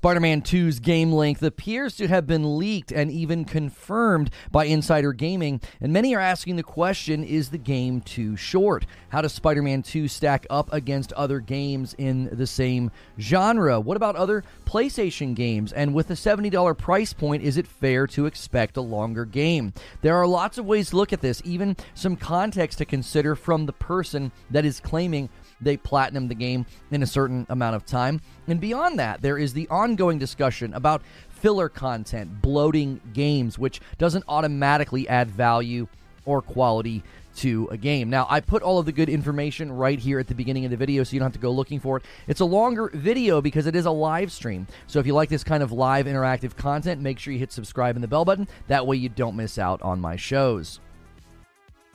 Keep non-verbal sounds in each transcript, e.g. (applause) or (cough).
Spider Man 2's game length appears to have been leaked and even confirmed by Insider Gaming, and many are asking the question is the game too short? How does Spider Man 2 stack up against other games in the same genre? What about other PlayStation games? And with a $70 price point, is it fair to expect a longer game? There are lots of ways to look at this, even some context to consider from the person that is claiming they platinum the game in a certain amount of time. And beyond that, there is the ongoing discussion about filler content, bloating games, which doesn't automatically add value or quality to a game. Now, I put all of the good information right here at the beginning of the video so you don't have to go looking for it. It's a longer video because it is a live stream. So if you like this kind of live interactive content, make sure you hit subscribe and the bell button. That way you don't miss out on my shows.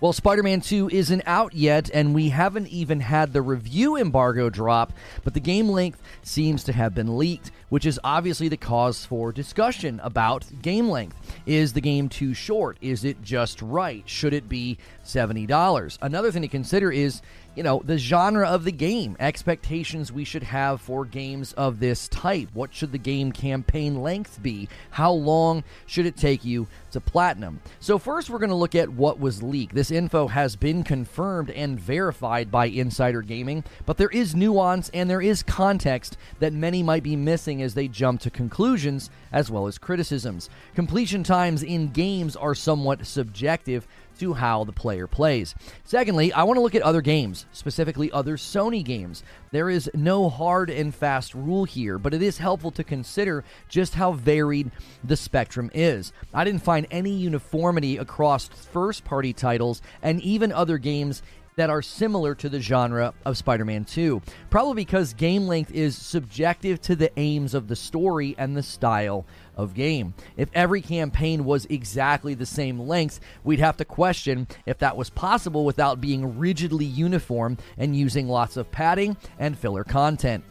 Well, Spider Man 2 isn't out yet, and we haven't even had the review embargo drop, but the game length seems to have been leaked, which is obviously the cause for discussion about game length. Is the game too short? Is it just right? Should it be $70? Another thing to consider is you know, the genre of the game, expectations we should have for games of this type. What should the game campaign length be? How long should it take you to platinum? So, first, we're going to look at what was leaked. This info has been confirmed and verified by Insider Gaming, but there is nuance and there is context that many might be missing as they jump to conclusions as well as criticisms. Completion times in games are somewhat subjective to how the player plays. Secondly, I want to look at other games, specifically other Sony games. There is no hard and fast rule here, but it is helpful to consider just how varied the spectrum is. I didn't find any uniformity across first party titles and even other games that are similar to the genre of Spider Man 2. Probably because game length is subjective to the aims of the story and the style of game. If every campaign was exactly the same length, we'd have to question if that was possible without being rigidly uniform and using lots of padding and filler content.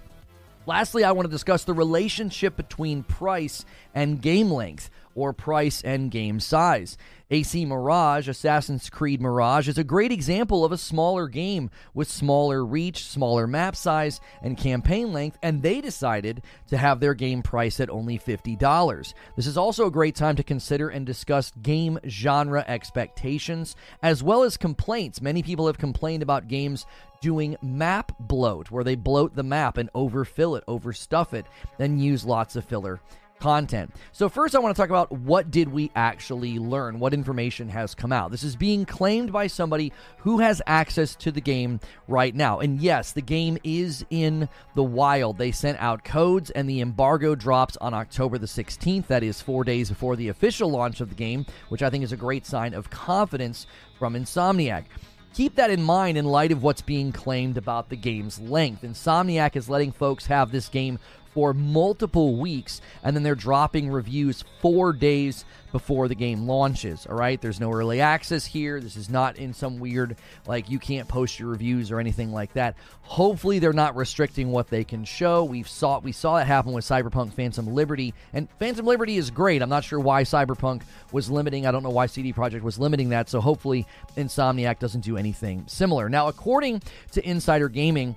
Lastly, I want to discuss the relationship between price and game length, or price and game size. AC Mirage, Assassin's Creed Mirage, is a great example of a smaller game with smaller reach, smaller map size, and campaign length, and they decided to have their game price at only $50. This is also a great time to consider and discuss game genre expectations, as well as complaints. Many people have complained about games doing map bloat, where they bloat the map and overfill it, overstuff it, and use lots of filler content. So first I want to talk about what did we actually learn? What information has come out? This is being claimed by somebody who has access to the game right now. And yes, the game is in the wild. They sent out codes and the embargo drops on October the 16th. That is 4 days before the official launch of the game, which I think is a great sign of confidence from Insomniac. Keep that in mind in light of what's being claimed about the game's length. Insomniac is letting folks have this game for multiple weeks, and then they're dropping reviews four days before the game launches. All right, there's no early access here. This is not in some weird like you can't post your reviews or anything like that. Hopefully, they're not restricting what they can show. We've saw we saw that happen with Cyberpunk Phantom Liberty, and Phantom Liberty is great. I'm not sure why Cyberpunk was limiting. I don't know why CD Projekt was limiting that. So hopefully, Insomniac doesn't do anything similar. Now, according to Insider Gaming.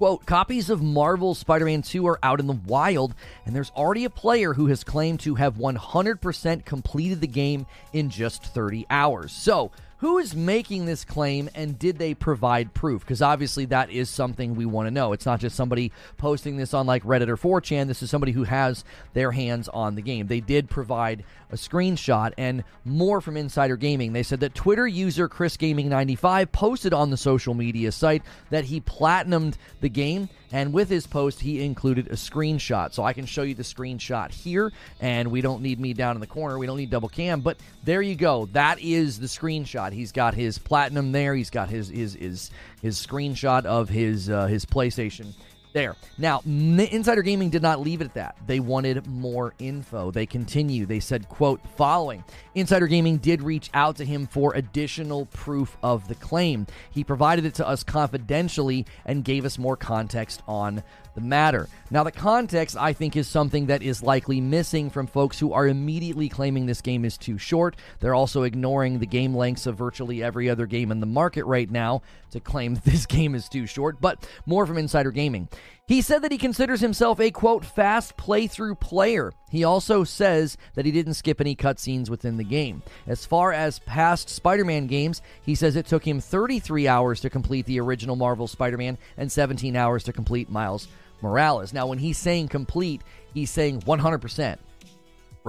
Quote, copies of Marvel's Spider Man 2 are out in the wild, and there's already a player who has claimed to have 100% completed the game in just 30 hours. So, who is making this claim and did they provide proof? Because obviously that is something we want to know. It's not just somebody posting this on like Reddit or 4chan. This is somebody who has their hands on the game. They did provide a screenshot and more from Insider Gaming. They said that Twitter user Chris Gaming 95 posted on the social media site that he platinumed the game and with his post, he included a screenshot. So I can show you the screenshot here, and we don't need me down in the corner. We don't need double cam, but there you go. That is the screenshot. He's got his platinum there. He's got his his his, his screenshot of his uh, his PlayStation there. Now, Insider Gaming did not leave it at that. They wanted more info. They continue. They said, quote, following. Insider Gaming did reach out to him for additional proof of the claim. He provided it to us confidentially and gave us more context on the matter. Now, the context, I think, is something that is likely missing from folks who are immediately claiming this game is too short. They're also ignoring the game lengths of virtually every other game in the market right now to claim (laughs) this game is too short, but more from Insider Gaming. He said that he considers himself a quote fast playthrough player. He also says that he didn't skip any cutscenes within the game. As far as past Spider Man games, he says it took him 33 hours to complete the original Marvel Spider Man and 17 hours to complete Miles Morales. Now, when he's saying complete, he's saying 100%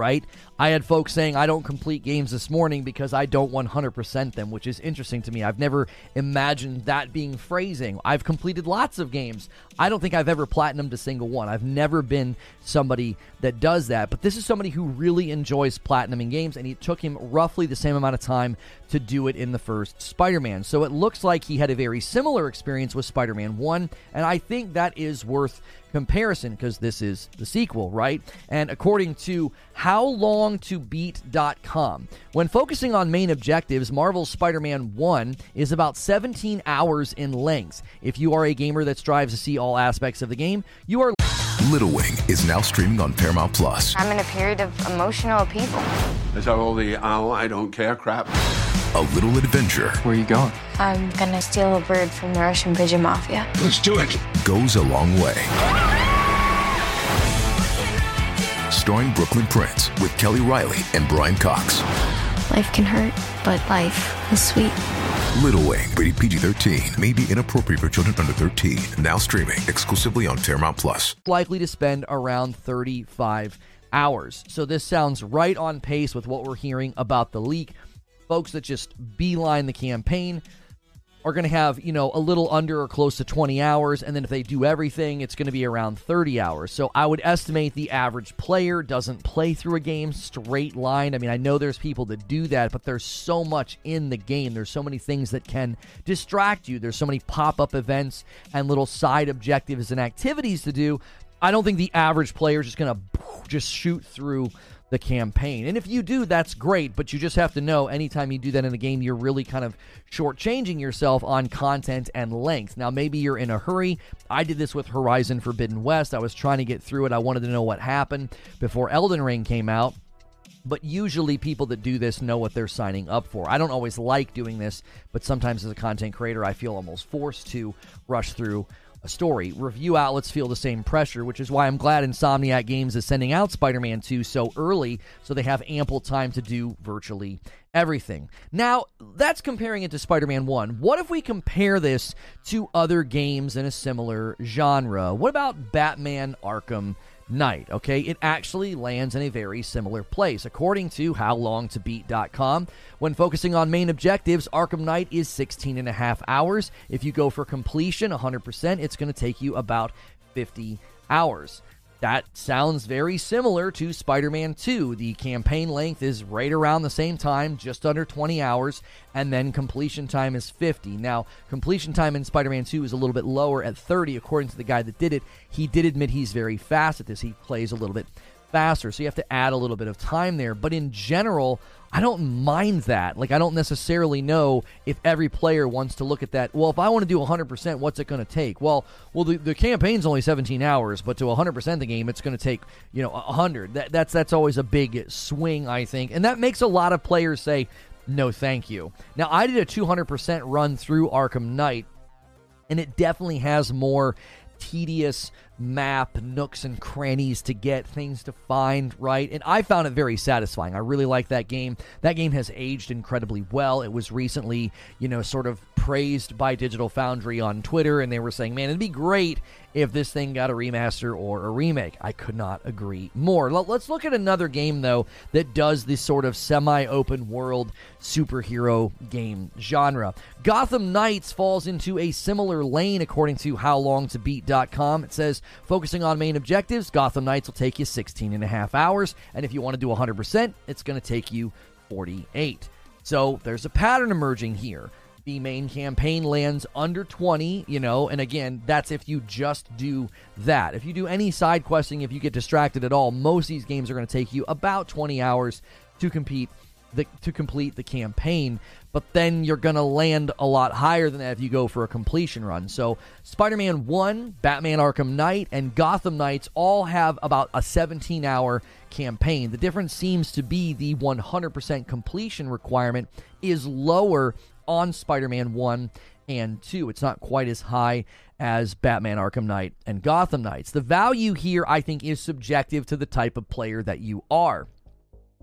right? I had folks saying I don't complete games this morning because I don't 100% them, which is interesting to me. I've never imagined that being phrasing. I've completed lots of games. I don't think I've ever platinumed a single one. I've never been somebody that does that, but this is somebody who really enjoys platinuming games, and it took him roughly the same amount of time to do it in the first Spider Man. So it looks like he had a very similar experience with Spider Man 1, and I think that is worth comparison because this is the sequel, right? And according to HowLongToBeat.com, when focusing on main objectives, Marvel's Spider Man 1 is about 17 hours in length. If you are a gamer that strives to see all aspects of the game, you are. Little Wing is now streaming on Paramount Plus. I'm in a period of emotional upheaval. Is that all the oh, I don't care crap? A little adventure Where are you going? I'm gonna steal a bird from the Russian pigeon mafia. Let's do it. goes a long way. Starring Brooklynn Prince with Kelly Reilly and Brian Cox. Life can hurt, but life is sweet. Little Wing, rated PG 13, may be inappropriate for children under 13. Now streaming exclusively on Paramount Plus. likely to spend around 35 hours. So this sounds right on pace with what we're hearing about the leak. Folks that just beeline the campaign are going to have, you know, a little under or close to 20 hours. And then if they do everything, it's going to be around 30 hours. So I would estimate the average player doesn't play through a game straight line. I mean, I know there's people that do that, but there's so much in the game. There's so many things that can distract you. There's so many pop up events and little side objectives and activities to do. I don't think the average player is just going to just shoot through the campaign. And if you do, that's great, but you just have to know anytime you do that in a game, you're really kind of shortchanging yourself on content and length. Now, maybe you're in a hurry. I did this with Horizon Forbidden West. I was trying to get through it. I wanted to know what happened before Elden Ring came out. But usually, people that do this know what they're signing up for. I don't always like doing this, but sometimes as a content creator, I feel almost forced to rush through a story. Review outlets feel the same pressure, which is why I'm glad Insomniac Games is sending out Spider Man 2 so early so they have ample time to do virtually everything. Now, that's comparing it to Spider Man 1. What if we compare this to other games in a similar genre? What about Batman Arkham? Knight. Okay, it actually lands in a very similar place. According to HowLongToBeat.com, when focusing on main objectives, Arkham Knight is 16 and a half hours. If you go for completion, 100%, it's going to take you about 50 hours. That sounds very similar to Spider Man 2. The campaign length is right around the same time, just under 20 hours, and then completion time is 50. Now, completion time in Spider Man 2 is a little bit lower at 30, according to the guy that did it. He did admit he's very fast at this, he plays a little bit faster, so you have to add a little bit of time there. But in general, I don't mind that. Like, I don't necessarily know if every player wants to look at that. Well, if I want to do 100%, what's it going to take? Well, well, the, the campaign's only 17 hours, but to 100% the game, it's going to take you know 100. That, that's that's always a big swing, I think, and that makes a lot of players say, "No, thank you." Now, I did a 200% run through Arkham Knight, and it definitely has more tedious map nooks and crannies to get things to find right and i found it very satisfying. I really like that game. That game has aged incredibly well. It was recently you know sort of praised by digital foundry on twitter and they were saying man it'd be great if this thing got a remaster or a remake i could not agree more Let- let's look at another game though that does this sort of semi-open world superhero game genre gotham knights falls into a similar lane according to howlongtobeat.com it says Focusing on main objectives, Gotham Knights will take you 16 and a half hours, and if you want to do 100%, it's going to take you 48. So there's a pattern emerging here. The main campaign lands under 20, you know, and again, that's if you just do that. If you do any side questing, if you get distracted at all, most of these games are going to take you about 20 hours to compete the, to complete the campaign, but then you're going to land a lot higher than that if you go for a completion run. So, Spider Man 1, Batman Arkham Knight, and Gotham Knights all have about a 17 hour campaign. The difference seems to be the 100% completion requirement is lower on Spider Man 1 and 2. It's not quite as high as Batman Arkham Knight and Gotham Knights. The value here, I think, is subjective to the type of player that you are.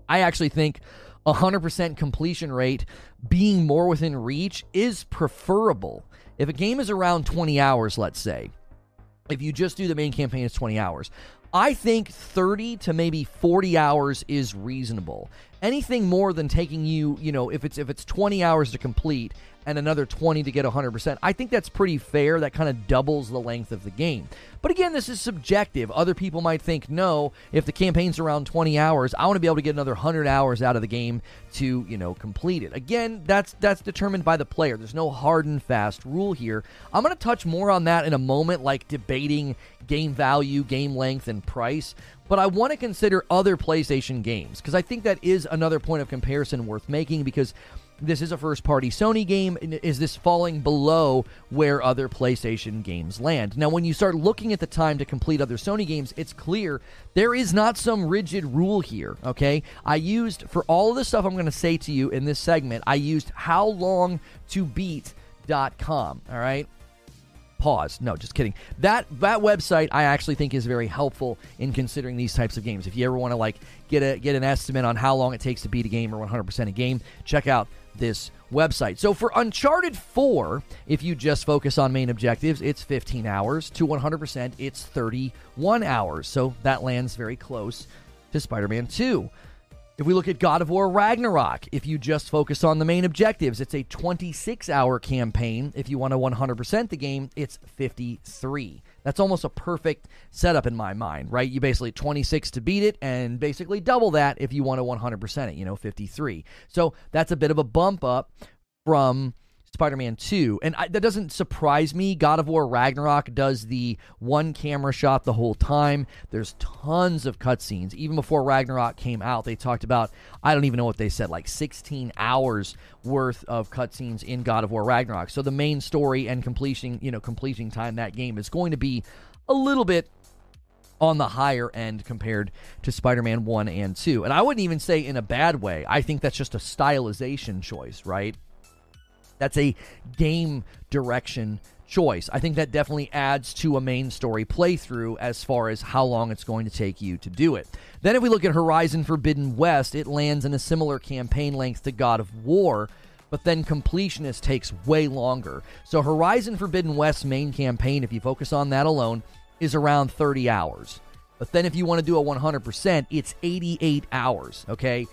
I actually think 100% completion rate being more within reach is preferable. If a game is around 20 hours, let's say, if you just do the main campaign, it's 20 hours. I think 30 to maybe 40 hours is reasonable. Anything more than taking you, you know, if it's if it's 20 hours to complete and another 20 to get 100%. I think that's pretty fair. That kind of doubles the length of the game. But again, this is subjective. Other people might think, no, if the campaign's around 20 hours, I want to be able to get another 100 hours out of the game to, you know, complete it. Again, that's that's determined by the player. There's no hard and fast rule here. I'm going to touch more on that in a moment like debating game value, game length and price but I want to consider other PlayStation games because I think that is another point of comparison worth making because this is a first party Sony game. Is this falling below where other PlayStation games land? Now, when you start looking at the time to complete other Sony games, it's clear there is not some rigid rule here, okay? I used, for all of the stuff I'm going to say to you in this segment, I used how long to beat.com, all right? Pause. No, just kidding. That that website I actually think is very helpful in considering these types of games. If you ever want to like get a get an estimate on how long it takes to beat a game or 100% a game, check out this website. So for Uncharted 4, if you just focus on main objectives, it's 15 hours. To 100%, it's 31 hours. So that lands very close to Spider Man 2. If we look at God of War Ragnarok, if you just focus on the main objectives, it's a 26 hour campaign. If you want to 100% the game, it's 53. That's almost a perfect setup in my mind, right? You basically 26 to beat it and basically double that if you want to 100% it, you know, 53. So that's a bit of a bump up from Spider Man 2. And I, that doesn't surprise me. God of War Ragnarok does the one camera shot the whole time. There's tons of cutscenes. Even before Ragnarok came out, they talked about, I don't even know what they said, like 16 hours worth of cutscenes in God of War Ragnarok. So the main story and completing, you know, completing time that game is going to be a little bit on the higher end compared to Spider Man 1 and 2. And I wouldn't even say in a bad way. I think that's just a stylization choice, right? That's a game direction choice. I think that definitely adds to a main story playthrough as far as how long it's going to take you to do it. Then, if we look at Horizon Forbidden West, it lands in a similar campaign length to God of War, but then completionist takes way longer. So, Horizon Forbidden West's main campaign, if you focus on that alone, is around 30 hours. But then, if you want to do a 100%, it's 88 hours, okay?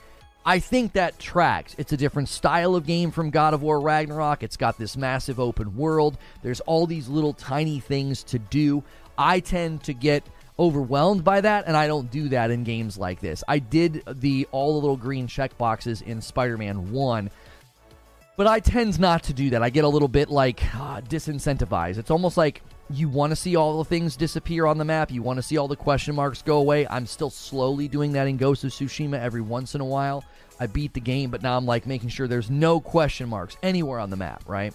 I think that tracks. It's a different style of game from God of War Ragnarok. It's got this massive open world. There's all these little tiny things to do. I tend to get overwhelmed by that, and I don't do that in games like this. I did the all the little green check boxes in Spider Man 1, but I tend not to do that. I get a little bit like uh, disincentivized. It's almost like you want to see all the things disappear on the map. You want to see all the question marks go away. I'm still slowly doing that in Ghost of Tsushima every once in a while. I beat the game, but now I'm like making sure there's no question marks anywhere on the map, right?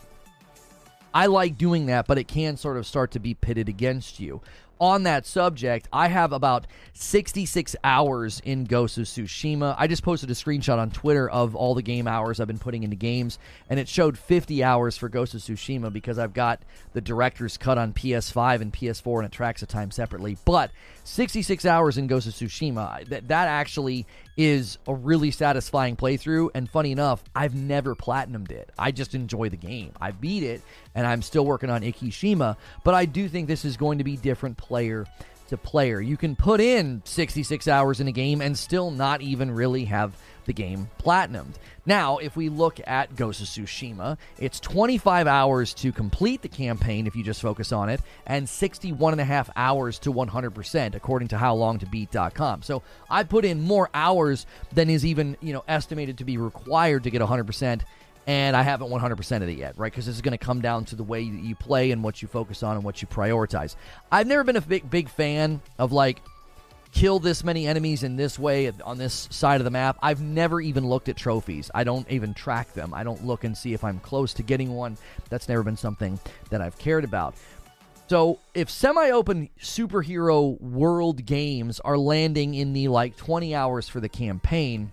I like doing that, but it can sort of start to be pitted against you on that subject, I have about 66 hours in Ghost of Tsushima. I just posted a screenshot on Twitter of all the game hours I've been putting into games, and it showed 50 hours for Ghost of Tsushima because I've got the director's cut on PS5 and PS4, and it tracks the time separately. But 66 hours in Ghost of Tsushima, that, that actually is a really satisfying playthrough. And funny enough, I've never platinumed it. I just enjoy the game. I beat it, and I'm still working on Ikishima, but I do think this is going to be different player to player. You can put in 66 hours in a game and still not even really have the game platinumed. Now, if we look at Ghost of Tsushima, it's 25 hours to complete the campaign if you just focus on it, and 61 and a half hours to 100%, according to howlongtobeat.com. So I put in more hours than is even, you know, estimated to be required to get 100%, and I haven't 100% of it yet, right? Because this is going to come down to the way that you play and what you focus on and what you prioritize. I've never been a big, big fan of like kill this many enemies in this way on this side of the map. I've never even looked at trophies. I don't even track them. I don't look and see if I'm close to getting one. That's never been something that I've cared about. So, if semi open superhero world games are landing in the like 20 hours for the campaign,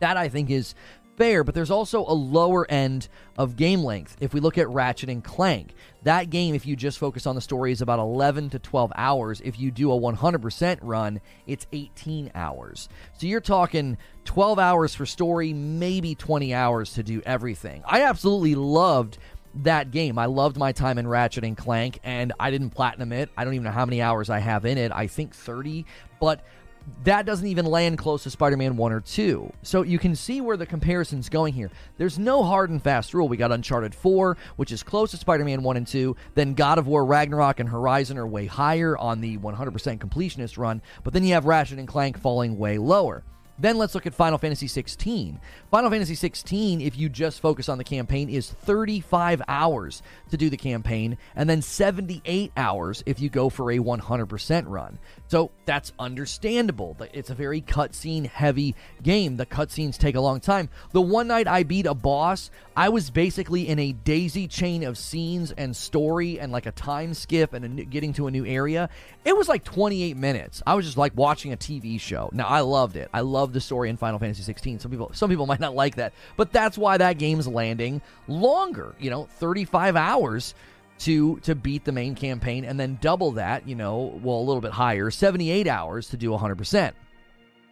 that I think is fair, but there's also a lower end of game length. If we look at Ratchet and Clank, that game, if you just focus on the story, is about 11 to 12 hours. If you do a 100% run, it's 18 hours. So you're talking 12 hours for story, maybe 20 hours to do everything. I absolutely loved that game. I loved my time in Ratchet and Clank, and I didn't platinum it. I don't even know how many hours I have in it. I think 30, but that doesn't even land close to Spider Man 1 or 2. So you can see where the comparison's going here. There's no hard and fast rule. We got Uncharted 4, which is close to Spider Man 1 and 2. Then God of War Ragnarok and Horizon are way higher on the 100% completionist run. But then you have Ratchet and Clank falling way lower. Then let's look at Final Fantasy 16. Final Fantasy 16, if you just focus on the campaign, is 35 hours to do the campaign, and then 78 hours if you go for a 100% run. So that's understandable. It's a very cutscene heavy game. The cutscenes take a long time. The one night I beat a boss, I was basically in a daisy chain of scenes and story and like a time skip and a, getting to a new area. It was like 28 minutes. I was just like watching a TV show. Now I loved it. I loved the story in Final Fantasy 16. Some people some people (laughs) might not like that, but that's why that game's landing longer. You know, 35 hours to to beat the main campaign and then double that, you know, well a little bit higher, 78 hours to do 100%.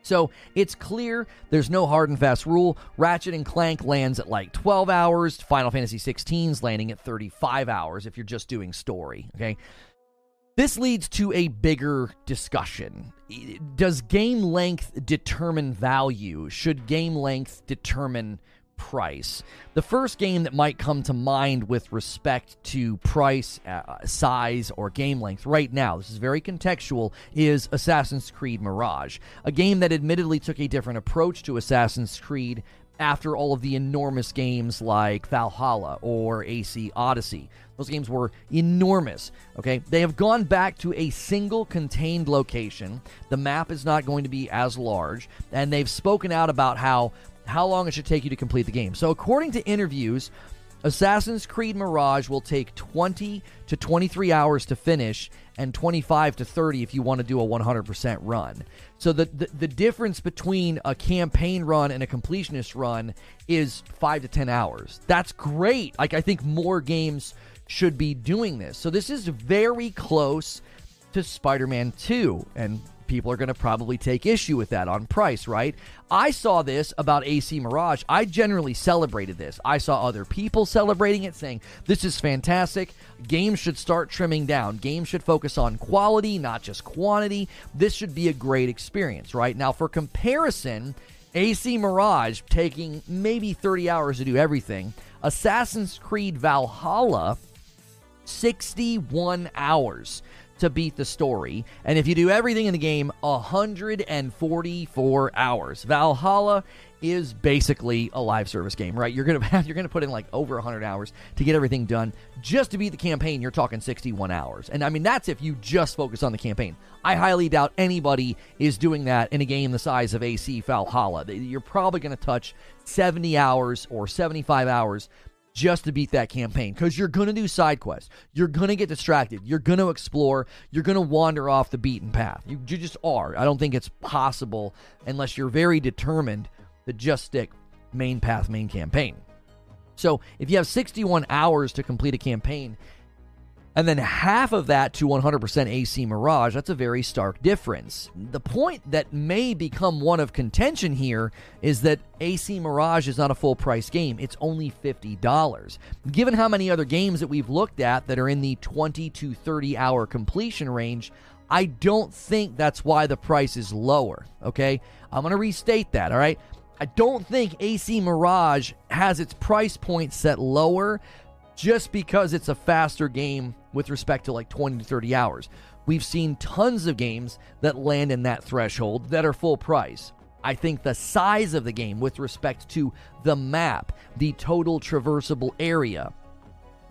So it's clear there's no hard and fast rule. Ratchet and Clank lands at like 12 hours. Final Fantasy 16's landing at 35 hours if you're just doing story. Okay. This leads to a bigger discussion. Does game length determine value? Should game length determine price. The first game that might come to mind with respect to price, uh, size, or game length right now, this is very contextual, is Assassin's Creed Mirage. A game that admittedly took a different approach to Assassin's Creed after all of the enormous games like Valhalla or AC Odyssey. Those games were enormous. Okay, they have gone back to a single contained location. The map is not going to be as large, and they've spoken out about how how long it should take you to complete the game. So, according to interviews, Assassin's Creed Mirage will take 20 to 23 hours to finish and 25 to 30 if you want to do a 100% run. So the, the, the difference between a campaign run and a completionist run is 5 to 10 hours. That's great. Like I think more games should be doing this. So this is very close to Spider-Man 2 and people are going to probably take issue with that on price, right? I saw this about AC Mirage. I generally celebrated this. I saw other people celebrating it, saying, This is fantastic. Games should start trimming down. Games should focus on quality, not just quantity. This should be a great experience, right? Now, for comparison, AC Mirage taking maybe 30 hours to do everything. Assassin's Creed Valhalla, 61 hours to beat the story. And if you do everything in the game, 144 hours. Valhalla is basically a live service game, right? You're gonna (laughs) you're gonna put in like over 100 hours to get everything done. Just to beat the campaign, you're talking 61 hours, and I mean that's if you just focus on the campaign. I highly doubt anybody is doing that in a game the size of AC Valhalla. You're probably gonna touch 70 hours or 75 hours just to beat that campaign because you're going to do side quests. You're going to get distracted. You're going to explore. You're going to wander off the beaten path. You, you just are. I don't think it's possible unless you're very determined to just stick main path, main campaign. So if you have 61 hours to complete a campaign, and then half of that to 100% AC Mirage, that's a very stark difference. The point that may become one of contention here is that AC Mirage is not a full price game. It's only $50. Given how many other games that we've looked at that are in the 20 to 30 hour completion range, I don't think that's why the price is lower. Okay? I'm to restate that, all right? I don't think AC Mirage has its price point set lower just because it's a faster game with respect to like 20 to 30 hours. We've seen tons of games that land in that threshold that are full price. I think the size of the game with respect to the map, the total traversable area,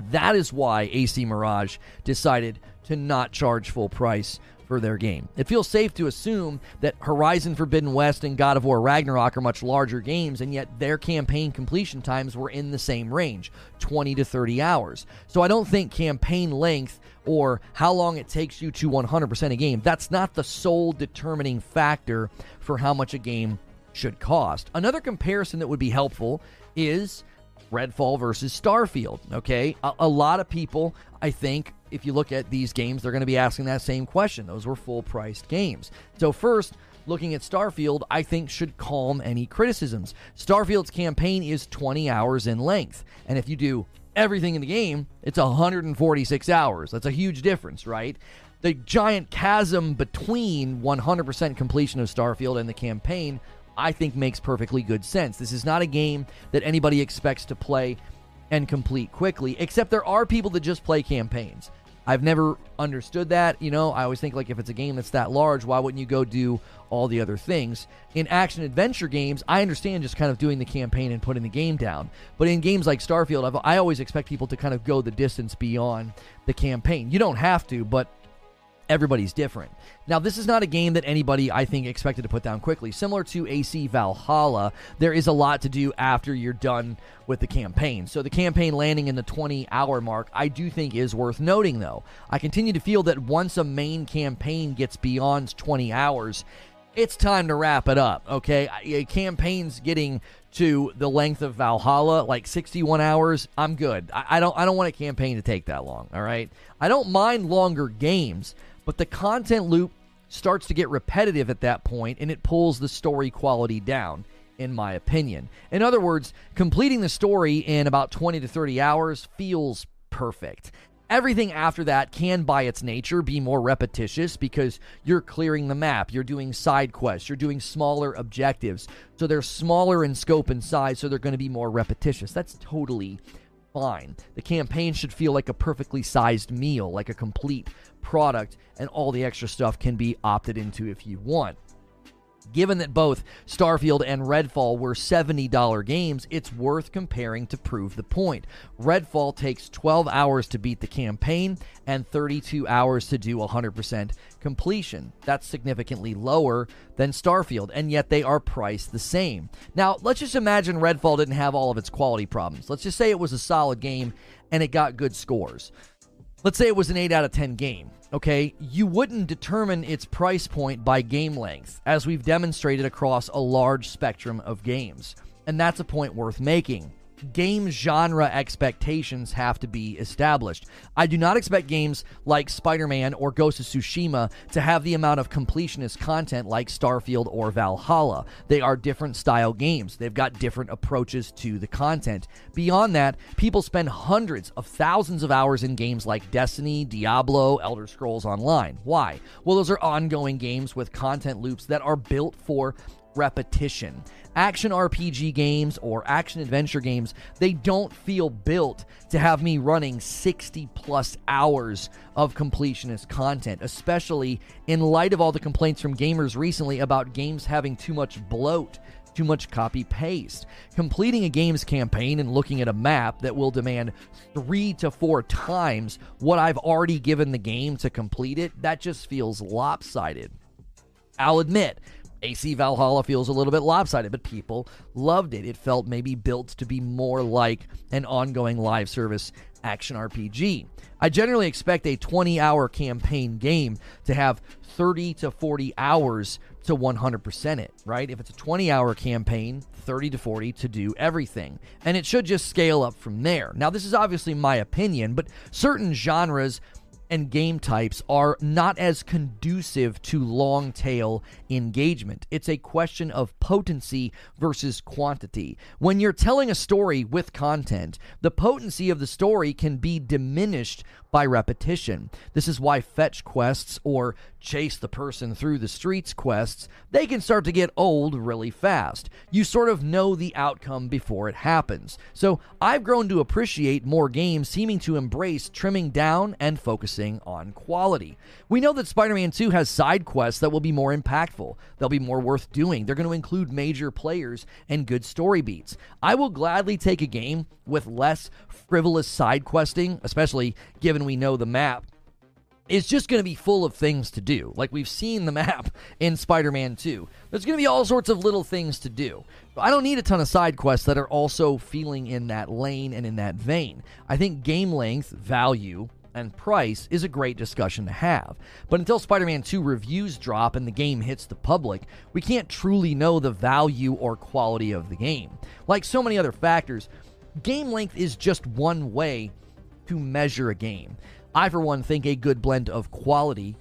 that is why AC Mirage decided to not charge full price for their game. It feels safe to assume that Horizon Forbidden West and God of War Ragnarok are much larger games, and yet their campaign completion times were in the same range 20 to 30 hours. So I don't think campaign length or how long it takes you to 100% a game, that's not the sole determining factor for how much a game should cost. Another comparison that would be helpful is Redfall versus Starfield. Okay, a, a lot of people, I think, if you look at these games, they're going to be asking that same question. Those were full priced games. So, first, looking at Starfield, I think should calm any criticisms. Starfield's campaign is 20 hours in length. And if you do everything in the game, it's 146 hours. That's a huge difference, right? The giant chasm between 100% completion of Starfield and the campaign, I think makes perfectly good sense. This is not a game that anybody expects to play and complete quickly, except there are people that just play campaigns. I've never understood that. You know, I always think like if it's a game that's that large, why wouldn't you go do all the other things? In action adventure games, I understand just kind of doing the campaign and putting the game down. But in games like Starfield, I've, I always expect people to kind of go the distance beyond the campaign. You don't have to, but everybody's different. Now, this is not a game that anybody, I think, expected to put down quickly. Similar to AC Valhalla, there is a lot to do after you're done with the campaign. So, the campaign landing in the 20 hour mark, I do think is worth noting, though. I continue to feel that once a main campaign gets beyond 20 hours, it's time to wrap it up, okay? A campaign's getting to the length of Valhalla, like 61 hours, I'm good. I, I don't I don't want a campaign to take that long, all right? I don't mind longer games, but the content loop starts to get repetitive at that point and it pulls the story quality down in my opinion. In other words, completing the story in about 20 to 30 hours feels perfect. Everything after that can, by its nature, be more repetitious because you're clearing the map, you're doing side quests, you're doing smaller objectives. So they're smaller in scope and size, so they're going to be more repetitious. That's totally fine. The campaign should feel like a perfectly sized meal, like a complete product, and all the extra stuff can be opted into if you want. Given that both Starfield and Redfall were $70 games, it's worth comparing to prove the point. Redfall takes 12 hours to beat the campaign and 32 hours to do 100% completion. That's significantly lower than Starfield, and yet they are priced the same. Now, let's just imagine Redfall didn't have all of its quality problems. Let's just say it was a solid game and it got good scores. Let's say it was an 8 out of 10 game okay, you wouldn't determine its price point by game length, as we've demonstrated across a large spectrum of games. And that's a point worth making game genre expectations have to be established. I do not expect games like Spider Man or Ghost of Tsushima to have the amount of completionist content like Starfield or Valhalla. They are different style games, they've got different approaches to the content. Beyond that, people spend hundreds of thousands of hours in games like Destiny, Diablo, Elder Scrolls Online. Why? Well, those are ongoing games with content loops that are built for repetition. Action RPG games or action adventure games, they don't feel built to have me running 60 plus hours of completionist content, especially in light of all the complaints from gamers recently about games having too much bloat too much copy paste. Completing a game's campaign and looking at a map that will demand three to four times what I've already given the game to complete it, that just feels lopsided. I'll admit, AC Valhalla feels a little bit lopsided, but people loved it. It felt maybe built to be more like an ongoing live service action RPG. I generally expect a 20 hour campaign game to have 30 to 40 hours to 100% it, right? If it's a 20 hour campaign, 30 to 40 to do everything. And it should just scale up from there. Now, this is obviously my opinion, but certain genres and game types are not as conducive to long tail engagement. It's a question of potency versus quantity. When you're telling a story with content, the potency of the story can be diminished by repetition. This is why fetch quests or chase the person through the streets quests, they can start to get old really fast. You sort of know the outcome before it happens. So, I've grown to appreciate more games seeming to embrace trimming down and focusing on quality. We know that Spider-Man 2 has side quests that will be more impactful. They'll be more worth doing. They're going to include major players and good story beats. I will gladly take a game with less frivolous side questing, especially given we know the map is just going to be full of things to do. Like we've seen the map (laughs) in Spider Man 2. There's going to be all sorts of little things to do. I don't need a ton of side quests that are also feeling in that lane and in that vein. I think game length, value, and price is a great discussion to have. But until Spider Man 2 reviews drop and the game hits the public, we can't truly know the value or quality of the game. Like so many other factors, game length is just one way to measure a game. I, for one, think a good blend of quality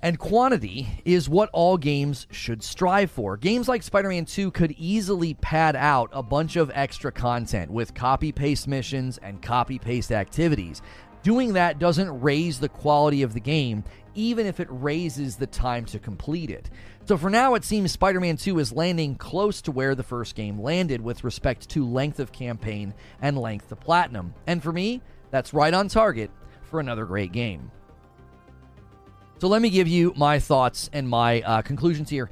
and quantity is what all games should strive for. Games like Spider Man 2 could easily pad out a bunch of extra content with copy paste missions and copy paste activities. Doing that doesn't raise the quality of the game, even if it raises the time to complete it. So for now, it seems Spider Man 2 is landing close to where the first game landed with respect to length of campaign and length of platinum. And for me, that's right on target for another great game. So let me give you my thoughts and my uh, conclusions here.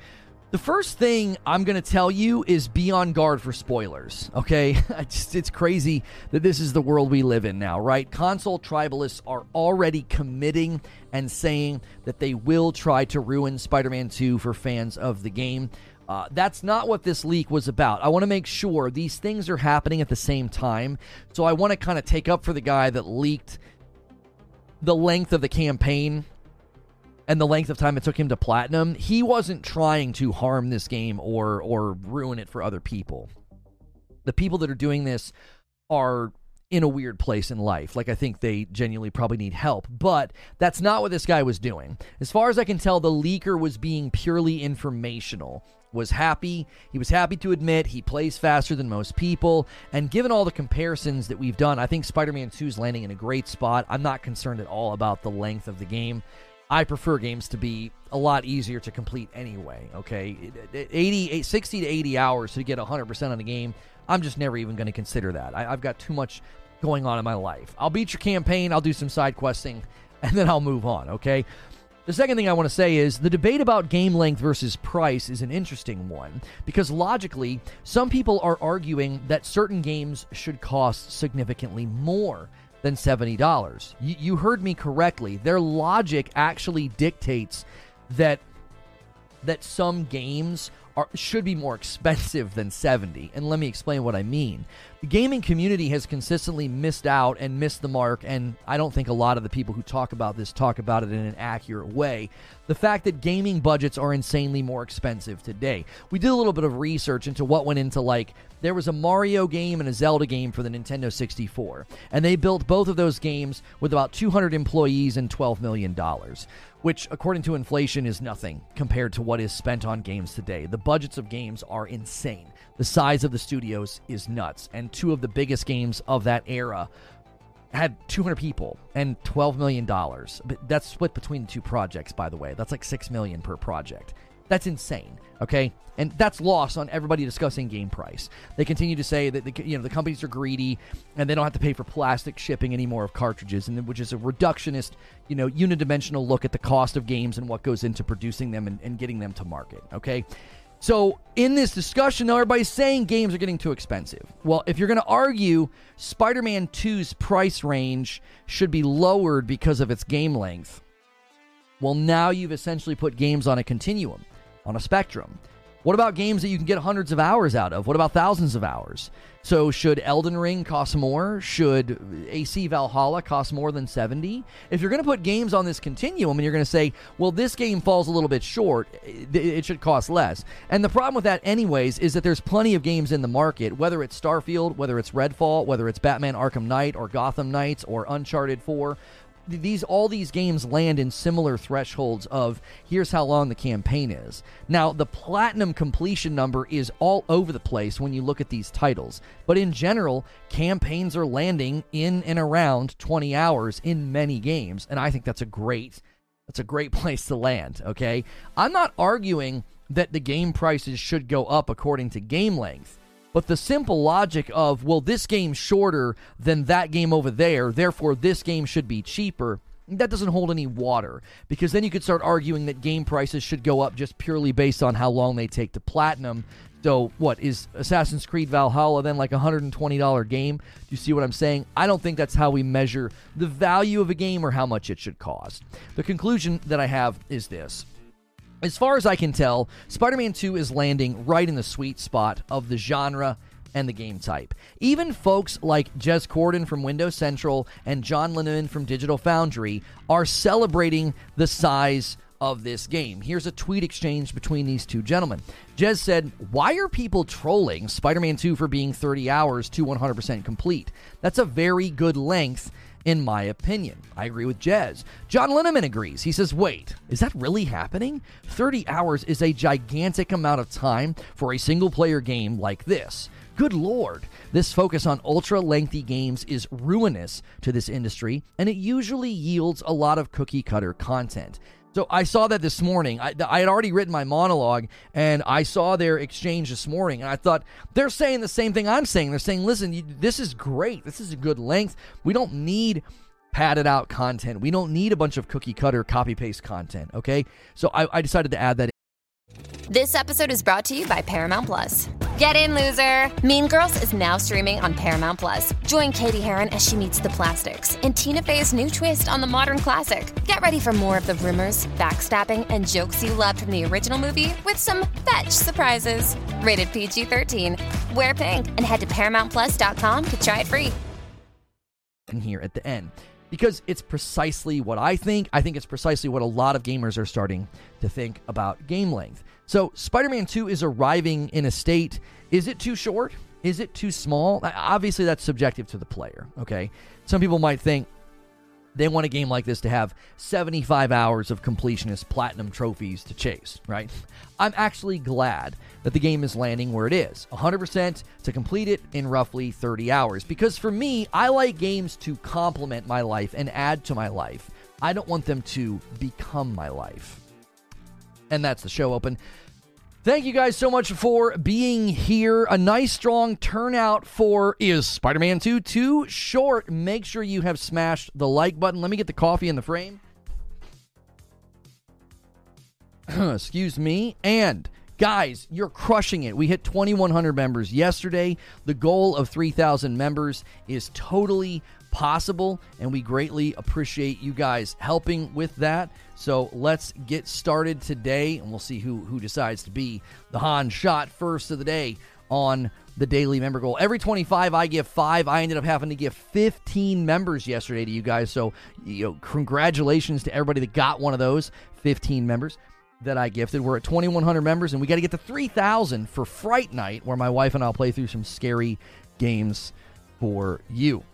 The first thing I'm going to tell you is be on guard for spoilers, okay? (laughs) Just, it's crazy that this is the world we live in now, right? Console tribalists are already committing and saying that they will try to ruin Spider Man 2 for fans of the game. Uh, that's not what this leak was about. I want to make sure these things are happening at the same time. So I want to kind of take up for the guy that leaked the length of the campaign and the length of time it took him to platinum, he wasn't trying to harm this game or or ruin it for other people. The people that are doing this are in a weird place in life. Like I think they genuinely probably need help, but that's not what this guy was doing. As far as I can tell, the leaker was being purely informational. Was happy. He was happy to admit he plays faster than most people. And given all the comparisons that we've done, I think Spider Man 2 is landing in a great spot. I'm not concerned at all about the length of the game. I prefer games to be a lot easier to complete anyway, okay? 80, 60 to 80 hours to get 100% on a game, I'm just never even going to consider that. I, I've got too much going on in my life. I'll beat your campaign, I'll do some side questing, and then I'll move on, okay? The second thing I want to say is the debate about game length versus price is an interesting one because logically, some people are arguing that certain games should cost significantly more than $70. You, you heard me correctly. Their logic actually dictates that that some games are, should be more expensive than 70. And let me explain what I mean. The gaming community has consistently missed out and missed the mark, and I don't think a lot of the people who talk about this talk about it in an accurate way. The fact that gaming budgets are insanely more expensive today. We did a little bit of research into what went into like there was a Mario game and a Zelda game for the Nintendo 64, and they built both of those games with about 200 employees and 12 million dollars which, according to inflation, is nothing compared to what is spent on games today. The budgets of games are insane. The size of the studios is nuts. And two of the biggest games of that era had 200 people and 12 million dollars. That's split between the two projects, by the way. That's like 6 million per project. That's insane. Okay, and that's lost on everybody discussing game price. They continue to say that the you know the companies are greedy and they don't have to pay for plastic shipping anymore of cartridges, and which is a reductionist, you know, unidimensional look at the cost of games and what goes into producing them and, and getting them to market. Okay. So, in this discussion, now everybody's saying games are getting too expensive. Well, if you're going to argue Spider Man 2's price range should be lowered because of its game length, well, now you've essentially put games on a continuum on a spectrum. What about games that you can get hundreds of hours out of? What about thousands of hours? So, should Elden Ring cost more? Should AC Valhalla cost more than 70? If you're going to put games on this continuum and you're going to say, well, this game falls a little bit short, it should cost less. And the problem with that, anyways, is that there's plenty of games in the market, whether it's Starfield, whether it's Redfall, whether it's Batman Arkham Knight or Gotham Knights or Uncharted 4 these all these games land in similar thresholds of here's how long the campaign is. Now, the platinum completion number is all over the place when you look at these titles, but in general, campaigns are landing in and around 20 hours in many games, and I think that's a great that's a great (laughs) place to land, okay? I'm not arguing that the game prices should go up according to game length. But the simple logic of, well, this game's shorter than that game over there, therefore this game should be cheaper, that doesn't hold any water. Because then you could start arguing that game prices should go up just purely based on how long they take to platinum. So, what is Assassin's Creed Valhalla then like a $120 game? Do you see what I'm saying? I don't think that's how we measure the value of a game or how much it should cost. The conclusion that I have is this as far as I can tell, Spider Man 2 is landing right in the sweet spot of the genre and the game type. Even folks like Jez Corden from Windows Central and John Linneman from Digital Foundry are celebrating the size of this game. Here's a tweet exchange between these two gentlemen. Jez said, Why are people trolling Spider Man 2 for being 30 hours to 100% complete? That's a very good length. In my opinion, I agree with Jez. John Linneman agrees. He says, Wait, is that really happening? 30 hours is a gigantic amount of time for a single player game like this. Good lord, this focus on ultra lengthy games is ruinous to this industry, and it usually yields a lot of cookie cutter content. So I saw that this morning. I, I, had already written my monologue, and I saw their exchange this morning, and I thought they're saying the same thing I'm saying. They're saying, "Listen, you, this is great. This is a good length. We don't need." padded out content. We don't need a bunch of cookie cutter copy paste content. Okay. So I, I decided to add that. This episode is brought to you by Paramount Plus. Get in, loser! Mean Girls is now streaming on Paramount Plus. Join Cady Heron as she meets the plastics in Tina Fey's new twist on the modern classic. Get ready for more of the rumors, backstabbing, and jokes you loved from the original movie with some fetch surprises. Rated PG 13. Wear pink and head to ParamountPlus.com to try it free. And here at the end because it's precisely what I think. I think it's precisely what a lot of gamers are starting to think about game length. So, Spider Man 2 is arriving in a state. Is it too short? Is it too small? Obviously, that's subjective to the player, okay? Some people might think they want a game like this to have 75 hours of completionist platinum trophies to chase, right? I'm actually glad that the game is landing where it is 100% to complete it in roughly 30 hours. Because for me, I like games to complement my life and add to my life. I don't want them to become my life. And that's the show open. Thank you guys so much for being here. A nice strong turnout for Is Spider Man 2 too short? Make sure you have smashed the like button. Let me get the coffee in the frame. (clears throat) Excuse me. And guys, you're crushing it. We hit 2,100 members yesterday. The goal of 3,000 members is totally possible, and we greatly appreciate you guys helping with that. So let's get started today, and we'll see who who decides to be the Han shot first of the day on the daily member goal. Every 25, I give five. I ended up having to give 15 members yesterday to you guys. So, you know, congratulations to everybody that got one of those 15 members that I gifted. We're at 2,100 members, and we got to get to 3,000 for Fright Night, where my wife and I'll play through some scary games for you.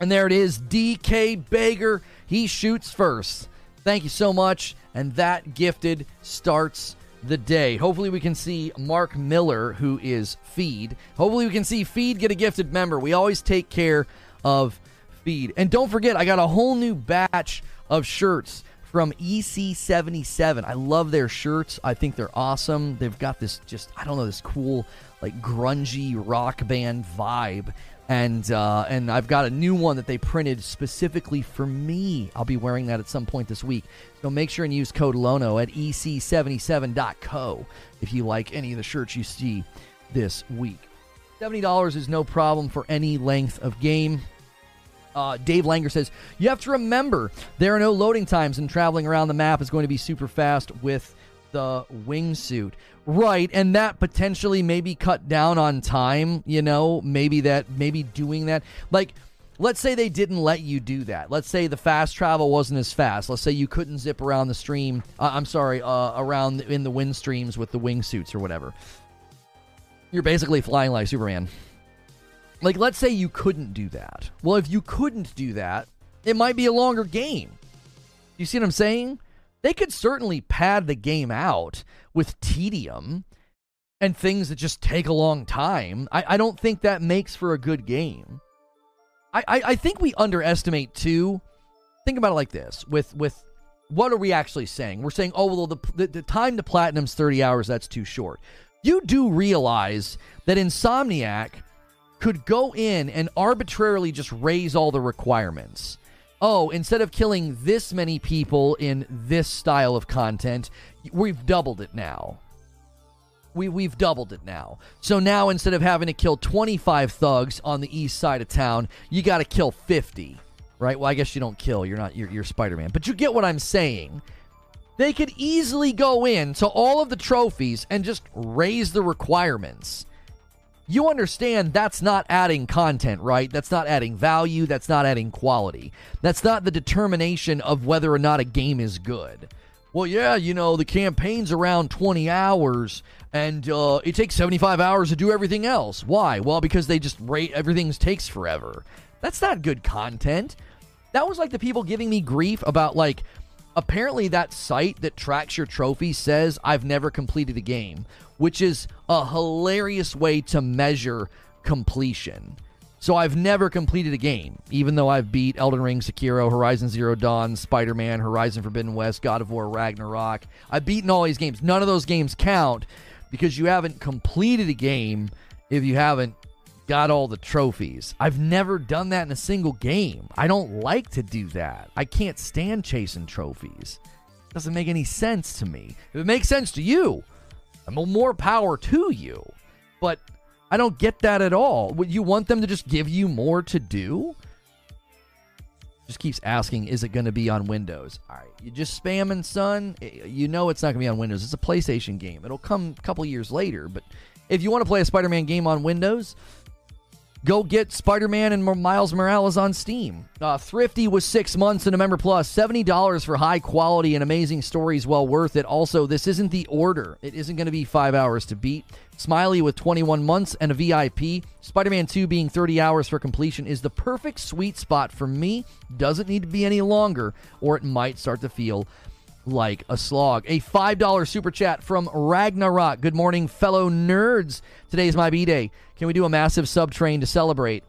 And there it is, DK Bager. He shoots first. Thank you so much. And that gifted starts the day. Hopefully, we can see Mark Miller, who is Feed. Hopefully, we can see Feed get a gifted member. We always take care of Feed. And don't forget, I got a whole new batch of shirts from EC77. I love their shirts. I think they're awesome. They've got this just, I don't know, this cool, like grungy rock band vibe and uh, and I've got a new one that they printed specifically for me. I'll be wearing that at some point this week. So make sure and use code LONO at ec77.co if you like any of the shirts you see this week. $70 is no problem for any length of game. Uh, Dave Langer says, You have to remember there are no loading times, and traveling around the map is going to be super fast with the wingsuit. Right, and that potentially maybe cut down on time, you know, maybe that maybe doing that. Like let's say they didn't let you do that. Let's say the fast travel wasn't as fast. Let's say you couldn't zip around the stream. Uh, I'm sorry, uh, around in the wind streams with the wingsuits or whatever. You're basically flying like Superman. Like, let's say you couldn't do that. Well, if you couldn't do that, it might be a longer game. You see what I'm saying? They could certainly pad the game out with tedium and things that just take a long time. I, I don't think that makes for a good game. I, I, I think we underestimate too. Think about it like this: with with what are we actually saying? We're saying, oh well, the the, the time to platinum's thirty hours. That's too short. You do realize that Insomniac could go in and arbitrarily just raise all the requirements oh, instead of killing this many people in this style of content, we've doubled it now. We, we've doubled it now. So now instead of having to kill 25 thugs on the east side of town, you got to kill 50. Right? Well, I guess you don't kill. You're not, you're, you're Spider Man. But you get what I'm saying. They could easily go in to all of the trophies and just raise the requirements you understand that's not adding content, right? That's not adding value. That's not adding quality. That's not the determination of whether or not a game is good. Well, yeah, you know, the campaign's around 20 hours and uh, it takes 75 hours to do everything else. Why? Well, because they just rate everything takes forever. That's not good content. That was like the people giving me grief about like apparently that site that tracks your trophy says I've never completed a game, which is a hilarious way to measure completion. So I've never completed a game, even though I've beat Elden Ring, Sekiro, Horizon Zero Dawn, Spider Man, Horizon Forbidden West, God of War, Ragnarok. I've beaten all these games. None of those games count because you haven't completed a game if you haven't got all the trophies. I've never done that in a single game. I don't like to do that. I can't stand chasing trophies. It doesn't make any sense to me. If it makes sense to you, I'm more power to you. But I don't get that at all. You want them to just give you more to do? Just keeps asking, is it going to be on Windows? All right, you just spamming, son. You know it's not going to be on Windows. It's a PlayStation game. It'll come a couple years later. But if you want to play a Spider-Man game on Windows, Go get Spider Man and Miles Morales on Steam. Uh, Thrifty was six months and a member plus. $70 for high quality and amazing stories, well worth it. Also, this isn't the order, it isn't going to be five hours to beat. Smiley with 21 months and a VIP. Spider Man 2 being 30 hours for completion is the perfect sweet spot for me. Doesn't need to be any longer, or it might start to feel like a slog. A $5 super chat from Ragnarok. Good morning, fellow nerds. Today is my B day. Can we do a massive sub train to celebrate?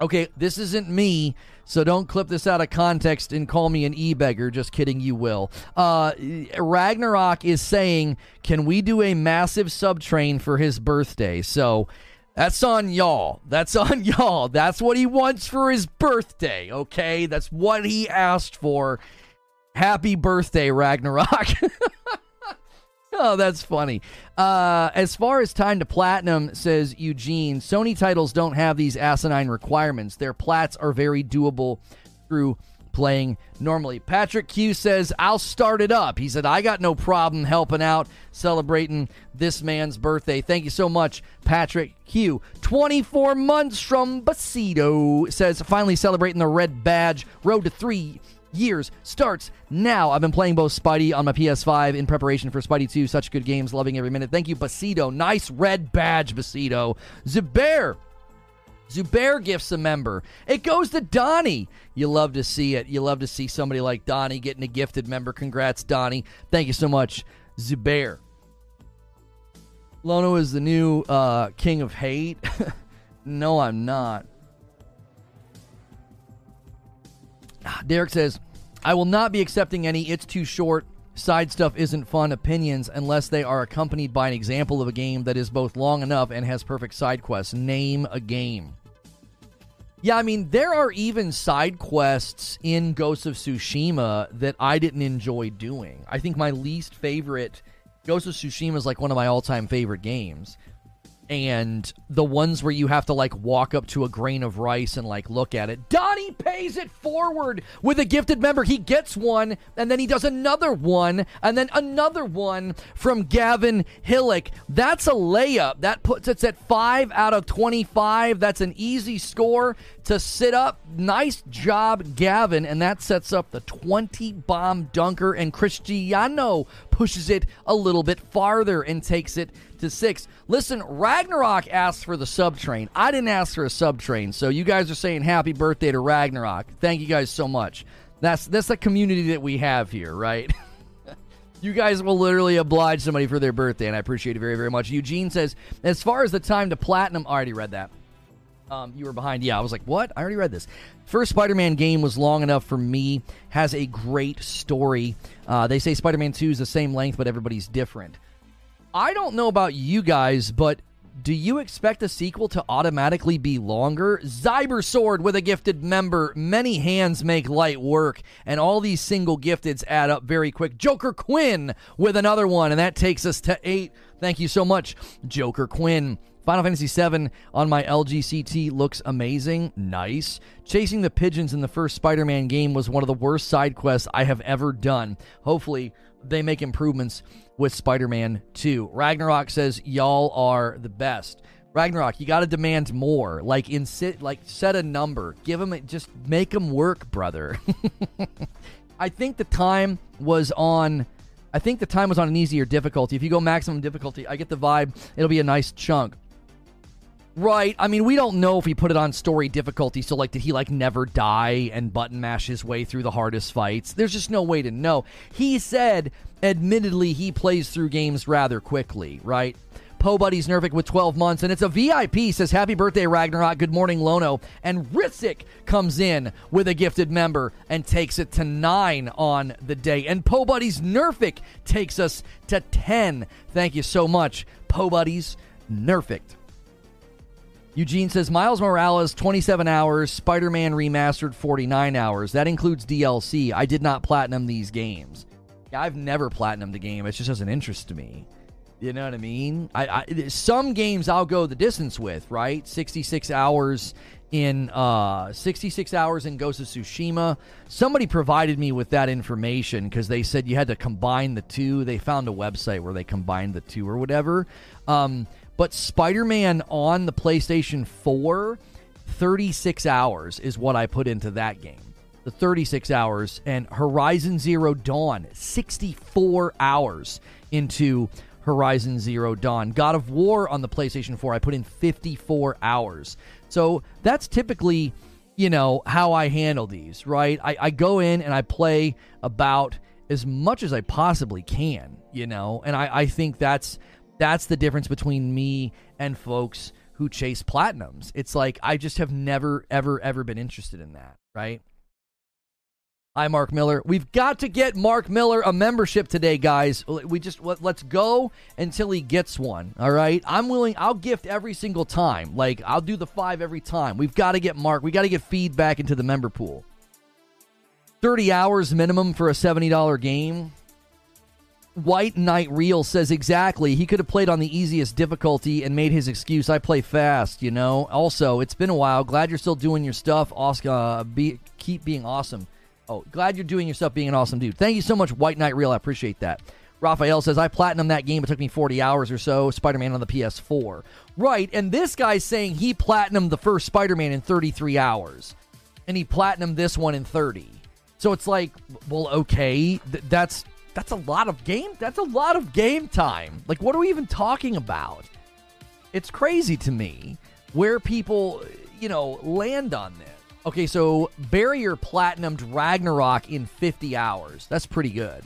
Okay, this isn't me, so don't clip this out of context and call me an e-beggar. Just kidding, you will. Uh, Ragnarok is saying, can we do a massive sub train for his birthday? So that's on y'all. That's (laughs) on y'all. That's what he wants for his birthday, okay? That's what he asked for. Happy birthday, Ragnarok. (laughs) oh, that's funny. Uh, as far as time to platinum, says Eugene, Sony titles don't have these asinine requirements. Their plats are very doable through playing normally. Patrick Q says, I'll start it up. He said, I got no problem helping out, celebrating this man's birthday. Thank you so much, Patrick Q. 24 months from Basito says, finally celebrating the red badge. Road to three years starts now. I've been playing both Spidey on my PS5 in preparation for Spidey 2. Such good games, loving every minute. Thank you, Basido. Nice red badge, Basido. Zubair. Zubair gifts a member. It goes to Donnie. You love to see it. You love to see somebody like Donnie getting a gifted member. Congrats, Donnie. Thank you so much, Zubair. Lono is the new uh, king of hate. (laughs) no, I'm not. Ah, Derek says, I will not be accepting any it's too short, side stuff isn't fun opinions unless they are accompanied by an example of a game that is both long enough and has perfect side quests. Name a game. Yeah, I mean, there are even side quests in Ghost of Tsushima that I didn't enjoy doing. I think my least favorite Ghost of Tsushima is like one of my all-time favorite games and the ones where you have to like walk up to a grain of rice and like look at it. Donnie pays it forward with a gifted member. He gets one and then he does another one and then another one from Gavin Hillick. That's a layup. That puts us at 5 out of 25. That's an easy score to sit up. Nice job, Gavin. And that sets up the 20 bomb dunker. And Cristiano pushes it a little bit farther and takes it to six. Listen, Ragnarok asked for the sub train. I didn't ask for a sub train, so you guys are saying happy birthday to Ragnarok. Thank you guys so much. That's that's the community that we have here, right? (laughs) you guys will literally oblige somebody for their birthday, and I appreciate it very, very much. Eugene says, as far as the time to platinum, I already read that. Um, you were behind. Yeah, I was like, what? I already read this. First Spider Man game was long enough for me, has a great story. Uh, they say Spider Man 2 is the same length, but everybody's different. I don't know about you guys, but do you expect a sequel to automatically be longer? Zyber Sword with a gifted member. Many hands make light work, and all these single gifteds add up very quick. Joker Quinn with another one, and that takes us to eight. Thank you so much, Joker Quinn. Final Fantasy VII on my LGCT looks amazing. Nice. Chasing the pigeons in the first Spider Man game was one of the worst side quests I have ever done. Hopefully, they make improvements with Spider Man 2. Ragnarok says, Y'all are the best. Ragnarok, you got to demand more. Like in like set a number. Give them just make them work, brother. (laughs) I think the time was on. I think the time was on an easier difficulty. If you go maximum difficulty, I get the vibe it'll be a nice chunk. Right. I mean, we don't know if he put it on story difficulty. So, like, did he like never die and button mash his way through the hardest fights? There's just no way to know. He said, admittedly, he plays through games rather quickly. Right. Po Buddies Nervik with 12 months, and it's a VIP. Says happy birthday, Ragnarok. Good morning, Lono. And Ritzik comes in with a gifted member and takes it to nine on the day. And Po Buddies Nerfik takes us to 10. Thank you so much, Po Buddies Nerfik. Eugene says Miles Morales 27 hours, Spider Man Remastered 49 hours. That includes DLC. I did not platinum these games. I've never platinumed the game. It just doesn't interest me. You know what I mean? I, I some games I'll go the distance with, right? 66 hours in uh 66 hours in Ghost of Tsushima. Somebody provided me with that information because they said you had to combine the two. They found a website where they combined the two or whatever. Um, but Spider Man on the PlayStation 4, 36 hours is what I put into that game. The 36 hours. And Horizon Zero Dawn, 64 hours into Horizon Zero Dawn. God of War on the PlayStation 4, I put in 54 hours. So that's typically, you know, how I handle these, right? I, I go in and I play about as much as I possibly can, you know, and I, I think that's that's the difference between me and folks who chase platinums. It's like I just have never, ever, ever been interested in that, right? Hi, Mark Miller. We've got to get Mark Miller a membership today, guys. We just let, us go until he gets one. All right. I'm willing. I'll gift every single time. Like I'll do the five every time. We've got to get Mark. We got to get feedback into the member pool. Thirty hours minimum for a seventy dollar game. White Knight Real says exactly. He could have played on the easiest difficulty and made his excuse. I play fast, you know. Also, it's been a while. Glad you're still doing your stuff. Oscar, uh, be, keep being awesome. Oh, glad you're doing your stuff, being an awesome dude. Thank you so much, White Knight Real. I appreciate that. Raphael says, I platinum that game. It took me 40 hours or so. Spider Man on the PS4. Right. And this guy's saying he platinumed the first Spider Man in 33 hours. And he platinumed this one in 30. So it's like, well, okay. Th- that's that's a lot of game. That's a lot of game time. Like, what are we even talking about? It's crazy to me where people, you know, land on this. Okay, so Barrier platinumed Ragnarok in 50 hours. That's pretty good.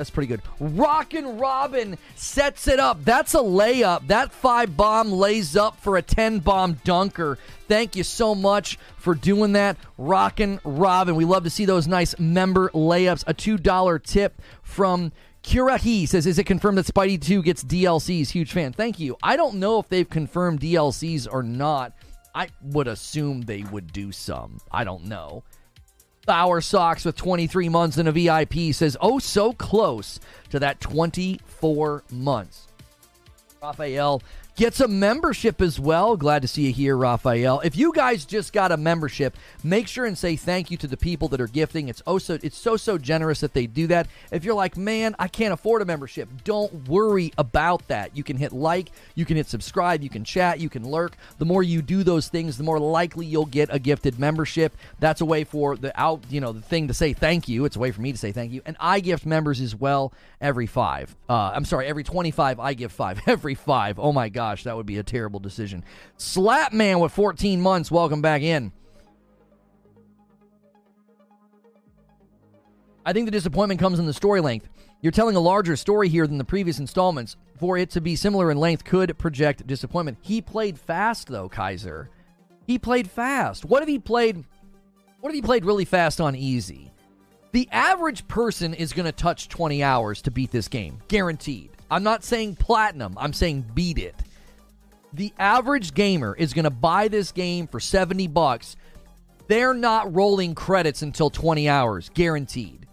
That's pretty good. Rockin' Robin sets it up. That's a layup. That five bomb lays up for a 10 bomb dunker. Thank you so much for doing that. Rockin' Robin. We love to see those nice member layups. A $2 tip from Kurahi says, Is it confirmed that Spidey 2 gets DLCs? Huge fan. Thank you. I don't know if they've confirmed DLCs or not. I would assume they would do some. I don't know. Our Socks with 23 months in a VIP says, oh, so close to that 24 months. Raphael gets a membership as well. Glad to see you here, Raphael. If you guys just got a membership, make sure and say thank you to the people that are gifting. It's oh so it's so so generous that they do that. If you're like, man, I can't afford a membership, don't worry about that. You can hit like, you can hit subscribe, you can chat, you can lurk. The more you do those things, the more likely you'll get a gifted membership. That's a way for the out, you know, the thing to say thank you. It's a way for me to say thank you. And I gift members as well every five. Uh, I'm sorry, every 25 I give five. (laughs) Every five. Oh my god gosh, that would be a terrible decision. Slap Man with 14 months, welcome back in. I think the disappointment comes in the story length. You're telling a larger story here than the previous installments. For it to be similar in length could project disappointment. He played fast though, Kaiser. He played fast. What if he played what if he played really fast on easy? The average person is going to touch 20 hours to beat this game, guaranteed. I'm not saying platinum, I'm saying beat it the average gamer is going to buy this game for 70 bucks, they're not rolling credits until 20 hours, guaranteed.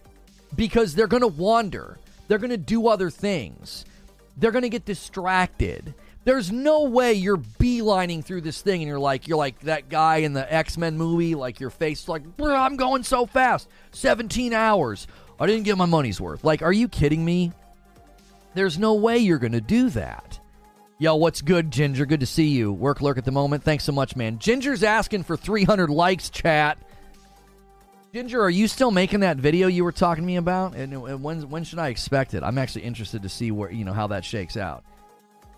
Because they're going to wander. They're going to do other things. They're going to get distracted. There's no way you're beelining through this thing and you're like you're like that guy in the X-Men movie, like your face like, I'm going so fast. 17 hours. I didn't get my money's worth. Like, are you kidding me? There's no way you're going to do that. Yo, what's good, Ginger? Good to see you. Work lurk at the moment. Thanks so much, man. Ginger's asking for 300 likes, chat. Ginger, are you still making that video you were talking to me about? And, and when when should I expect it? I'm actually interested to see where you know how that shakes out.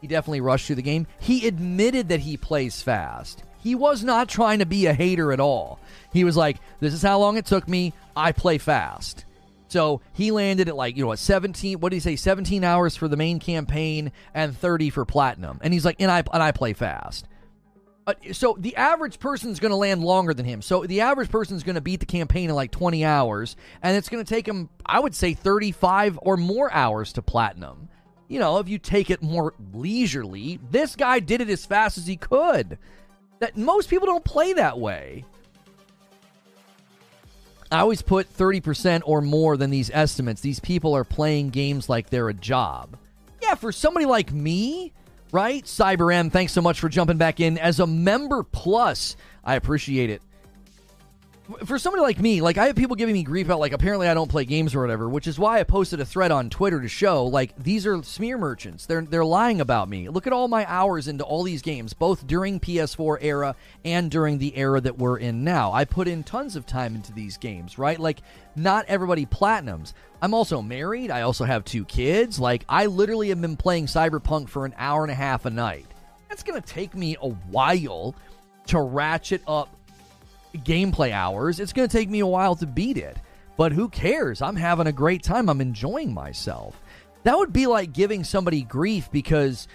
He definitely rushed through the game. He admitted that he plays fast. He was not trying to be a hater at all. He was like, "This is how long it took me. I play fast." So he landed at like, you know, what, 17, what did he say, 17 hours for the main campaign and 30 for platinum. And he's like, and I, and I play fast. Uh, so the average person's going to land longer than him. So the average person's going to beat the campaign in like 20 hours, and it's going to take him, I would say, 35 or more hours to platinum. You know, if you take it more leisurely, this guy did it as fast as he could. That most people don't play that way. I always put 30% or more than these estimates. These people are playing games like they're a job. Yeah, for somebody like me, right? Cyber M, thanks so much for jumping back in as a member plus. I appreciate it for somebody like me, like I have people giving me grief about like apparently I don't play games or whatever, which is why I posted a thread on Twitter to show like these are smear merchants. They're they're lying about me. Look at all my hours into all these games, both during PS4 era and during the era that we're in now. I put in tons of time into these games, right? Like not everybody platinums. I'm also married. I also have two kids. Like I literally have been playing Cyberpunk for an hour and a half a night. That's going to take me a while to ratchet up gameplay hours. It's going to take me a while to beat it. But who cares? I'm having a great time. I'm enjoying myself. That would be like giving somebody grief because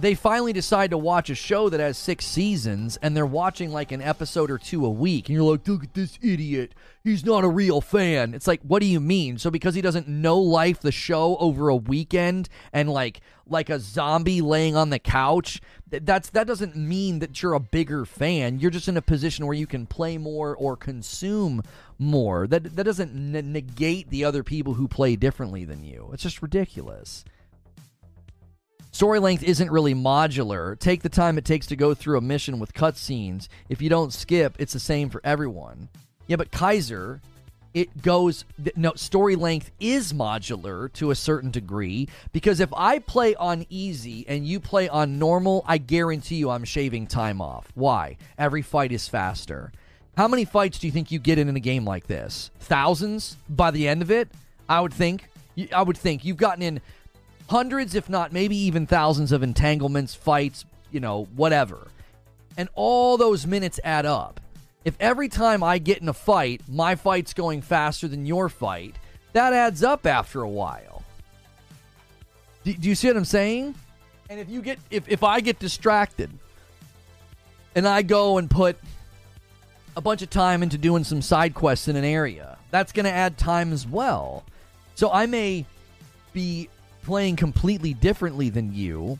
they finally decide to watch a show that has six seasons and they're watching like an episode or two a week. And you're like, look at this idiot. He's not a real fan. It's like, what do you mean? So because he doesn't know life the show over a weekend and like like a zombie laying on the couch, that's that doesn't mean that you're a bigger fan. You're just in a position where you can play more or consume more. That that doesn't negate the other people who play differently than you. It's just ridiculous. Story length isn't really modular. Take the time it takes to go through a mission with cutscenes. If you don't skip, it's the same for everyone. Yeah, but Kaiser, it goes no story length is modular to a certain degree because if I play on easy and you play on normal, I guarantee you I'm shaving time off. Why? Every fight is faster. How many fights do you think you get in, in a game like this? Thousands by the end of it? I would think. I would think you've gotten in hundreds, if not maybe even thousands of entanglements, fights, you know, whatever. And all those minutes add up. If every time I get in a fight, my fight's going faster than your fight, that adds up after a while. Do, do you see what I'm saying? And if you get if, if I get distracted and I go and put a bunch of time into doing some side quests in an area, that's going to add time as well. So I may be playing completely differently than you.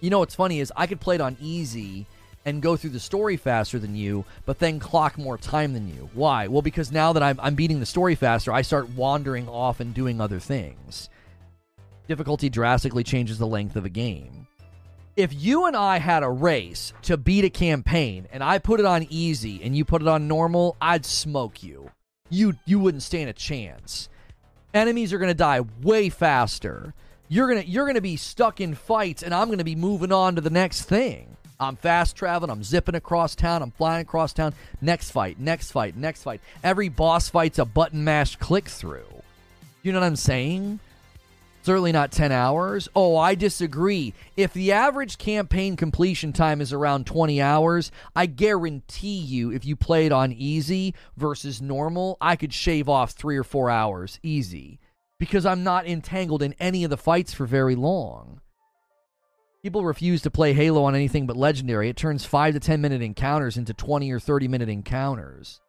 You know what's funny is I could play it on easy and go through the story faster than you, but then clock more time than you. Why? Well, because now that I'm, I'm beating the story faster, I start wandering off and doing other things. Difficulty drastically changes the length of a game. If you and I had a race to beat a campaign and I put it on easy and you put it on normal, I'd smoke you. You you wouldn't stand a chance enemies are going to die way faster. You're going to you're going to be stuck in fights and I'm going to be moving on to the next thing. I'm fast traveling, I'm zipping across town, I'm flying across town. Next fight, next fight, next fight. Every boss fight's a button mash click through. You know what I'm saying? Certainly not 10 hours. Oh, I disagree. If the average campaign completion time is around 20 hours, I guarantee you, if you played on easy versus normal, I could shave off three or four hours easy because I'm not entangled in any of the fights for very long. People refuse to play Halo on anything but Legendary. It turns 5 to 10 minute encounters into 20 or 30 minute encounters.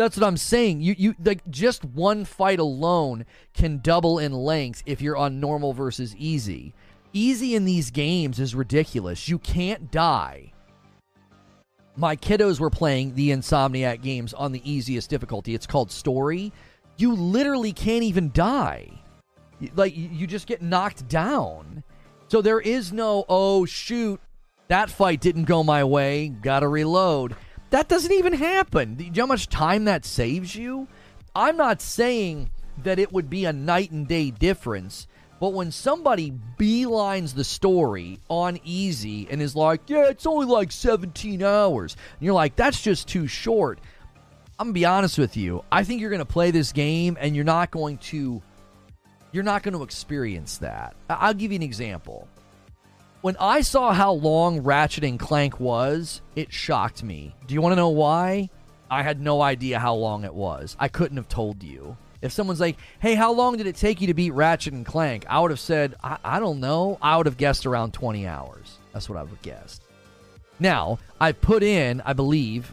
That's what I'm saying. You you like just one fight alone can double in length if you're on normal versus easy. Easy in these games is ridiculous. You can't die. My kiddos were playing the Insomniac games on the easiest difficulty. It's called Story. You literally can't even die. Like you just get knocked down. So there is no oh shoot, that fight didn't go my way, got to reload that doesn't even happen. Do you know how much time that saves you? I'm not saying that it would be a night and day difference, But when somebody beelines the story on easy and is like, yeah, it's only like 17 hours, and you're like, that's just too short. I'm gonna be honest with you. I think you're gonna play this game and you're not going to you're not going to experience that. I'll give you an example. When I saw how long Ratchet and Clank was, it shocked me. Do you want to know why? I had no idea how long it was. I couldn't have told you. If someone's like, hey, how long did it take you to beat Ratchet and Clank? I would have said, I, I don't know. I would have guessed around 20 hours. That's what I would have guessed. Now, I put in, I believe,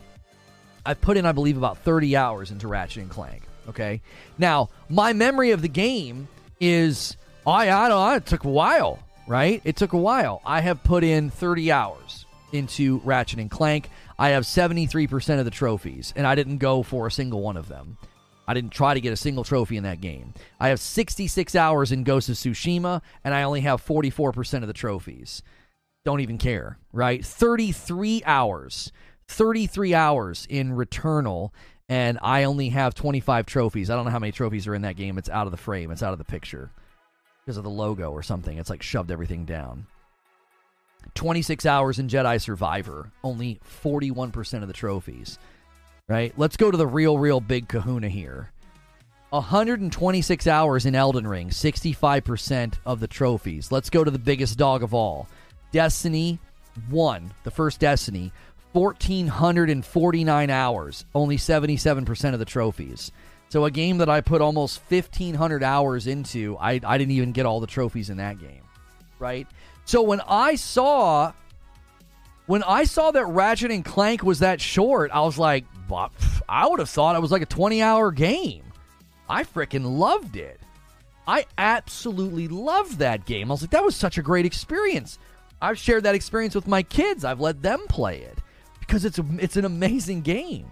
I put in, I believe, about 30 hours into Ratchet and Clank. Okay. Now, my memory of the game is, I, I don't know, it took a while right? It took a while. I have put in 30 hours into Ratchet and Clank. I have 73% of the trophies, and I didn't go for a single one of them. I didn't try to get a single trophy in that game. I have 66 hours in Ghost of Tsushima, and I only have 44% of the trophies. Don't even care, right? 33 hours. 33 hours in Returnal, and I only have 25 trophies. I don't know how many trophies are in that game. It's out of the frame, it's out of the picture because of the logo or something. It's like shoved everything down. 26 hours in Jedi Survivor, only 41% of the trophies. Right? Let's go to the real, real big kahuna here. 126 hours in Elden Ring, 65% of the trophies. Let's go to the biggest dog of all. Destiny 1, the first Destiny, 1,449 hours, only 77% of the trophies. So a game that I put almost 1500 hours into, I, I didn't even get all the trophies in that game. Right? So when I saw when I saw that Ratchet and Clank was that short, I was like, I would have thought it was like a 20 hour game. I freaking loved it. I absolutely loved that game. I was like, that was such a great experience. I've shared that experience with my kids. I've let them play it because it's a, it's an amazing game.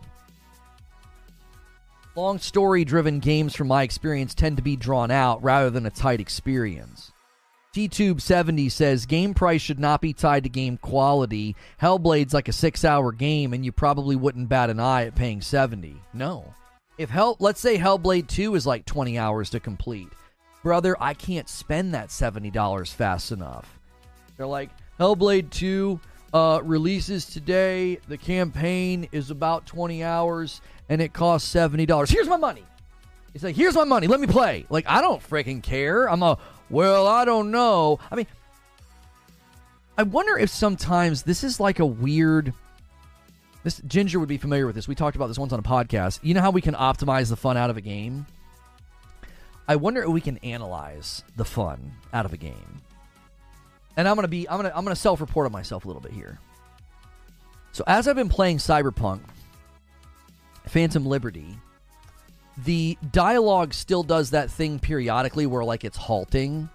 Long story driven games, from my experience, tend to be drawn out rather than a tight experience. TTube70 says game price should not be tied to game quality. Hellblade's like a six hour game, and you probably wouldn't bat an eye at paying 70. No. If Hell, let's say Hellblade 2 is like 20 hours to complete. Brother, I can't spend that $70 fast enough. They're like, Hellblade 2 uh, releases today. The campaign is about 20 hours and it costs $70. Here's my money. It's like, here's my money. Let me play. Like, I don't freaking care. I'm a, well, I don't know. I mean, I wonder if sometimes this is like a weird. This Ginger would be familiar with this. We talked about this once on a podcast. You know how we can optimize the fun out of a game? I wonder if we can analyze the fun out of a game. And I'm gonna be I'm gonna I'm gonna self-report on myself a little bit here. So as I've been playing Cyberpunk Phantom Liberty, the dialogue still does that thing periodically where like it's halting,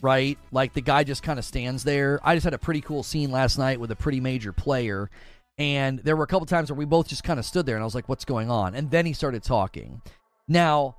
right? Like the guy just kind of stands there. I just had a pretty cool scene last night with a pretty major player, and there were a couple times where we both just kind of stood there and I was like, "What's going on?" And then he started talking. Now,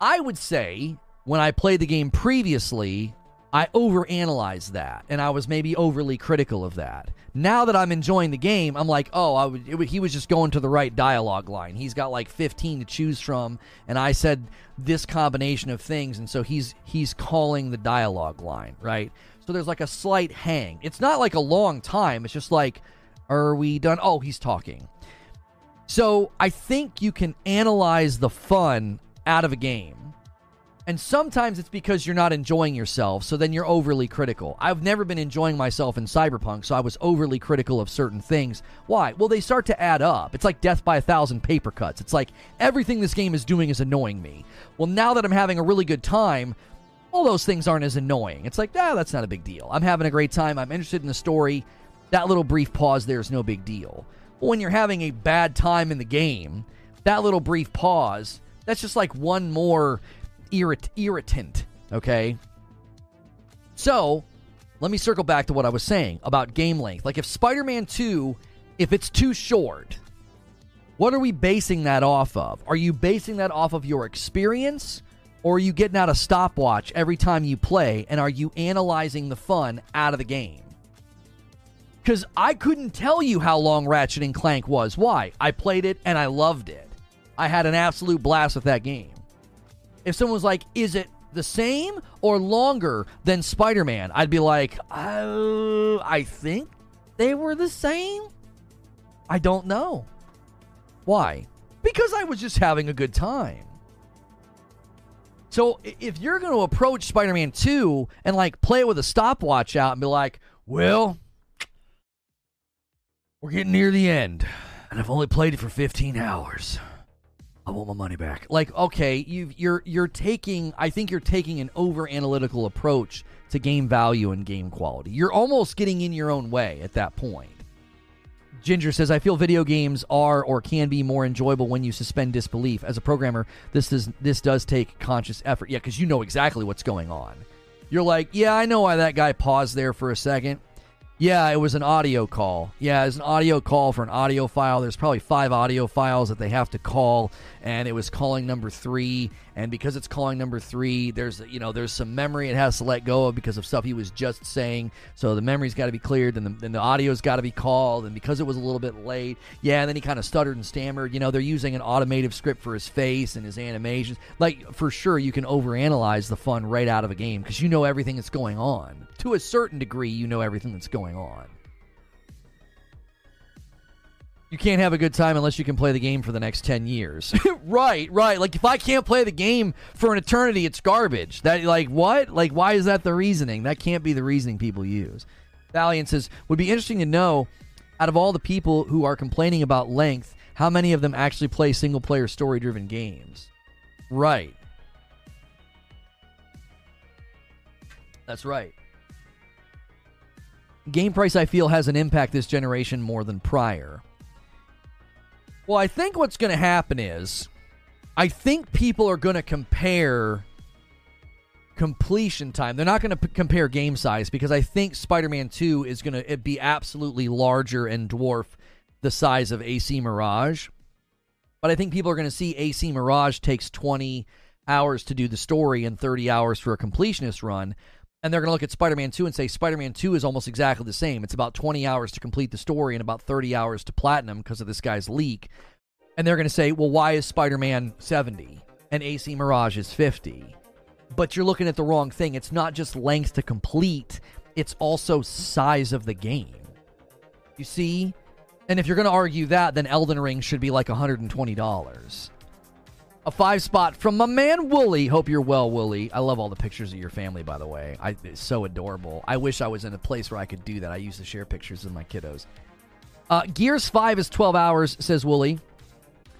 I would say when I played the game previously, I overanalyzed that and I was maybe overly critical of that. Now that I'm enjoying the game, I'm like, oh, he was just going to the right dialogue line. He's got like 15 to choose from, and I said this combination of things, and so he's he's calling the dialogue line, right? So there's like a slight hang. It's not like a long time. It's just like, are we done? Oh, he's talking. So I think you can analyze the fun out of a game and sometimes it's because you're not enjoying yourself, so then you're overly critical. I've never been enjoying myself in Cyberpunk, so I was overly critical of certain things. Why? Well, they start to add up. It's like death by a thousand paper cuts. It's like everything this game is doing is annoying me. Well, now that I'm having a really good time, all those things aren't as annoying. It's like, ah, that's not a big deal. I'm having a great time. I'm interested in the story. That little brief pause there is no big deal. But when you're having a bad time in the game, that little brief pause, that's just like one more irrit- irritant. Okay. So let me circle back to what I was saying about game length. Like if Spider Man 2, if it's too short, what are we basing that off of? Are you basing that off of your experience? Or are you getting out a stopwatch every time you play? And are you analyzing the fun out of the game? Because I couldn't tell you how long Ratchet and Clank was. Why? I played it and I loved it. I had an absolute blast with that game if someone was like, "Is it the same or longer than Spider Man, I'd be like, uh, I think they were the same. I don't know. Why? Because I was just having a good time. So if you're going to approach Spider Man 2 and like play it with a stopwatch out and be like, well, we're getting near the end, and I've only played it for 15 hours. I want my money back. Like, okay, you you're you're taking I think you're taking an over analytical approach to game value and game quality. You're almost getting in your own way at that point. Ginger says, I feel video games are or can be more enjoyable when you suspend disbelief. As a programmer, this does this does take conscious effort. Yeah, because you know exactly what's going on. You're like, yeah, I know why that guy paused there for a second. Yeah, it was an audio call. Yeah, it's an audio call for an audio file. There's probably five audio files that they have to call, and it was calling number three. And because it's calling number three, there's you know there's some memory it has to let go of because of stuff he was just saying. So the memory's got to be cleared, and the, then the audio's got to be called. And because it was a little bit late, yeah, and then he kind of stuttered and stammered. You know, they're using an automated script for his face and his animations. Like for sure, you can overanalyze the fun right out of a game because you know everything that's going on. To a certain degree, you know everything that's going on. You can't have a good time unless you can play the game for the next 10 years. (laughs) right, right. Like if I can't play the game for an eternity, it's garbage. That like what? Like why is that the reasoning? That can't be the reasoning people use. Valiant says, "Would be interesting to know out of all the people who are complaining about length, how many of them actually play single player story driven games?" Right. That's right. Game price I feel has an impact this generation more than prior. Well, I think what's going to happen is I think people are going to compare completion time. They're not going to p- compare game size because I think Spider-Man 2 is going to be absolutely larger and dwarf the size of AC Mirage. But I think people are going to see AC Mirage takes 20 hours to do the story and 30 hours for a completionist run. And they're going to look at Spider Man 2 and say Spider Man 2 is almost exactly the same. It's about 20 hours to complete the story and about 30 hours to platinum because of this guy's leak. And they're going to say, well, why is Spider Man 70 and AC Mirage is 50? But you're looking at the wrong thing. It's not just length to complete, it's also size of the game. You see? And if you're going to argue that, then Elden Ring should be like $120. A five spot from my man Wooly. Hope you're well, Wooly. I love all the pictures of your family, by the way. I, it's so adorable. I wish I was in a place where I could do that. I used to share pictures of my kiddos. Uh, Gears 5 is 12 hours, says Wooly.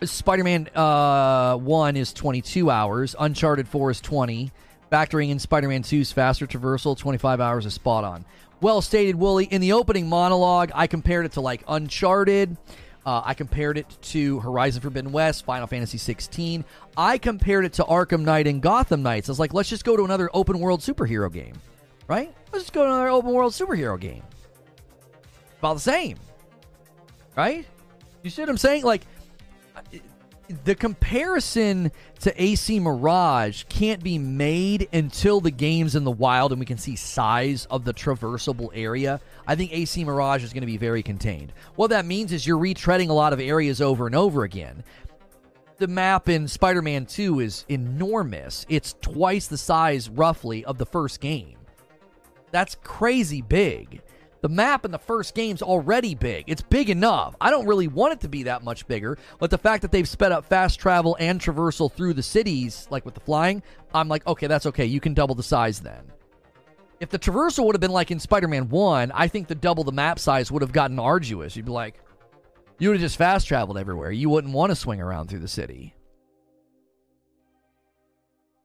Spider Man uh, 1 is 22 hours. Uncharted 4 is 20. Factoring in Spider Man 2's faster traversal, 25 hours is spot on. Well stated, Wooly. In the opening monologue, I compared it to like Uncharted. Uh, I compared it to Horizon Forbidden West, Final Fantasy 16. I compared it to Arkham Knight and Gotham Knights. I was like, let's just go to another open world superhero game, right? Let's just go to another open world superhero game. About the same, right? You see what I'm saying? Like, the comparison to AC Mirage can't be made until the game's in the wild and we can see size of the traversable area. I think AC Mirage is going to be very contained. What that means is you're retreading a lot of areas over and over again. The map in Spider Man 2 is enormous. It's twice the size, roughly, of the first game. That's crazy big. The map in the first game's already big. It's big enough. I don't really want it to be that much bigger, but the fact that they've sped up fast travel and traversal through the cities, like with the flying, I'm like, okay, that's okay. You can double the size then. If the traversal would have been like in Spider Man 1, I think the double the map size would have gotten arduous. You'd be like, you would have just fast traveled everywhere. You wouldn't want to swing around through the city.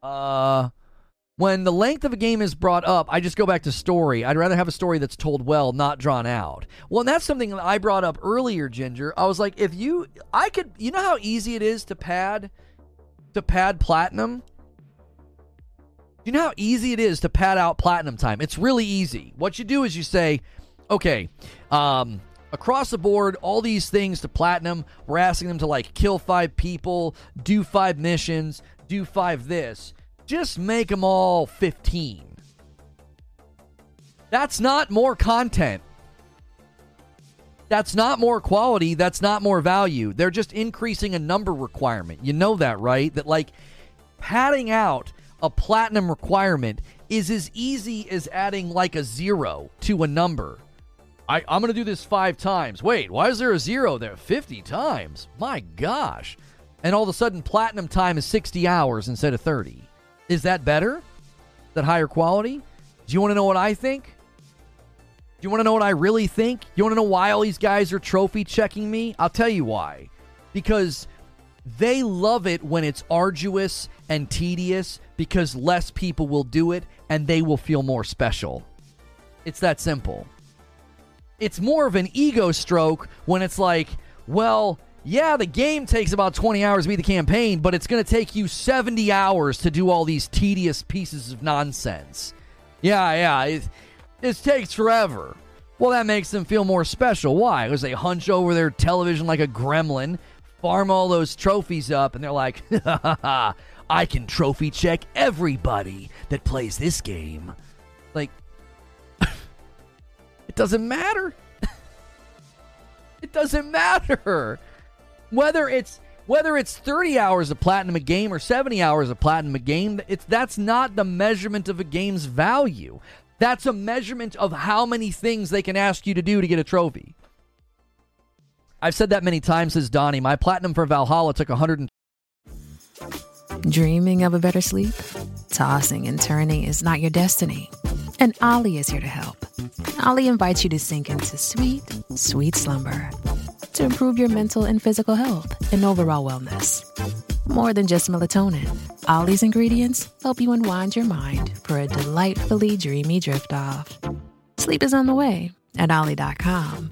Uh, when the length of a game is brought up, I just go back to story. I'd rather have a story that's told well, not drawn out. Well, and that's something that I brought up earlier, Ginger. I was like, if you, I could, you know how easy it is to pad, to pad platinum. You know how easy it is to pad out platinum time. It's really easy. What you do is you say, okay, um, across the board, all these things to platinum. We're asking them to like kill five people, do five missions, do five this just make them all 15. That's not more content. That's not more quality. That's not more value. They're just increasing a number requirement. You know that, right? That, like, padding out a platinum requirement is as easy as adding like a zero to a number. I, I'm going to do this five times. Wait, why is there a zero there? 50 times? My gosh. And all of a sudden, platinum time is 60 hours instead of 30. Is that better? That higher quality? Do you want to know what I think? Do you want to know what I really think? You want to know why all these guys are trophy checking me? I'll tell you why. Because they love it when it's arduous and tedious because less people will do it and they will feel more special. It's that simple. It's more of an ego stroke when it's like, well, yeah, the game takes about 20 hours to beat the campaign, but it's going to take you 70 hours to do all these tedious pieces of nonsense. Yeah, yeah, it, takes forever. Well, that makes them feel more special. Why? Because they hunch over their television like a gremlin, farm all those trophies up, and they're like, (laughs) I can trophy check everybody that plays this game. Like, (laughs) it doesn't matter. (laughs) it doesn't matter. Whether it's whether it's 30 hours of platinum a game or 70 hours of platinum a game, it's that's not the measurement of a game's value. That's a measurement of how many things they can ask you to do to get a trophy. I've said that many times, says Donnie. My platinum for Valhalla took 100. And- Dreaming of a better sleep? Tossing and turning is not your destiny. And Olly is here to help. Olly invites you to sink into sweet, sweet slumber to improve your mental and physical health and overall wellness. More than just melatonin, Olly's ingredients help you unwind your mind for a delightfully dreamy drift off. Sleep is on the way at Olly.com.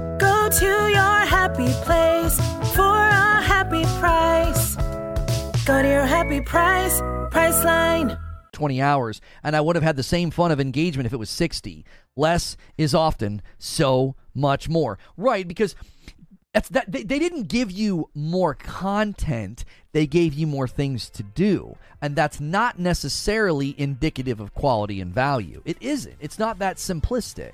Go to your happy place for a happy price. Go to your happy price, Priceline. 20 hours, and I would have had the same fun of engagement if it was 60. Less is often so much more. Right, because that's that they, they didn't give you more content, they gave you more things to do. And that's not necessarily indicative of quality and value. It isn't. It's not that simplistic.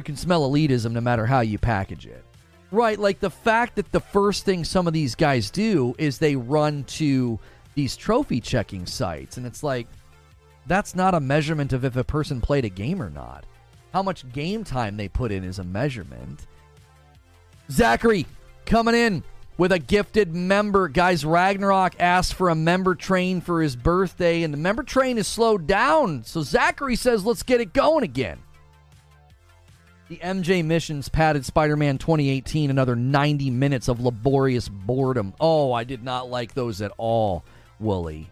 You can smell elitism no matter how you package it. Right, like the fact that the first thing some of these guys do is they run to these trophy checking sites. And it's like, that's not a measurement of if a person played a game or not. How much game time they put in is a measurement. Zachary coming in with a gifted member. Guys, Ragnarok asked for a member train for his birthday, and the member train is slowed down. So Zachary says, let's get it going again. The MJ Missions padded Spider Man 2018, another 90 minutes of laborious boredom. Oh, I did not like those at all. Wooly.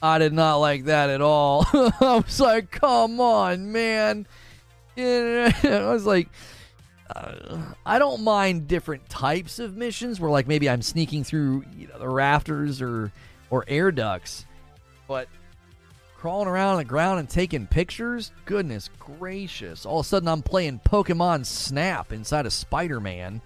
I did not like that at all. (laughs) I was like, come on, man. (laughs) I was like, uh, I don't mind different types of missions where, like, maybe I'm sneaking through you know, the rafters or or air ducts, but crawling around on the ground and taking pictures, goodness gracious! All of a sudden, I'm playing Pokemon Snap inside of Spider-Man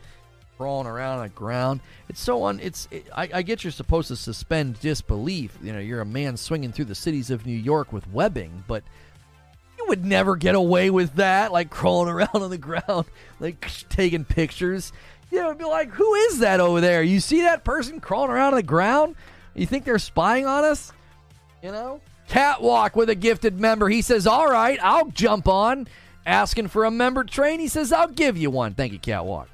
crawling around on the ground. It's so un. It's. It, I, I get you're supposed to suspend disbelief. You know, you're a man swinging through the cities of New York with webbing, but you would never get away with that. Like crawling around (laughs) on the ground, like (laughs) taking pictures. You know, be like, who is that over there? You see that person crawling around on the ground? You think they're spying on us? You know. Catwalk with a gifted member. He says, All right, I'll jump on. Asking for a member train. He says, I'll give you one. Thank you, Catwalk.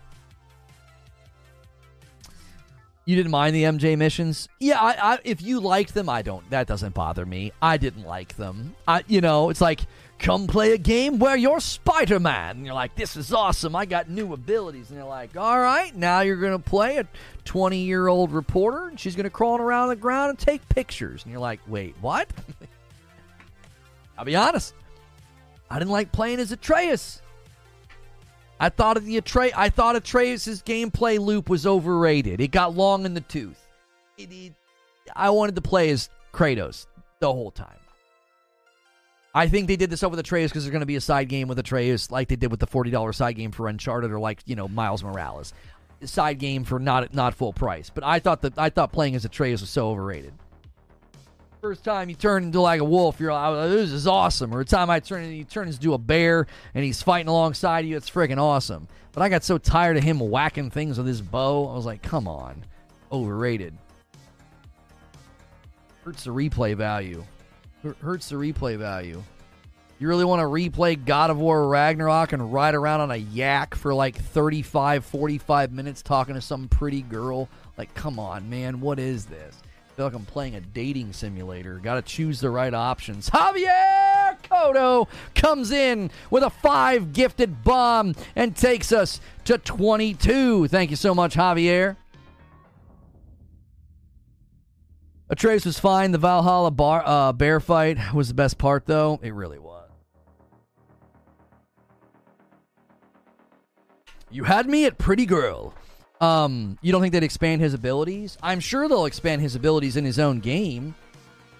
You didn't mind the MJ missions? Yeah, I, I, if you liked them, I don't. That doesn't bother me. I didn't like them. I, you know, it's like come play a game where you're Spider Man, and you're like, this is awesome. I got new abilities, and they're like, all right, now you're gonna play a 20 year old reporter, and she's gonna crawl around the ground and take pictures, and you're like, wait, what? (laughs) I'll be honest. I didn't like playing as Atreus. I thought of the Atre- I thought Atreus' gameplay loop was overrated. It got long in the tooth. It, it, I wanted to play as Kratos the whole time. I think they did this over the Atreus because there's going to be a side game with Atreus, like they did with the forty dollars side game for Uncharted, or like you know Miles Morales, side game for not not full price. But I thought that I thought playing as Atreus was so overrated. First time you turn into like a wolf, you're like, oh, "This is awesome." Or the time I turn, you turn into a bear and he's fighting alongside you, it's freaking awesome. But I got so tired of him whacking things with his bow. I was like, "Come on, overrated." Hurts the replay value hurts the replay value. You really want to replay God of War Ragnarok and ride around on a yak for like 35, 45 minutes talking to some pretty girl? Like, come on, man, what is this? I feel like I'm playing a dating simulator. Got to choose the right options. Javier Cotto comes in with a five gifted bomb and takes us to 22. Thank you so much, Javier. Atreus was fine. The Valhalla bar, uh, bear fight was the best part, though. It really was. You had me at pretty girl. Um, you don't think they'd expand his abilities? I'm sure they'll expand his abilities in his own game.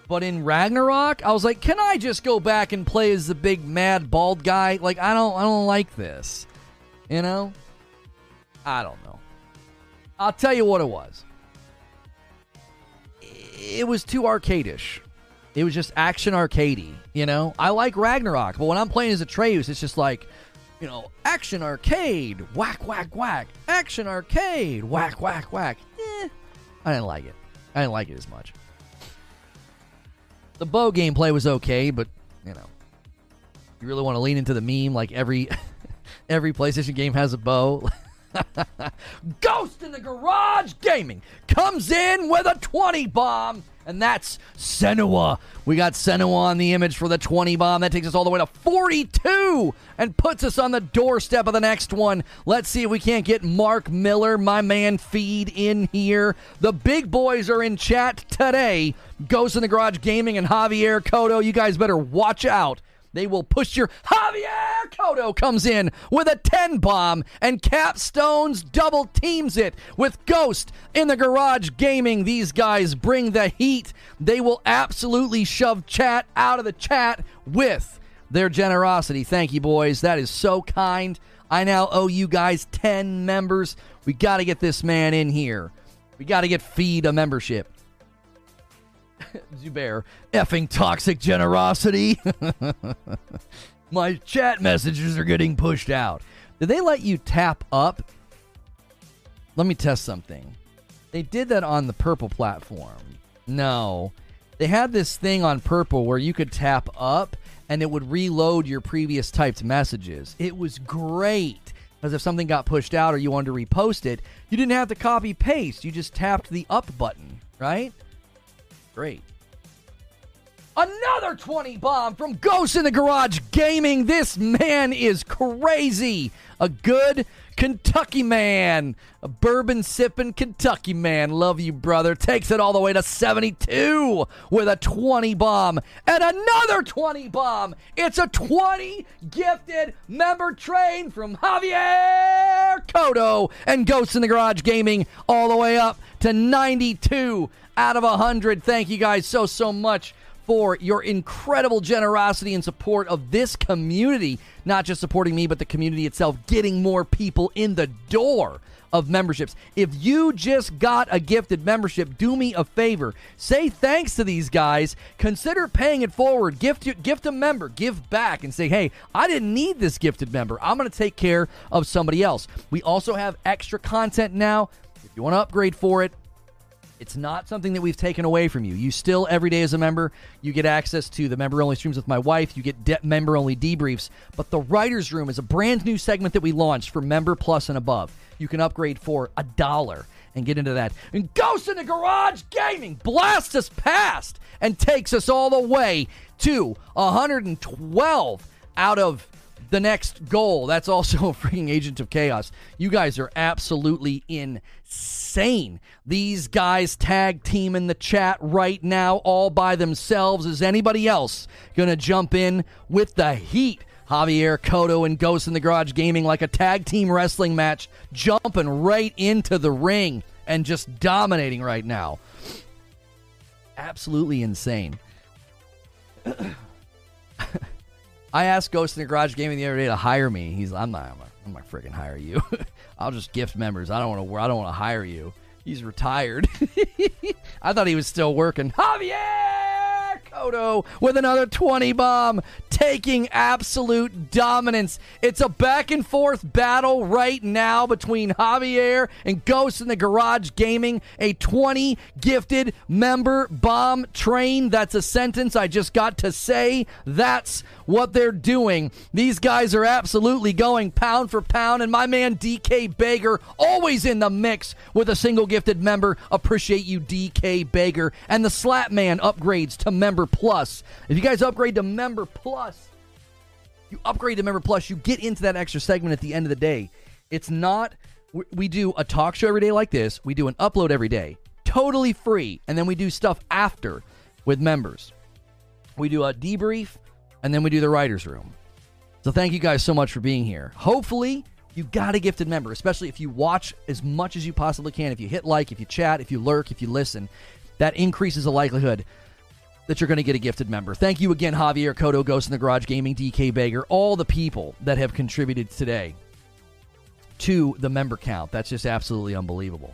But in Ragnarok, I was like, can I just go back and play as the big mad bald guy? Like, I don't, I don't like this. You know? I don't know. I'll tell you what it was it was too arcadish. It was just action arcadey, you know? I like Ragnarok, but when I'm playing as Atreus, it's just like, you know, action arcade, whack, whack, whack. Action arcade, whack, whack, whack. Eh, I didn't like it. I didn't like it as much. The bow gameplay was okay, but, you know, you really want to lean into the meme like every (laughs) every PlayStation game has a bow. (laughs) (laughs) Ghost in the Garage Gaming comes in with a 20 bomb, and that's Senua. We got Senua on the image for the 20 bomb. That takes us all the way to 42 and puts us on the doorstep of the next one. Let's see if we can't get Mark Miller, my man, feed in here. The big boys are in chat today. Ghost in the Garage Gaming and Javier Cotto. You guys better watch out they will push your Javier Cotto comes in with a 10 bomb and Capstones double teams it with Ghost in the Garage Gaming. These guys bring the heat. They will absolutely shove chat out of the chat with their generosity. Thank you, boys. That is so kind. I now owe you guys 10 members. We got to get this man in here. We got to get Feed a membership. (laughs) Zubair, effing toxic generosity. (laughs) My chat messages are getting pushed out. Did they let you tap up? Let me test something. They did that on the Purple platform. No. They had this thing on Purple where you could tap up and it would reload your previous typed messages. It was great. Because if something got pushed out or you wanted to repost it, you didn't have to copy paste. You just tapped the up button, right? Great. Another 20 bomb from Ghost in the Garage Gaming. This man is crazy. A good Kentucky man. A bourbon sipping Kentucky man. Love you, brother. Takes it all the way to 72 with a 20 bomb. And another 20 bomb. It's a 20 gifted member train from Javier Cotto and Ghost in the Garage Gaming all the way up to 92 out of 100. Thank you guys so, so much for your incredible generosity and support of this community. Not just supporting me, but the community itself, getting more people in the door of memberships. If you just got a gifted membership, do me a favor. Say thanks to these guys. Consider paying it forward. Gift gift a member. Give back and say, "Hey, I didn't need this gifted member. I'm going to take care of somebody else." We also have extra content now. If you want to upgrade for it, it's not something that we've taken away from you. You still, every day as a member, you get access to the member only streams with my wife. You get de- member only debriefs. But the Writer's Room is a brand new segment that we launched for Member Plus and above. You can upgrade for a dollar and get into that. And Ghost in the Garage Gaming blasts us past and takes us all the way to 112 out of the next goal. That's also (laughs) a freaking Agent of Chaos. You guys are absolutely insane. These guys tag team in the chat right now, all by themselves. Is anybody else going to jump in with the heat? Javier Cotto and Ghost in the Garage Gaming like a tag team wrestling match, jumping right into the ring and just dominating right now. Absolutely insane. (coughs) I asked Ghost in the Garage Gaming the other day to hire me. He's I'm not I'm not, I'm not freaking hire you. (laughs) I'll just gift members. I don't want to I don't want to hire you. He's retired. (laughs) I thought he was still working. Javier Cotto with another 20 bomb, taking absolute dominance. It's a back and forth battle right now between Javier and Ghost in the Garage Gaming. A 20 gifted member bomb train. That's a sentence I just got to say. That's what they're doing. These guys are absolutely going pound for pound, and my man DK Bager always in the mix with a single gifted member. Appreciate you, DK Bager. And the Slap Man upgrades to Member Plus. If you guys upgrade to Member Plus, you upgrade to Member Plus, you get into that extra segment at the end of the day. It's not, we- we do a talk show every day like this, we do an upload every day, totally free, and then we do stuff after with members. We do a debrief, and then we do the writer's room. So thank you guys so much for being here. Hopefully, you got a gifted member, especially if you watch as much as you possibly can. If you hit like, if you chat, if you lurk, if you listen, that increases the likelihood that you're going to get a gifted member. Thank you again, Javier Kodo, Ghost in the Garage Gaming, DK Bager, all the people that have contributed today to the member count. That's just absolutely unbelievable.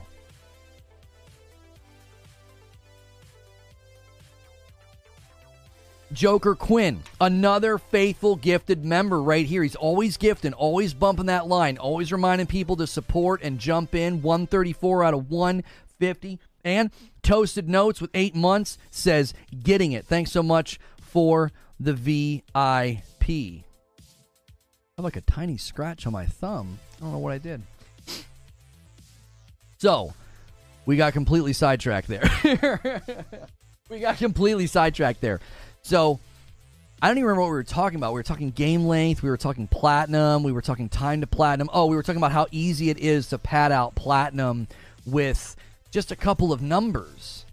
Joker Quinn, another faithful gifted member right here. He's always gifting, always bumping that line, always reminding people to support and jump in. 134 out of 150. And Toasted Notes with eight months says, getting it. Thanks so much for the VIP. I have like a tiny scratch on my thumb. I don't know what I did. So, we got completely sidetracked there. (laughs) we got completely sidetracked there. So, I don't even remember what we were talking about. We were talking game length. We were talking platinum. We were talking time to platinum. Oh, we were talking about how easy it is to pad out platinum with just a couple of numbers.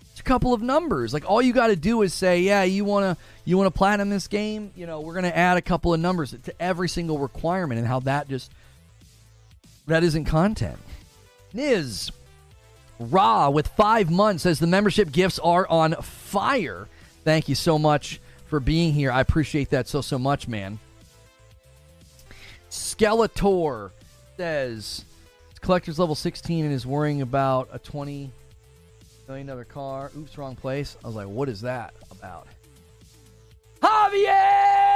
Just a couple of numbers. Like all you got to do is say, "Yeah, you want to you want to platinum this game? You know, we're going to add a couple of numbers to every single requirement and how that just that isn't content." Niz Ra with 5 months says the membership gifts are on fire. Thank you so much for being here. I appreciate that so so much, man. Skeletor says collector's level 16 and is worrying about a 20 million dollar car. Oops, wrong place. I was like, what is that about? Javier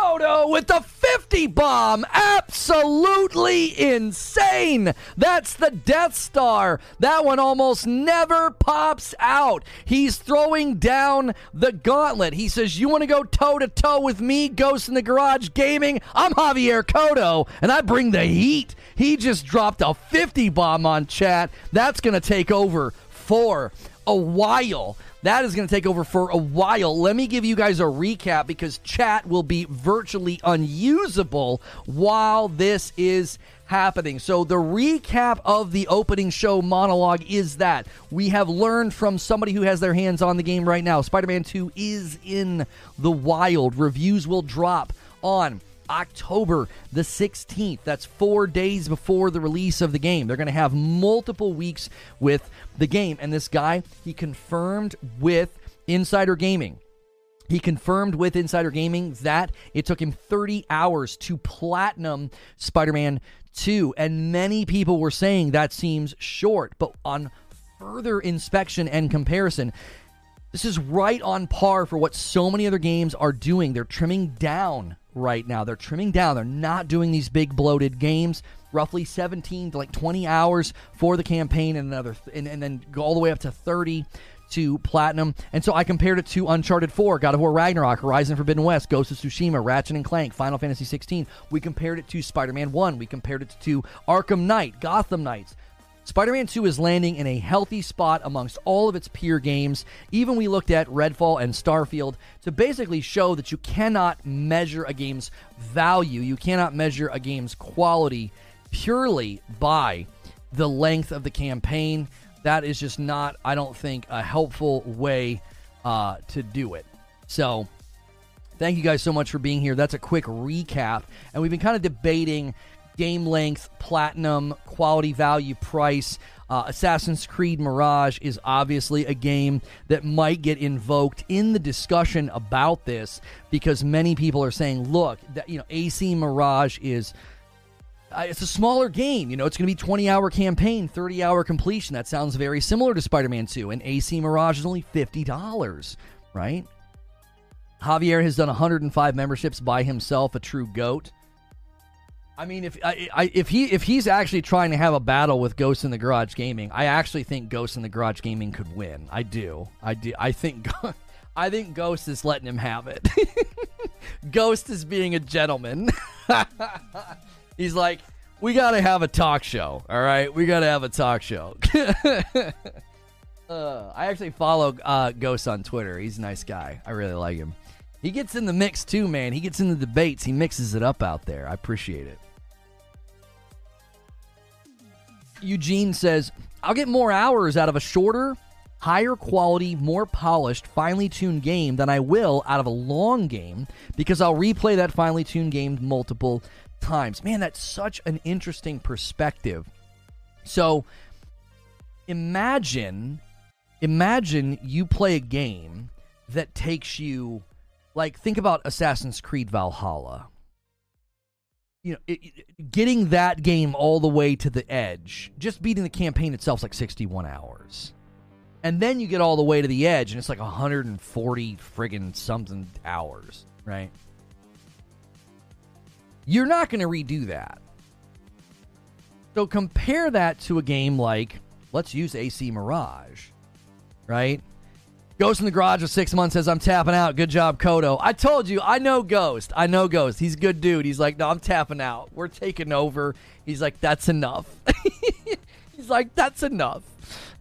Kodo with the 50 bomb. Absolutely insane. That's the Death Star. That one almost never pops out. He's throwing down the gauntlet. He says, You want to go toe to toe with me, Ghost in the Garage Gaming? I'm Javier Kodo, and I bring the heat. He just dropped a 50 bomb on chat. That's going to take over for a while. That is going to take over for a while. Let me give you guys a recap because chat will be virtually unusable while this is happening. So, the recap of the opening show monologue is that we have learned from somebody who has their hands on the game right now Spider Man 2 is in the wild. Reviews will drop on October the 16th. That's four days before the release of the game. They're going to have multiple weeks with the game. And this guy, he confirmed with Insider Gaming. He confirmed with Insider Gaming that it took him 30 hours to platinum Spider Man 2. And many people were saying that seems short. But on further inspection and comparison, this is right on par for what so many other games are doing. They're trimming down right now. They're trimming down. They're not doing these big bloated games. Roughly 17 to like 20 hours for the campaign, and another, th- and, and then go all the way up to 30 to platinum. And so I compared it to Uncharted 4, God of War Ragnarok, Horizon Forbidden West, Ghost of Tsushima, Ratchet and Clank, Final Fantasy 16. We compared it to Spider-Man 1. We compared it to Arkham Knight, Gotham Knights. Spider Man 2 is landing in a healthy spot amongst all of its peer games. Even we looked at Redfall and Starfield to basically show that you cannot measure a game's value, you cannot measure a game's quality purely by the length of the campaign. That is just not, I don't think, a helpful way uh, to do it. So, thank you guys so much for being here. That's a quick recap. And we've been kind of debating game length, platinum, quality, value, price. Uh, Assassin's Creed Mirage is obviously a game that might get invoked in the discussion about this because many people are saying, look, that you know, AC Mirage is uh, it's a smaller game. You know, it's going to be 20 hour campaign, 30 hour completion. That sounds very similar to Spider Man 2. And AC Mirage is only $50, right? Javier has done 105 memberships by himself, a true goat. I mean, if I, I, if he if he's actually trying to have a battle with Ghost in the Garage Gaming, I actually think Ghost in the Garage Gaming could win. I do. I do. I think (laughs) I think Ghost is letting him have it. (laughs) Ghost is being a gentleman. (laughs) he's like, we got to have a talk show. All right, we got to have a talk show. uh, I actually follow uh, Ghost on Twitter. He's a nice guy. I really like him. He gets in the mix too, man. He gets in the debates. He mixes it up out there. I appreciate it. Eugene says, I'll get more hours out of a shorter, higher quality, more polished, finely tuned game than I will out of a long game because I'll replay that finely tuned game multiple times. Man, that's such an interesting perspective. So imagine imagine you play a game that takes you like think about Assassin's Creed Valhalla you know, it, it, getting that game all the way to the edge, just beating the campaign itself is like 61 hours. And then you get all the way to the edge, and it's like 140 friggin' something hours, right? You're not going to redo that. So compare that to a game like, let's use AC Mirage, right? Ghost in the garage for six months says, I'm tapping out. Good job, Kodo. I told you, I know Ghost. I know Ghost. He's a good dude. He's like, no, I'm tapping out. We're taking over. He's like, that's enough. (laughs) He's like, that's enough.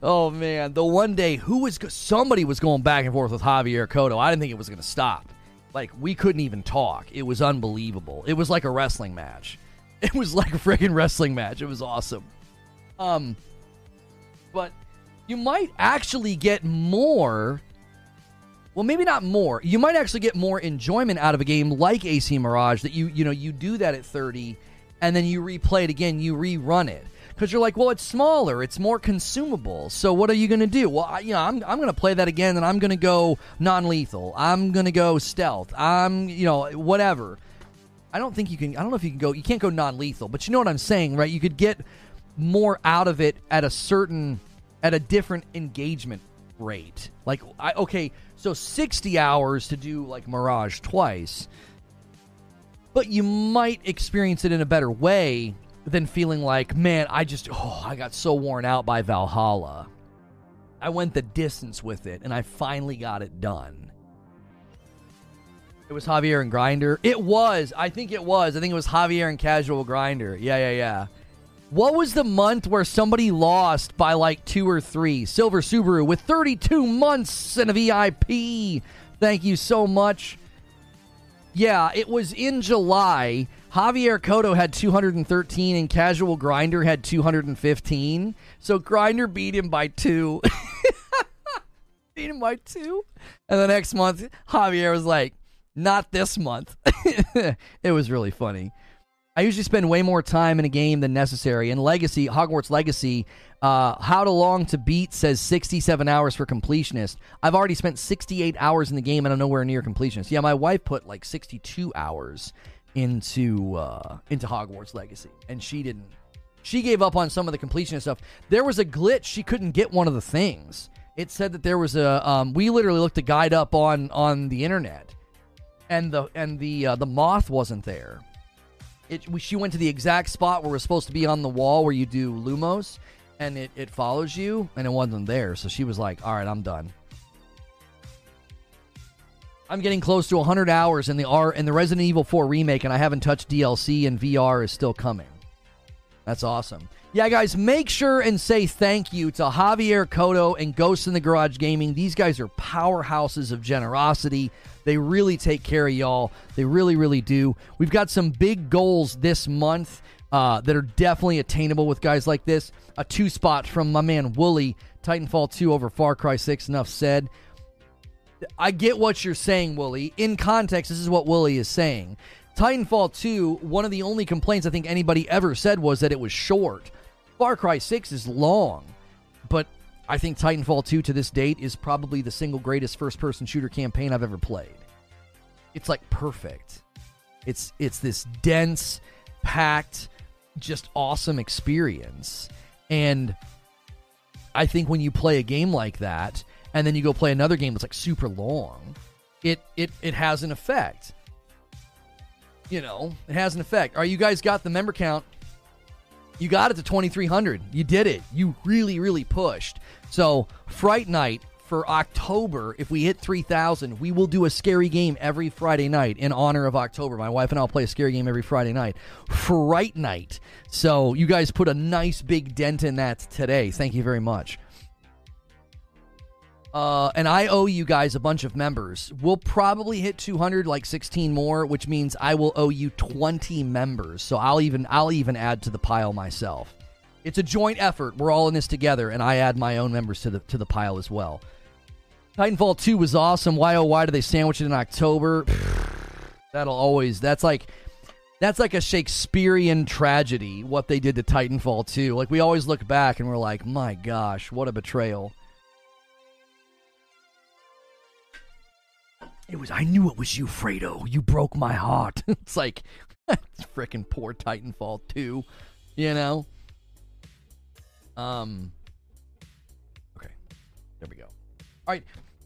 Oh, man. The one day, who was, somebody was going back and forth with Javier Kodo. I didn't think it was going to stop. Like, we couldn't even talk. It was unbelievable. It was like a wrestling match. (laughs) It was like a freaking wrestling match. It was awesome. Um, but you might actually get more well maybe not more. You might actually get more enjoyment out of a game like ac mirage that you you know you do that at 30 and then you replay it again you rerun it. Because you're like well it's smaller it's more consumable. So what are you going to do? Well I, you know i'm, I'm going to play that again and i'm going to go non-lethal. I'm going to go stealth. I'm you know whatever. I don't think you can i don't know if you can go you can't go non-lethal but you know what i'm saying right? You could get more out of it at a certain at a different engagement rate. Like I, okay so 60 hours to do like Mirage twice. But you might experience it in a better way than feeling like, man, I just, oh, I got so worn out by Valhalla. I went the distance with it and I finally got it done. It was Javier and Grinder. It was. I think it was. I think it was Javier and Casual Grinder. Yeah, yeah, yeah. What was the month where somebody lost by like two or three? Silver Subaru with 32 months and a VIP. Thank you so much. Yeah, it was in July. Javier Kodo had 213 and Casual Grinder had 215. So Grinder beat him by two. (laughs) beat him by two. And the next month, Javier was like, not this month. (laughs) it was really funny. I usually spend way more time in a game than necessary. In Legacy, Hogwarts Legacy, uh, How to Long to Beat says 67 hours for completionist. I've already spent 68 hours in the game and I'm nowhere near completionist. Yeah, my wife put like 62 hours into uh, into Hogwarts Legacy, and she didn't. She gave up on some of the completionist stuff. There was a glitch; she couldn't get one of the things. It said that there was a. Um, we literally looked a guide up on on the internet, and the and the uh, the moth wasn't there it, she went to the exact spot where we're supposed to be on the wall where you do Lumos, and it, it follows you, and it wasn't there. So she was like, all right, I'm done. I'm getting close to 100 hours in the R in the Resident Evil 4 remake, and I haven't touched DLC, and VR is still coming. That's awesome. Yeah, guys, make sure and say thank you to Javier Kodo and Ghost in the Garage Gaming. These guys are powerhouses of generosity. They really take care of y'all. They really, really do. We've got some big goals this month uh, that are definitely attainable with guys like this. A two spot from my man Wooly, Titanfall 2 over Far Cry 6. Enough said. I get what you're saying, Wooly. In context, this is what Wooly is saying. Titanfall 2, one of the only complaints I think anybody ever said was that it was short. Far Cry 6 is long. but I think Titanfall 2 to this date is probably the single greatest first person shooter campaign I've ever played. It's like perfect. It's it's this dense, packed, just awesome experience. And I think when you play a game like that and then you go play another game that's like super long, it it it has an effect. You know, it has an effect. Are you guys got the member count? You got it to 2300. You did it. You really really pushed. So, Fright Night for October, if we hit 3,000, we will do a scary game every Friday night in honor of October. My wife and I will play a scary game every Friday night. Fright Night. So you guys put a nice big dent in that today. Thank you very much. Uh, and I owe you guys a bunch of members. We'll probably hit 200, like 16 more, which means I will owe you 20 members. So I'll even I'll even add to the pile myself. It's a joint effort. We're all in this together, and I add my own members to the to the pile as well. Titanfall 2 was awesome. Why oh why do they sandwich it in October? (sighs) That'll always that's like that's like a Shakespearean tragedy what they did to Titanfall 2. Like we always look back and we're like, "My gosh, what a betrayal." It was I knew it was you, Fredo. You broke my heart. (laughs) it's like (laughs) freaking poor Titanfall 2, you know? Um Okay. There we go. All right.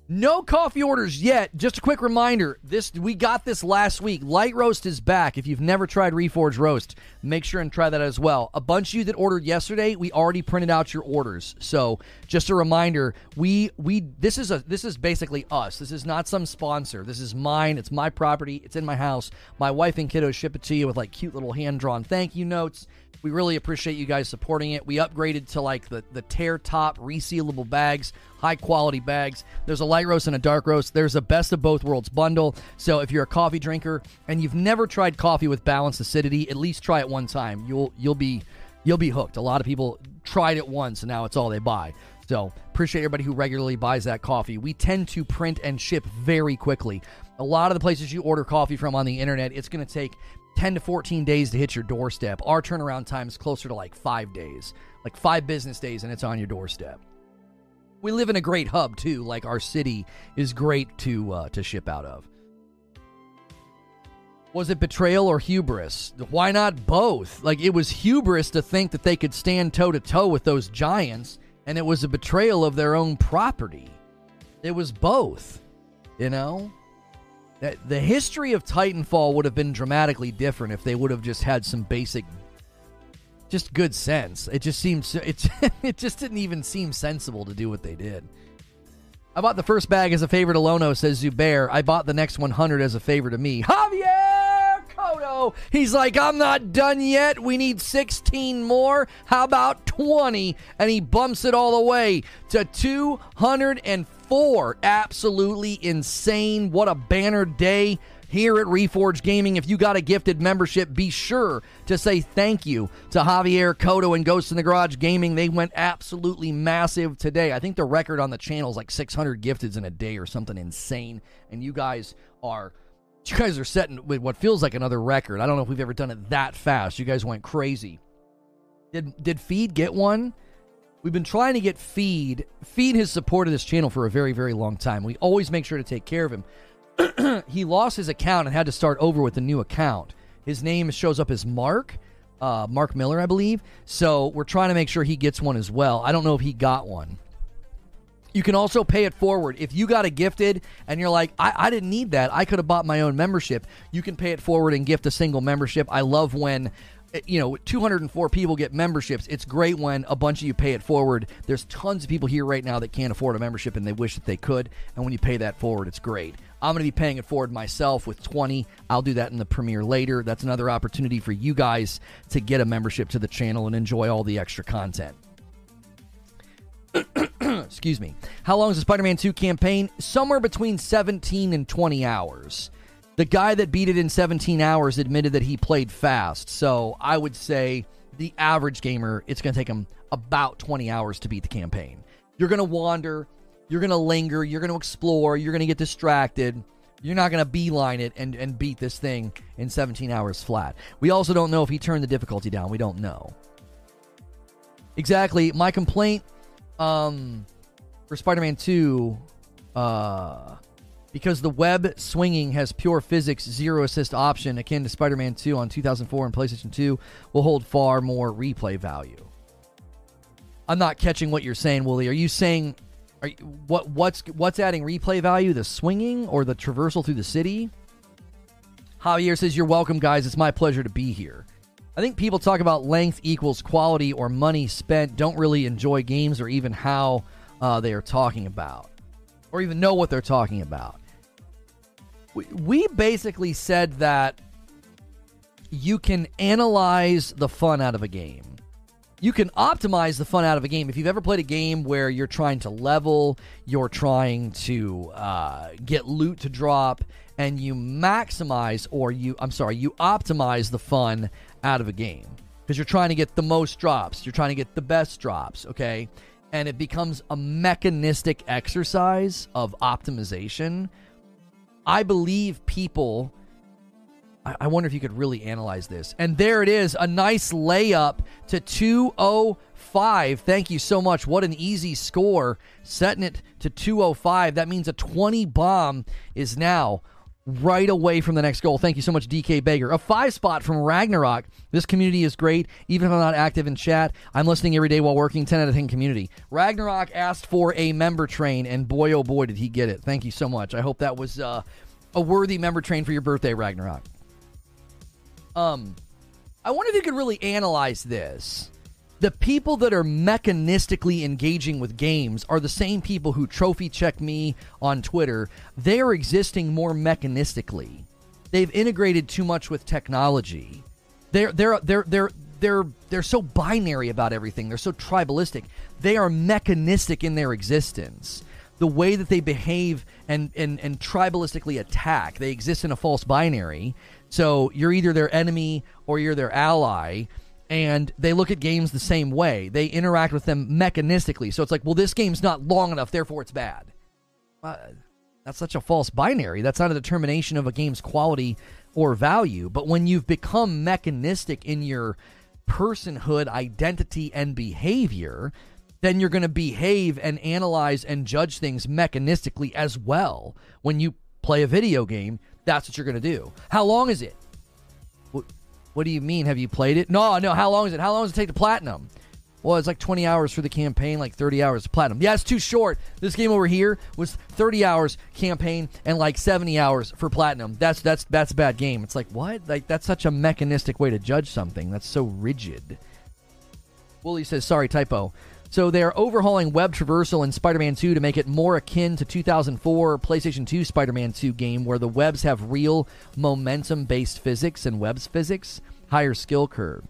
No coffee orders yet. Just a quick reminder: this we got this last week. Light roast is back. If you've never tried Reforge roast, make sure and try that as well. A bunch of you that ordered yesterday, we already printed out your orders. So just a reminder: we we this is a this is basically us. This is not some sponsor. This is mine. It's my property. It's in my house. My wife and kiddos ship it to you with like cute little hand drawn thank you notes. We really appreciate you guys supporting it. We upgraded to like the, the tear top resealable bags, high quality bags. There's a light roast and a dark roast. There's a best of both worlds bundle. So if you're a coffee drinker and you've never tried coffee with balanced acidity, at least try it one time. You'll you'll be you'll be hooked. A lot of people tried it once and now it's all they buy. So appreciate everybody who regularly buys that coffee. We tend to print and ship very quickly. A lot of the places you order coffee from on the internet, it's going to take 10 to 14 days to hit your doorstep. Our turnaround time is closer to like five days, like five business days, and it's on your doorstep. We live in a great hub too. Like our city is great to uh, to ship out of. Was it betrayal or hubris? Why not both? Like it was hubris to think that they could stand toe to toe with those giants, and it was a betrayal of their own property. It was both, you know the history of Titanfall would have been dramatically different if they would have just had some basic just good sense. It just seems (laughs) it it just didn't even seem sensible to do what they did. I bought the first bag as a favor to Lono, says Zubair. I bought the next 100 as a favor to me. Javier Cotto. He's like, I'm not done yet. We need 16 more. How about 20? And he bumps it all the way to 250 four. Absolutely insane. What a banner day here at Reforge Gaming. If you got a gifted membership, be sure to say thank you to Javier Cotto and Ghost in the Garage Gaming. They went absolutely massive today. I think the record on the channel is like 600 gifteds in a day or something insane. And you guys are. You guys are setting with what feels like another record. I don't know if we've ever done it that fast. You guys went crazy. Did did Feed get one? We've been trying to get Feed. Feed has supported this channel for a very, very long time. We always make sure to take care of him. (clears throat) he lost his account and had to start over with a new account. His name shows up as Mark, uh, Mark Miller, I believe. So we're trying to make sure he gets one as well. I don't know if he got one. You can also pay it forward. If you got a gifted and you're like, I, I didn't need that, I could have bought my own membership, you can pay it forward and gift a single membership. I love when Eh, you know 204 people get memberships. It's great when a bunch of you pay it forward. There's tons of people here right now that can't afford a membership and they wish that they could. And when you pay that forward it's great. I'm going to be paying it forward myself with 20 i'll do that in the premiere later. That's another opportunity for you guys to get a membership to the channel and enjoy all the extra content. (coughs) Excuse me. How long is the spider-man 2 campaign? Somewhere between 17 and 20 hours the guy that beat it in 17 hours admitted that he played fast. So I would say the average gamer, it's going to take him about 20 hours to beat the campaign. You're going to wander, you're going to linger, you're going to explore, you're going to get distracted. You're not going to beeline it and, and beat this thing in 17 hours flat. We also don't know if he turned the difficulty down. We don't know. Exactly. My complaint Um, for Spider-Man Two, uh, because the web swinging has pure physics, zero assist option akin to Spider-Man Two on 2004 and PlayStation Two, will hold far more replay value. I'm not catching what you're saying, Wooly. Are you saying, are you, what what's what's adding replay value? The swinging or the traversal through the city? Javier says, "You're welcome, guys. It's my pleasure to be here." I think people talk about length equals quality or money spent, don't really enjoy games or even how uh, they are talking about, or even know what they're talking about. We, basically said that you can analyze the fun out of a game. You can optimize the fun out of a game. If you've ever played a game where you're trying to level, you're trying to uh, get loot to drop, and you maximize or you, I'm sorry, you optimize the fun out of a game because you're trying to get the most drops, you're trying to get the best drops, okay? And it becomes a mechanistic exercise of optimization. I believe people. I, I wonder if you could really analyze this. And there it is, a nice layup to 205. Thank you so much. What an easy score. Setting it to 205. That means a 20 bomb is now right away from the next goal. Thank you so much, DK Baker. A five spot from Ragnarok. This community is great. Even if I'm not active in chat, I'm listening every day while working. 10 out of 10 community. Ragnarok asked for a member train, and boy, oh boy, did he get it. Thank you so much. I hope that was uh, a worthy member train for your birthday, Ragnarok. Um, I wonder if you could really analyze this. The people that are mechanistically engaging with games are the same people who trophy check me on Twitter. They are existing more mechanistically. They've integrated too much with technology. They're they're they're they're they're they're so binary about everything. They're so tribalistic. They are mechanistic in their existence. The way that they behave and and and tribalistically attack, they exist in a false binary. So you're either their enemy or you're their ally and they look at games the same way. They interact with them mechanistically. So it's like, well, this game's not long enough, therefore it's bad. Uh, that's such a false binary. That's not a determination of a game's quality or value. But when you've become mechanistic in your personhood, identity, and behavior, then you're going to behave and analyze and judge things mechanistically as well. When you play a video game, that's what you're going to do. How long is it? What do you mean? Have you played it? No, no. How long is it? How long does it take to platinum? Well, it's like 20 hours for the campaign, like 30 hours to platinum. Yeah, it's too short. This game over here was 30 hours campaign and like 70 hours for platinum. That's that's that's a bad game. It's like what? Like that's such a mechanistic way to judge something. That's so rigid. Wooly says, "Sorry, typo." So they are overhauling web traversal in Spider-Man 2 to make it more akin to 2004 PlayStation 2 Spider-Man 2 game where the webs have real momentum-based physics and webs physics, higher skill curve.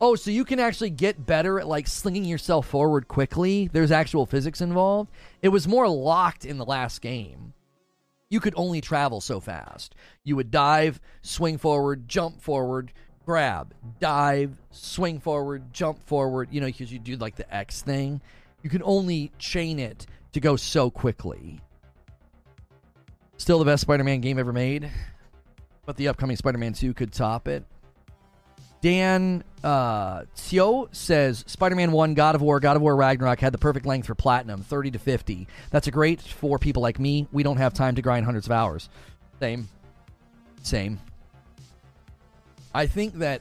Oh, so you can actually get better at like slinging yourself forward quickly. There's actual physics involved. It was more locked in the last game. You could only travel so fast. You would dive, swing forward, jump forward, grab, dive, swing forward, jump forward, you know, because you do like the X thing. You can only chain it to go so quickly. Still the best Spider Man game ever made, but the upcoming Spider Man 2 could top it. Dan uh, Tio says Spider Man 1, God of War, God of War Ragnarok had the perfect length for platinum, 30 to 50. That's a great for people like me. We don't have time to grind hundreds of hours. Same. Same. I think that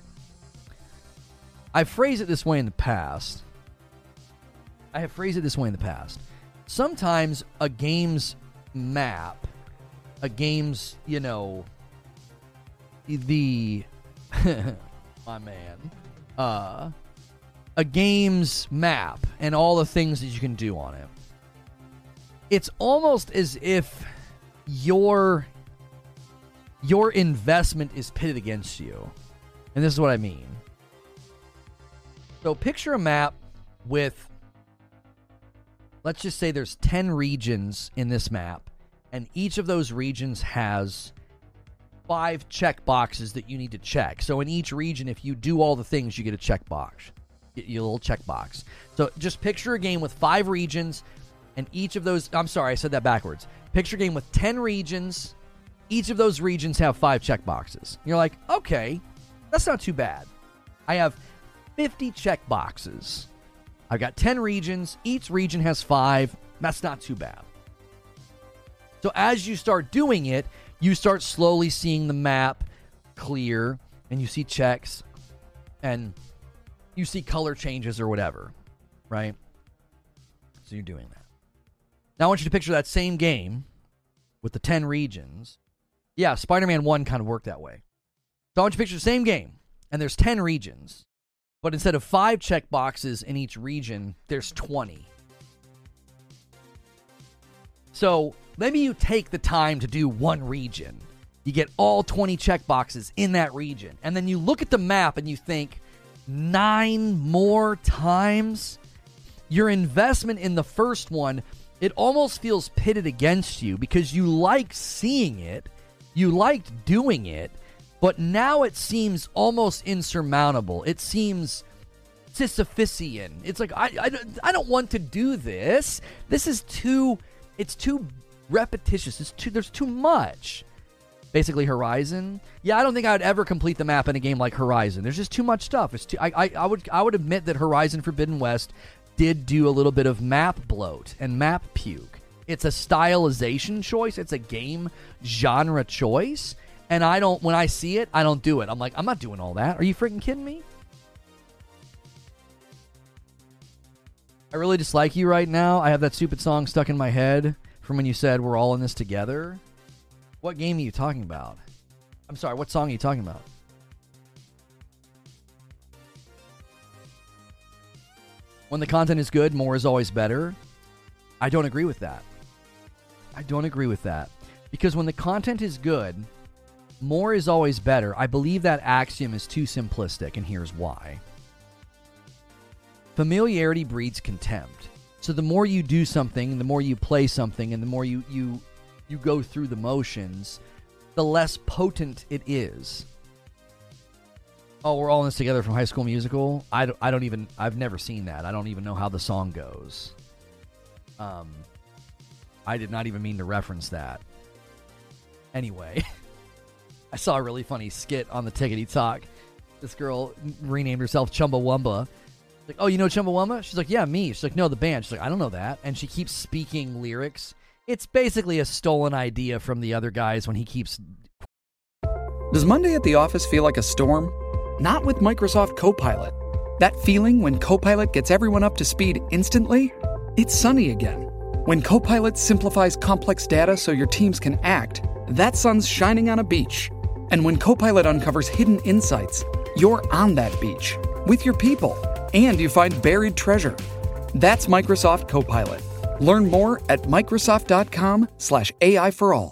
I phrased it this way in the past. I have phrased it this way in the past. Sometimes a game's map, a game's, you know, the (laughs) my man, uh a game's map and all the things that you can do on it. It's almost as if your your investment is pitted against you. And this is what I mean. So picture a map with, let's just say there's 10 regions in this map, and each of those regions has five check boxes that you need to check. So in each region, if you do all the things, you get a check box. Get you a little check box. So just picture a game with five regions, and each of those, I'm sorry, I said that backwards. Picture a game with 10 regions. Each of those regions have five check boxes. You're like, okay, that's not too bad. I have 50 check boxes. I've got 10 regions. Each region has five. That's not too bad. So as you start doing it, you start slowly seeing the map clear and you see checks and you see color changes or whatever, right? So you're doing that. Now I want you to picture that same game with the 10 regions. Yeah, Spider Man 1 kind of worked that way. So I want you to picture the same game, and there's 10 regions, but instead of five check boxes in each region, there's 20. So maybe you take the time to do one region. You get all 20 check boxes in that region, and then you look at the map and you think, nine more times? Your investment in the first one, it almost feels pitted against you because you like seeing it, you liked doing it, but now it seems almost insurmountable. It seems Sisyphusian. It's like I, I, I don't want to do this. This is too it's too repetitious. It's too there's too much. Basically, Horizon. Yeah, I don't think I would ever complete the map in a game like Horizon. There's just too much stuff. It's too. I, I, I would I would admit that Horizon Forbidden West did do a little bit of map bloat and map puke. It's a stylization choice. It's a game genre choice. And I don't, when I see it, I don't do it. I'm like, I'm not doing all that. Are you freaking kidding me? I really dislike you right now. I have that stupid song stuck in my head from when you said we're all in this together. What game are you talking about? I'm sorry, what song are you talking about? When the content is good, more is always better. I don't agree with that. I don't agree with that. Because when the content is good, more is always better. I believe that axiom is too simplistic, and here's why. Familiarity breeds contempt. So the more you do something, the more you play something, and the more you you you go through the motions, the less potent it is. Oh, we're all in this together from High School Musical. I don't, I don't even. I've never seen that. I don't even know how the song goes. Um, I did not even mean to reference that. Anyway, (laughs) I saw a really funny skit on the Tickety Talk. This girl renamed herself Chumbawamba. Like, oh, you know Chumbawamba? She's like, yeah, me. She's like, no, the band. She's like, I don't know that. And she keeps speaking lyrics. It's basically a stolen idea from the other guys when he keeps. Does Monday at the office feel like a storm? Not with Microsoft Copilot. That feeling when Copilot gets everyone up to speed instantly? It's sunny again. When Copilot simplifies complex data so your teams can act, that sun's shining on a beach. And when Copilot uncovers hidden insights, you're on that beach with your people and you find buried treasure. That's Microsoft Copilot. Learn more at Microsoft.com slash AI for all.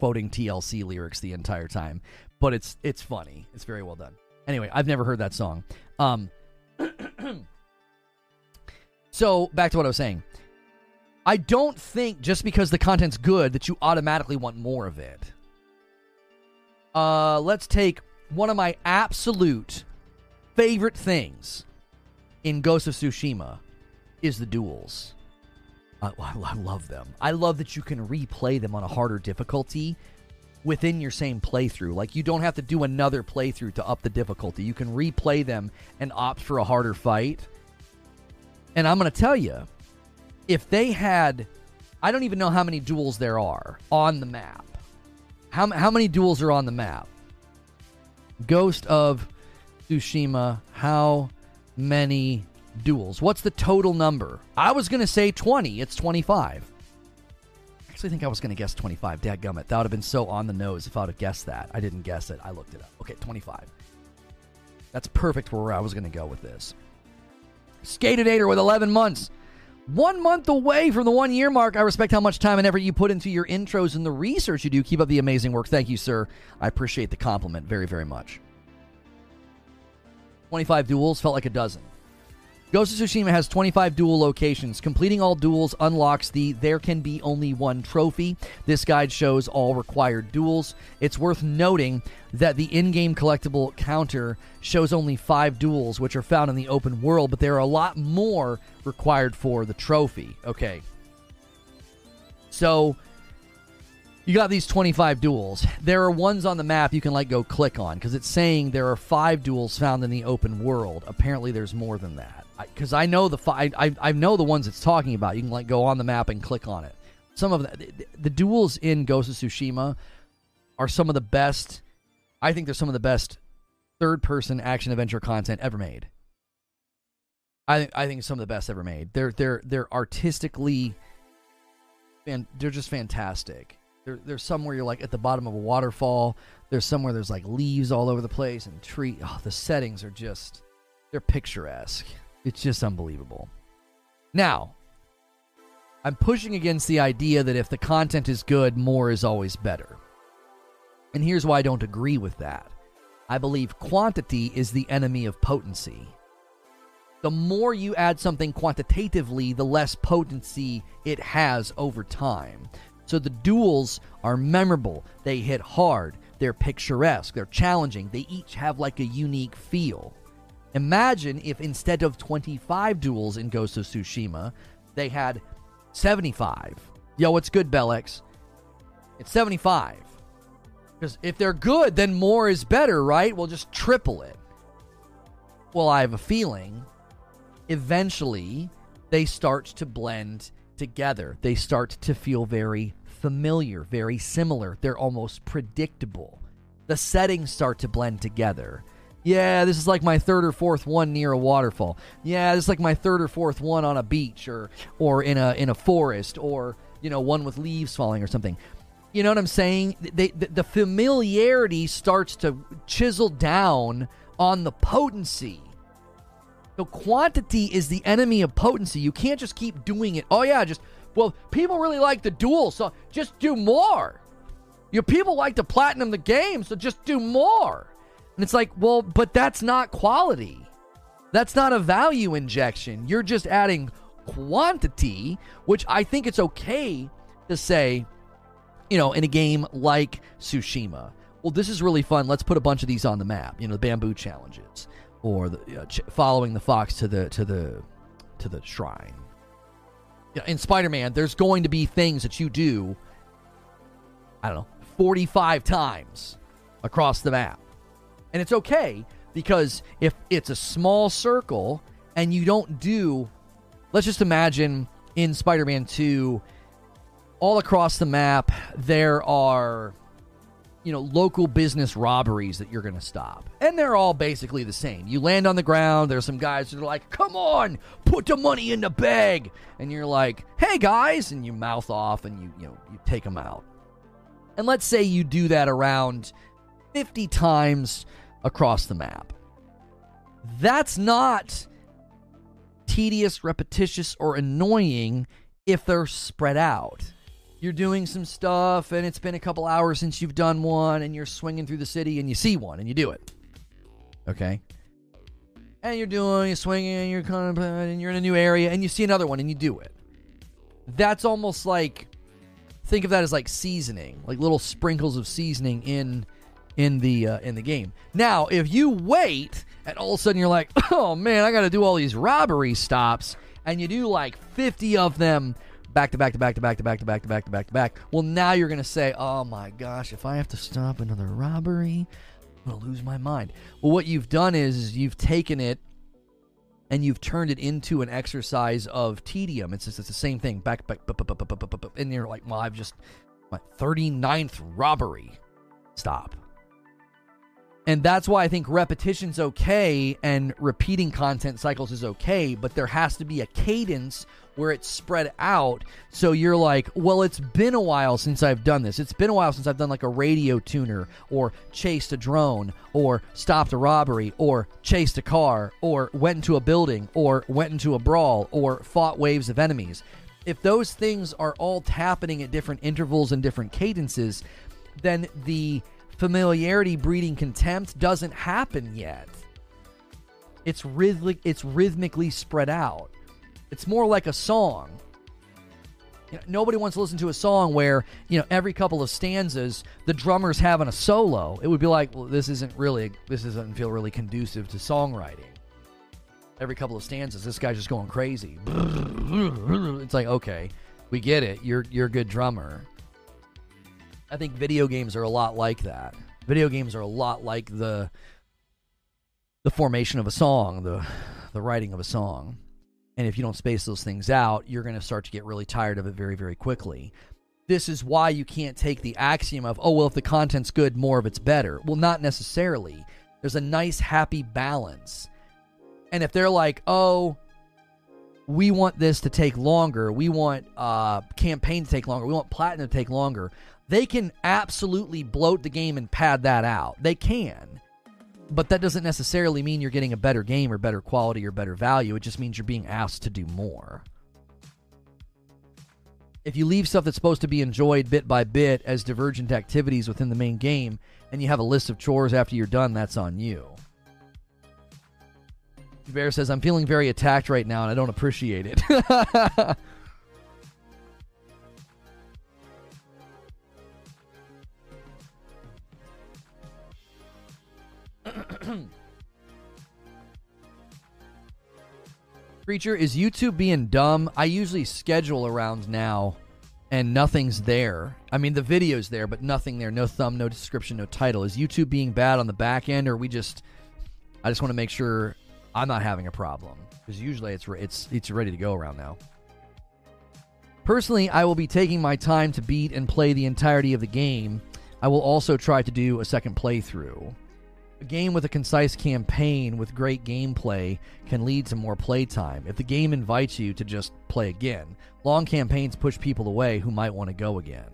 Quoting TLC lyrics the entire time, but it's it's funny. It's very well done. Anyway, I've never heard that song. Um, (clears throat) so back to what I was saying. I don't think just because the content's good that you automatically want more of it. Uh, let's take one of my absolute favorite things in Ghost of Tsushima is the duels. I, (laughs) I love them. I love that you can replay them on a harder difficulty within your same playthrough. Like you don't have to do another playthrough to up the difficulty. You can replay them and opt for a harder fight. And I'm going to tell you, if they had, I don't even know how many duels there are on the map. How, how many duels are on the map? Ghost of Tsushima, how many duels? What's the total number? I was going to say 20. It's 25. I actually think I was going to guess 25. Dadgummit. That would have been so on the nose if I would have guessed that. I didn't guess it. I looked it up. Okay, 25. That's perfect for where I was going to go with this. Skatadator with 11 months. One month away from the one year mark. I respect how much time and effort you put into your intros and the research you do. Keep up the amazing work. Thank you, sir. I appreciate the compliment very, very much. 25 duels felt like a dozen. Ghost of Tsushima has 25 duel locations. Completing all duels unlocks the There Can Be Only One trophy. This guide shows all required duels. It's worth noting that the in game collectible counter shows only five duels, which are found in the open world, but there are a lot more required for the trophy. Okay. So you got these 25 duels. There are ones on the map you can like go click on because it's saying there are five duels found in the open world. Apparently, there's more than that. Because I, I, know the I, I know the ones it's talking about. You can like go on the map and click on it. Some of the, the, the duels in Ghost of Tsushima are some of the best. I think they're some of the best third-person action adventure content ever made. I I think some of the best ever made. They're they're they're artistically, and they're just fantastic. There, there's somewhere you're like at the bottom of a waterfall. There's somewhere there's like leaves all over the place and tree. Oh, the settings are just they're picturesque. It's just unbelievable. Now, I'm pushing against the idea that if the content is good, more is always better. And here's why I don't agree with that. I believe quantity is the enemy of potency. The more you add something quantitatively, the less potency it has over time. So the duels are memorable. They hit hard. They're picturesque. They're challenging. They each have like a unique feel. Imagine if instead of 25 duels in Ghost of Tsushima, they had 75. Yo, what's good, Bellex? It's 75. Because if they're good, then more is better, right? We'll just triple it. Well, I have a feeling eventually they start to blend together. They start to feel very familiar, very similar. They're almost predictable. The settings start to blend together. Yeah, this is like my third or fourth one near a waterfall. Yeah, this is like my third or fourth one on a beach or or in a in a forest or you know one with leaves falling or something. You know what I'm saying? They, the, the familiarity starts to chisel down on the potency. The quantity is the enemy of potency. You can't just keep doing it. Oh yeah, just well, people really like the duel, so just do more. Your people like to platinum the game, so just do more. And it's like, well, but that's not quality. That's not a value injection. You're just adding quantity, which I think it's okay to say, you know, in a game like Tsushima. Well, this is really fun. Let's put a bunch of these on the map. You know, the bamboo challenges or the, uh, ch- following the fox to the to the to the shrine in Spider-Man, there's going to be things that you do. I don't know, 45 times across the map, and it's okay because if it's a small circle and you don't do, let's just imagine in Spider-Man 2, all across the map there are you know, local business robberies that you're going to stop. And they're all basically the same. You land on the ground, there's some guys that are like, come on, put the money in the bag. And you're like, hey guys. And you mouth off and you, you know, you take them out. And let's say you do that around 50 times across the map. That's not tedious, repetitious, or annoying if they're spread out you're doing some stuff and it's been a couple hours since you've done one and you're swinging through the city and you see one and you do it. Okay? And you're doing, you're swinging, you're of, and you're in a new area and you see another one and you do it. That's almost like, think of that as like seasoning, like little sprinkles of seasoning in in the uh, in the game. Now, if you wait and all of a sudden you're like, oh man, I got to do all these robbery stops, and you do like 50 of them back to back to back to back to back to back to back to back to back. Well, now you're to say, oh my gosh, if I have to stop another robbery, I'm to lose my mind. Well, what you've done is, is you've taken it and you've turned it into an exercise of tedium. It's just it's the same thing. Back, back, back, back, back, back, back, back, and you're like, well, I've just my 39th robbery. Stop. And that's why I think repetition's okay and repeating content cycles is okay, but there has to be a cadence where it's spread out. So you're like, well, it's been a while since I've done this. It's been a while since I've done like a radio tuner or chased a drone or stopped a robbery or chased a car or went into a building or went into a brawl or fought waves of enemies. If those things are all happening at different intervals and different cadences, then the familiarity breeding contempt doesn't happen yet. It's rhythmic it's rhythmically spread out. It's more like a song. You know, nobody wants to listen to a song where you know every couple of stanzas the drummer's having a solo. It would be like, well, this isn't really this doesn't feel really conducive to songwriting. Every couple of stanzas, this guy's just going crazy. (laughs) It's like, okay, we get it. You're you're a good drummer. I think video games are a lot like that. Video games are a lot like the the formation of a song, the the writing of a song. And if you don't space those things out, you're going to start to get really tired of it very very quickly. This is why you can't take the axiom of, "Oh, well if the content's good, more of it's better." Well, not necessarily. There's a nice happy balance. And if they're like, "Oh, we want this to take longer. We want uh, campaign to take longer. We want platinum to take longer. They can absolutely bloat the game and pad that out. They can. But that doesn't necessarily mean you're getting a better game or better quality or better value. It just means you're being asked to do more. If you leave stuff that's supposed to be enjoyed bit by bit as divergent activities within the main game and you have a list of chores after you're done, that's on you. Bear says, I'm feeling very attacked right now and I don't appreciate it. (laughs) (clears throat) Creature, is YouTube being dumb? I usually schedule around now and nothing's there. I mean, the video's there, but nothing there. No thumb, no description, no title. Is YouTube being bad on the back end or we just. I just want to make sure I'm not having a problem because usually it's it's it's ready to go around now. Personally, I will be taking my time to beat and play the entirety of the game. I will also try to do a second playthrough. A game with a concise campaign with great gameplay can lead to more playtime if the game invites you to just play again. Long campaigns push people away who might want to go again.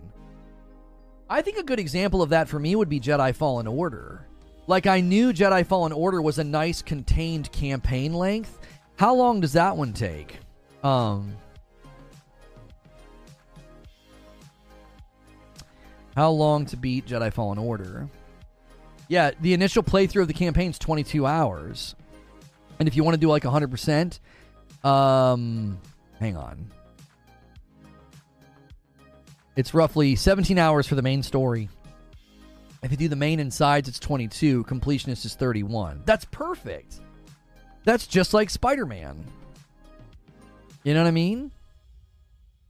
I think a good example of that for me would be Jedi Fallen Order. Like I knew Jedi Fallen Order was a nice contained campaign length. How long does that one take? Um How long to beat Jedi Fallen Order? Yeah, the initial playthrough of the campaign is 22 hours. And if you want to do like 100%, um hang on. It's roughly 17 hours for the main story. If you do the main and sides, it's 22. Completionist is 31. That's perfect. That's just like Spider Man. You know what I mean?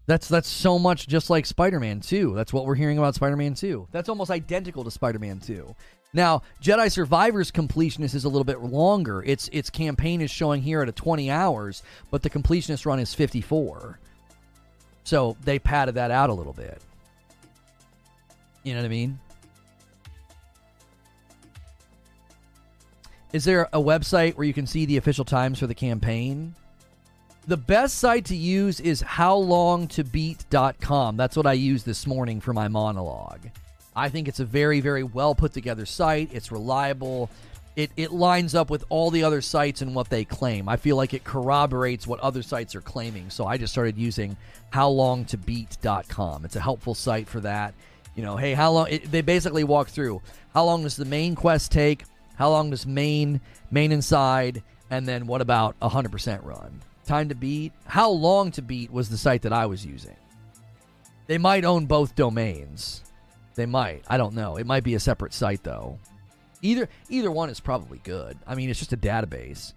That's that's so much just like Spider-Man 2. That's what we're hearing about Spider-Man 2. That's almost identical to Spider-Man 2. Now, Jedi Survivor's completionist is a little bit longer. Its its campaign is showing here at a 20 hours, but the completionist run is 54. So they padded that out a little bit. You know what I mean? Is there a website where you can see the official times for the campaign? The best site to use is howlongtobeat.com. That's what I used this morning for my monologue. I think it's a very, very well put together site. It's reliable. It, it lines up with all the other sites and what they claim. I feel like it corroborates what other sites are claiming. So I just started using howlongtobeat.com. It's a helpful site for that. You know, hey, how long? It, they basically walk through how long does the main quest take? How long does main main inside? And then what about a hundred percent run? Time to beat. How long to beat was the site that I was using. They might own both domains. They might. I don't know. It might be a separate site though. Either either one is probably good. I mean, it's just a database,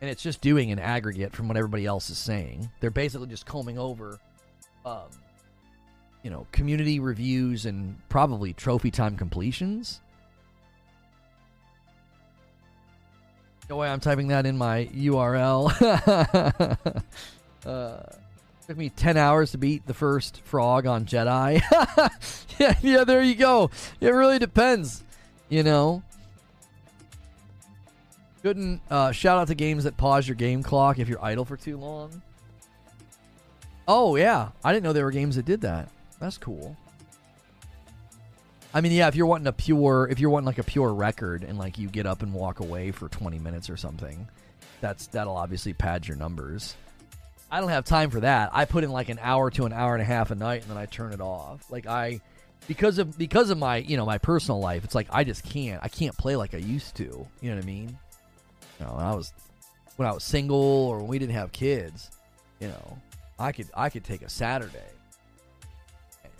and it's just doing an aggregate from what everybody else is saying. They're basically just combing over, um, you know, community reviews and probably trophy time completions. No way I'm typing that in my URL. (laughs) uh, took me 10 hours to beat the first frog on Jedi. (laughs) yeah, yeah, there you go. It really depends, you know. Couldn't uh, shout out to games that pause your game clock if you're idle for too long. Oh yeah, I didn't know there were games that did that. That's cool. I mean, yeah, if you're wanting a pure, if you're wanting like a pure record, and like you get up and walk away for 20 minutes or something, that's that'll obviously pad your numbers. I don't have time for that. I put in like an hour to an hour and a half a night, and then I turn it off. Like I, because of because of my you know my personal life, it's like I just can't. I can't play like I used to. You know what I mean? You know, when I was when I was single or when we didn't have kids, you know, I could I could take a Saturday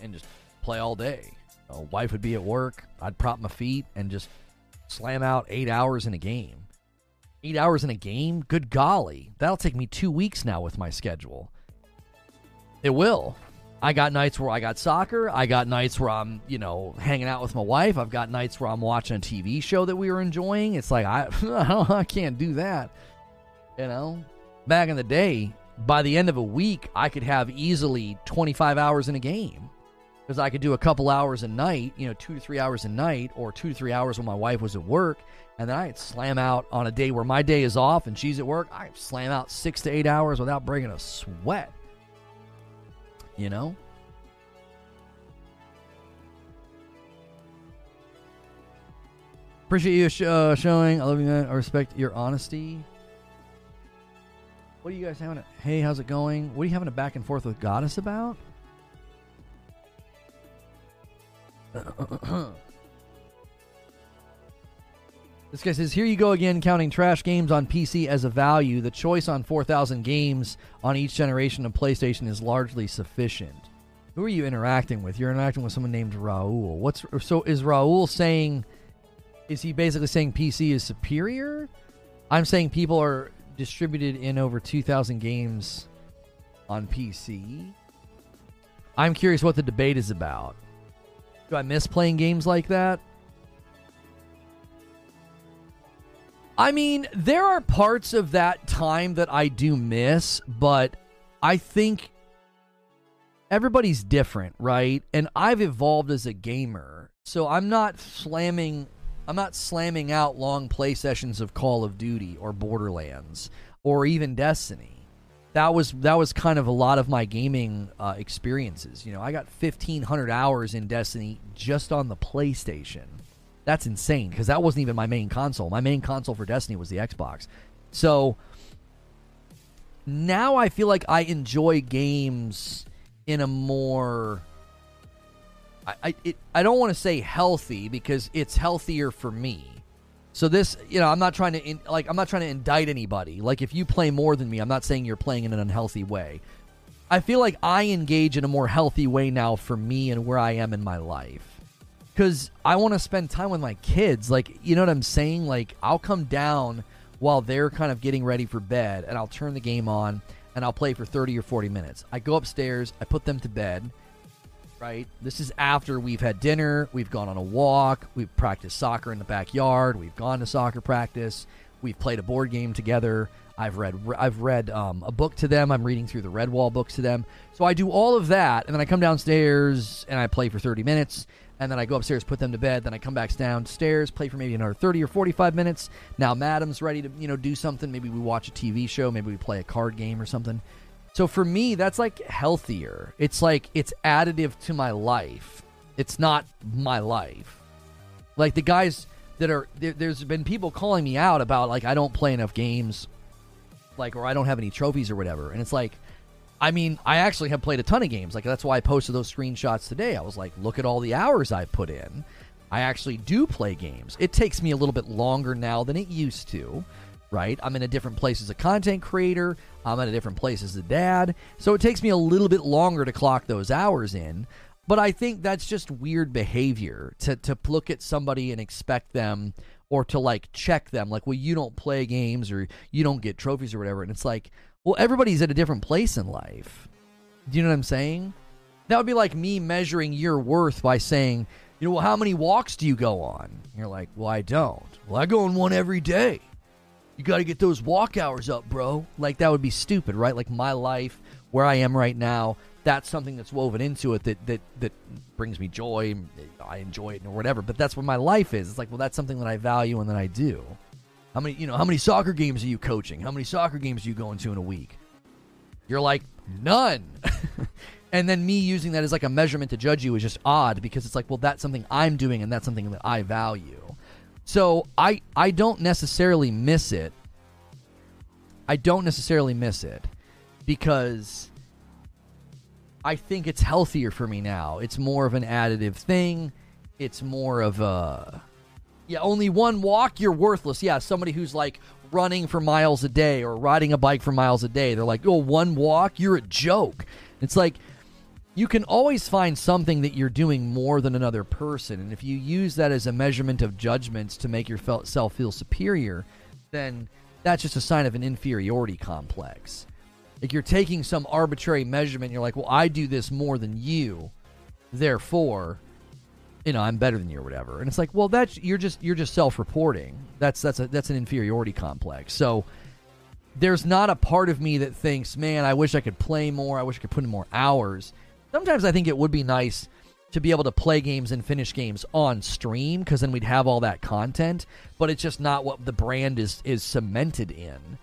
and just play all day. You know, wife would be at work. I'd prop my feet and just slam out eight hours in a game. Eight hours in a game? Good golly. That'll take me two weeks now with my schedule. It will. I got nights where I got soccer. I got nights where I'm, you know, hanging out with my wife. I've got nights where I'm watching a TV show that we were enjoying. It's like I, (laughs) I can't do that. You know, back in the day, by the end of a week, I could have easily 25 hours in a game because I could do a couple hours a night, you know, two to three hours a night, or two to three hours when my wife was at work, and then I'd slam out on a day where my day is off and she's at work. I slam out six to eight hours without breaking a sweat. You know? Appreciate you sh- uh, showing. I love you, man. I respect your honesty. What are you guys having? A, hey, how's it going? What are you having a back and forth with Goddess about? (clears throat) This guy says, Here you go again, counting trash games on PC as a value. The choice on 4,000 games on each generation of PlayStation is largely sufficient. Who are you interacting with? You're interacting with someone named Raul. What's so? Is Raul saying? Is he basically saying PC is superior? I'm saying people are distributed in over 2,000 games on PC. I'm curious what the debate is about. Do I miss playing games like that? I mean, there are parts of that time that I do miss, but I think everybody's different, right? And I've evolved as a gamer. So I'm not slamming I'm not slamming out long play sessions of Call of Duty or Borderlands or even Destiny. That was that was kind of a lot of my gaming uh, experiences. You know, I got 1500 hours in Destiny just on the PlayStation. That's insane because that wasn't even my main console. My main console for Destiny was the Xbox. So now I feel like I enjoy games in a more I I, it, I don't want to say healthy because it's healthier for me. So this, you know, I'm not trying to in, like I'm not trying to indict anybody. Like if you play more than me, I'm not saying you're playing in an unhealthy way. I feel like I engage in a more healthy way now for me and where I am in my life. Cuz I want to spend time with my kids. Like, you know what I'm saying? Like I'll come down while they're kind of getting ready for bed and I'll turn the game on and I'll play for 30 or 40 minutes. I go upstairs, I put them to bed right? This is after we've had dinner, we've gone on a walk, we've practiced soccer in the backyard, we've gone to soccer practice, we've played a board game together. I've read I've read um, a book to them. I'm reading through the Redwall books to them. So I do all of that, and then I come downstairs and I play for 30 minutes, and then I go upstairs, put them to bed. Then I come back downstairs, play for maybe another 30 or 45 minutes. Now Madam's ready to you know do something. Maybe we watch a TV show. Maybe we play a card game or something. So for me, that's like healthier. It's like it's additive to my life. It's not my life. Like the guys that are there, there's been people calling me out about like I don't play enough games, like or I don't have any trophies or whatever. And it's like, I mean, I actually have played a ton of games. Like that's why I posted those screenshots today. I was like, look at all the hours I put in. I actually do play games. It takes me a little bit longer now than it used to right? I'm in a different place as a content creator. I'm in a different place as a dad. So it takes me a little bit longer to clock those hours in. But I think that's just weird behavior to, to look at somebody and expect them or to like check them like, well, you don't play games or you don't get trophies or whatever. And it's like, well, everybody's at a different place in life. Do you know what I'm saying? That would be like me measuring your worth by saying, you know, well, how many walks do you go on? You're like, well, I don't. Well, I go on one every day you got to get those walk hours up, bro. Like that would be stupid, right? Like my life, where I am right now, that's something that's woven into it that that that brings me joy. I enjoy it or whatever. But that's what my life is. It's like, well, that's something that I value and that I do. How many, you know, how many soccer games are you coaching? How many soccer games are you going to in a week? You're like none. (laughs) and then me using that as like a measurement to judge you is just odd because it's like, well, that's something I'm doing and that's something that I value. So I I don't necessarily miss it. I don't necessarily miss it because I think it's healthier for me now. It's more of an additive thing. It's more of a yeah, only one walk you're worthless. Yeah, somebody who's like running for miles a day or riding a bike for miles a day. They're like, "Oh, one walk, you're a joke." It's like you can always find something that you're doing more than another person. And if you use that as a measurement of judgments to make yourself feel superior, then that's just a sign of an inferiority complex. Like you're taking some arbitrary measurement. You're like, well, I do this more than you, therefore, you know, I'm better than you or whatever. And it's like, well, that's you're just you're just self-reporting. That's that's a that's an inferiority complex. So there's not a part of me that thinks, man, I wish I could play more. I wish I could put in more hours. Sometimes I think it would be nice to be able to play games and finish games on stream because then we'd have all that content. But it's just not what the brand is is cemented in.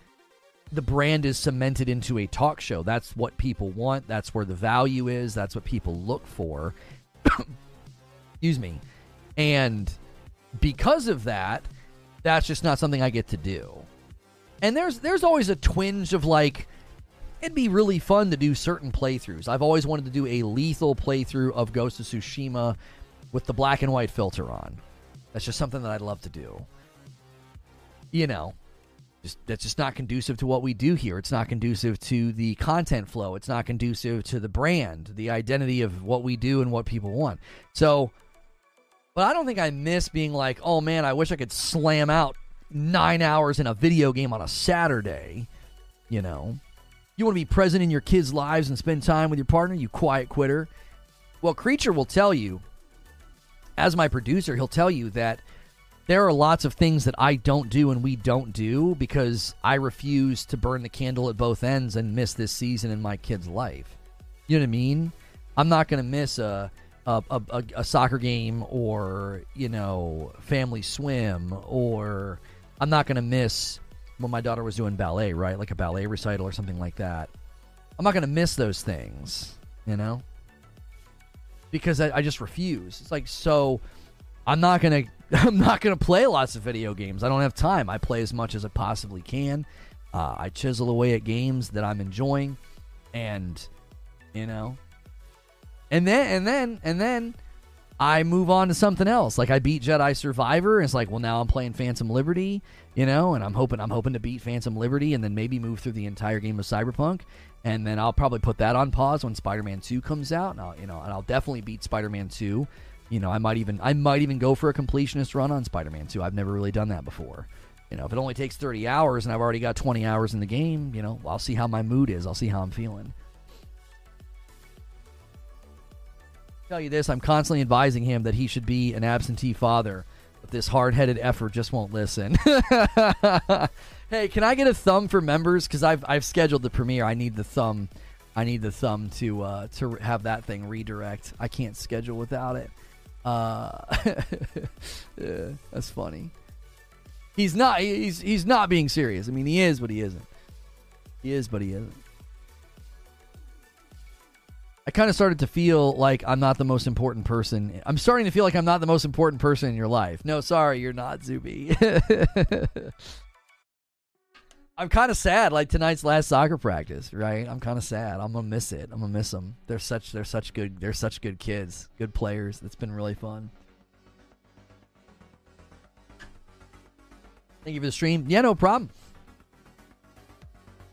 The brand is cemented into a talk show. That's what people want. That's where the value is. That's what people look for. Excuse me. And because of that, that's just not something I get to do. And there's there's always a twinge of like it'd be really fun to do certain playthroughs. I've always wanted to do a lethal playthrough of Ghost of Tsushima with the black and white filter on. That's just something that I'd love to do. You know, just that's just not conducive to what we do here. It's not conducive to the content flow. It's not conducive to the brand, the identity of what we do and what people want. So, but I don't think I miss being like, "Oh man, I wish I could slam out 9 hours in a video game on a Saturday." You know, you want to be present in your kids' lives and spend time with your partner, you quiet quitter. Well, Creature will tell you, as my producer, he'll tell you that there are lots of things that I don't do and we don't do because I refuse to burn the candle at both ends and miss this season in my kid's life. You know what I mean? I'm not going to miss a a, a a soccer game or you know family swim or I'm not going to miss when my daughter was doing ballet, right? Like a ballet recital or something like that. I'm not going to miss those things, you know? Because I, I, just refuse. It's like, so I'm not going (laughs) to. I'm not going to play lots of video games. I don't have time. I play as much as I possibly can. Uh, I chisel away at games that I'm enjoying, and you know, and then and then and then I move on to something else. Like I beat Jedi Survivor, and it's like, well, now I'm playing Phantom Liberty, you know, and I'm hoping I'm hoping to beat Phantom Liberty, and then maybe move through the entire game of Cyberpunk, and then I'll probably put that on pause when Spider-Man Two comes out. And I'll, you know, and I'll definitely beat Spider-Man Two. You know, I might even I might even go for a completionist run on Spider-Man Two. I've never really done that before. You know, if it only takes 30 hours and I've already got 20 hours in the game, you know, I'll see how my mood is. I'll see how I'm feeling. Tell you this I'm constantly advising him that he should be an absentee father, but this hard headed effort just won't listen. (laughs) hey, can I get a thumb for members? Because I've, I've scheduled the premiere. I need the thumb. I need the thumb to uh, to have that thing redirect. I can't schedule without it. Uh, (laughs) yeah, that's funny. He's not. He's he's not being serious. I mean, he is, but he isn't. He is, but he isn't. I kind of started to feel like I'm not the most important person. I'm starting to feel like I'm not the most important person in your life. No, sorry, you're not, Zuby. (laughs) I'm kind of sad. Like tonight's last soccer practice, right? I'm kind of sad. I'm gonna miss it. I'm gonna miss them. They're such they're such good they're such good kids, good players. It's been really fun. Thank you for the stream. Yeah, no problem.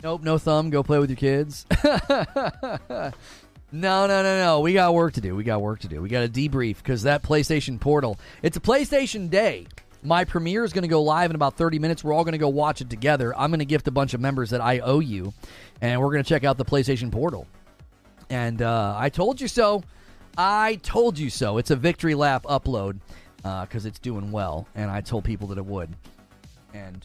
Nope, no thumb. Go play with your kids. (laughs) No, no, no, no. We got work to do. We got work to do. We got to debrief because that PlayStation Portal. It's a PlayStation Day. My premiere is going to go live in about 30 minutes. We're all going to go watch it together. I'm going to gift a bunch of members that I owe you, and we're going to check out the PlayStation Portal. And uh, I told you so. I told you so. It's a victory lap upload because uh, it's doing well, and I told people that it would. And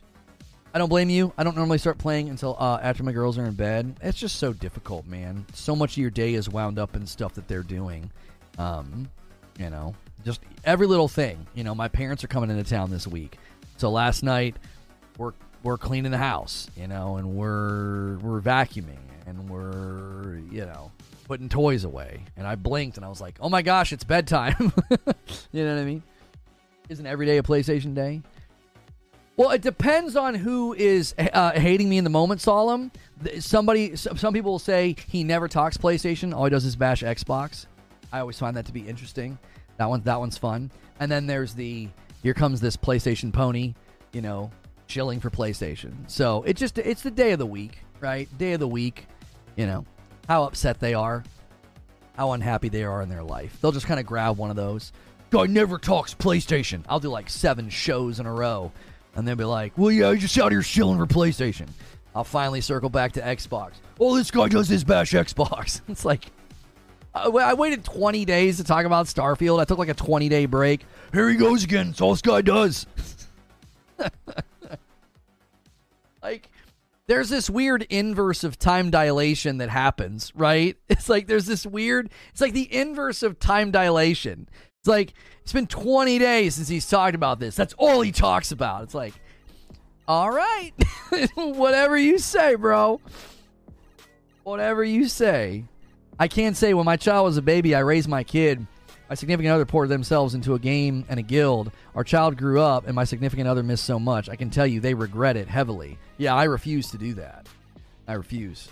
I don't blame you. I don't normally start playing until uh, after my girls are in bed. It's just so difficult, man. So much of your day is wound up in stuff that they're doing. Um, you know, just every little thing. You know, my parents are coming into town this week, so last night we're we're cleaning the house, you know, and we're we're vacuuming and we're you know putting toys away. And I blinked and I was like, oh my gosh, it's bedtime. (laughs) you know what I mean? Isn't every day a PlayStation day? Well, it depends on who is uh, hating me in the moment, Solemn. Somebody, some people will say he never talks PlayStation. All he does is bash Xbox. I always find that to be interesting. That one, that one's fun. And then there's the here comes this PlayStation pony, you know, chilling for PlayStation. So it just it's the day of the week, right? Day of the week, you know, how upset they are, how unhappy they are in their life. They'll just kind of grab one of those. Guy never talks PlayStation. I'll do like seven shows in a row and they'll be like, "Well, yeah, I just out here shilling for PlayStation." I'll finally circle back to Xbox. Oh, this guy does his bash Xbox. (laughs) It's like, I I waited 20 days to talk about Starfield. I took like a 20 day break. Here he goes again. It's all this guy does. (laughs) like, there's this weird inverse of time dilation that happens, right? (laughs) It's like there's this weird, it's like the inverse of time dilation. It's like it's been 20 days since he's talked about this. That's all he talks about. It's like, all right, (laughs) whatever you say, bro. Whatever you say. I can't say when my child was a baby, I raised my kid. My significant other poured themselves into a game and a guild. Our child grew up, and my significant other missed so much. I can tell you they regret it heavily. Yeah, I refuse to do that. I refuse.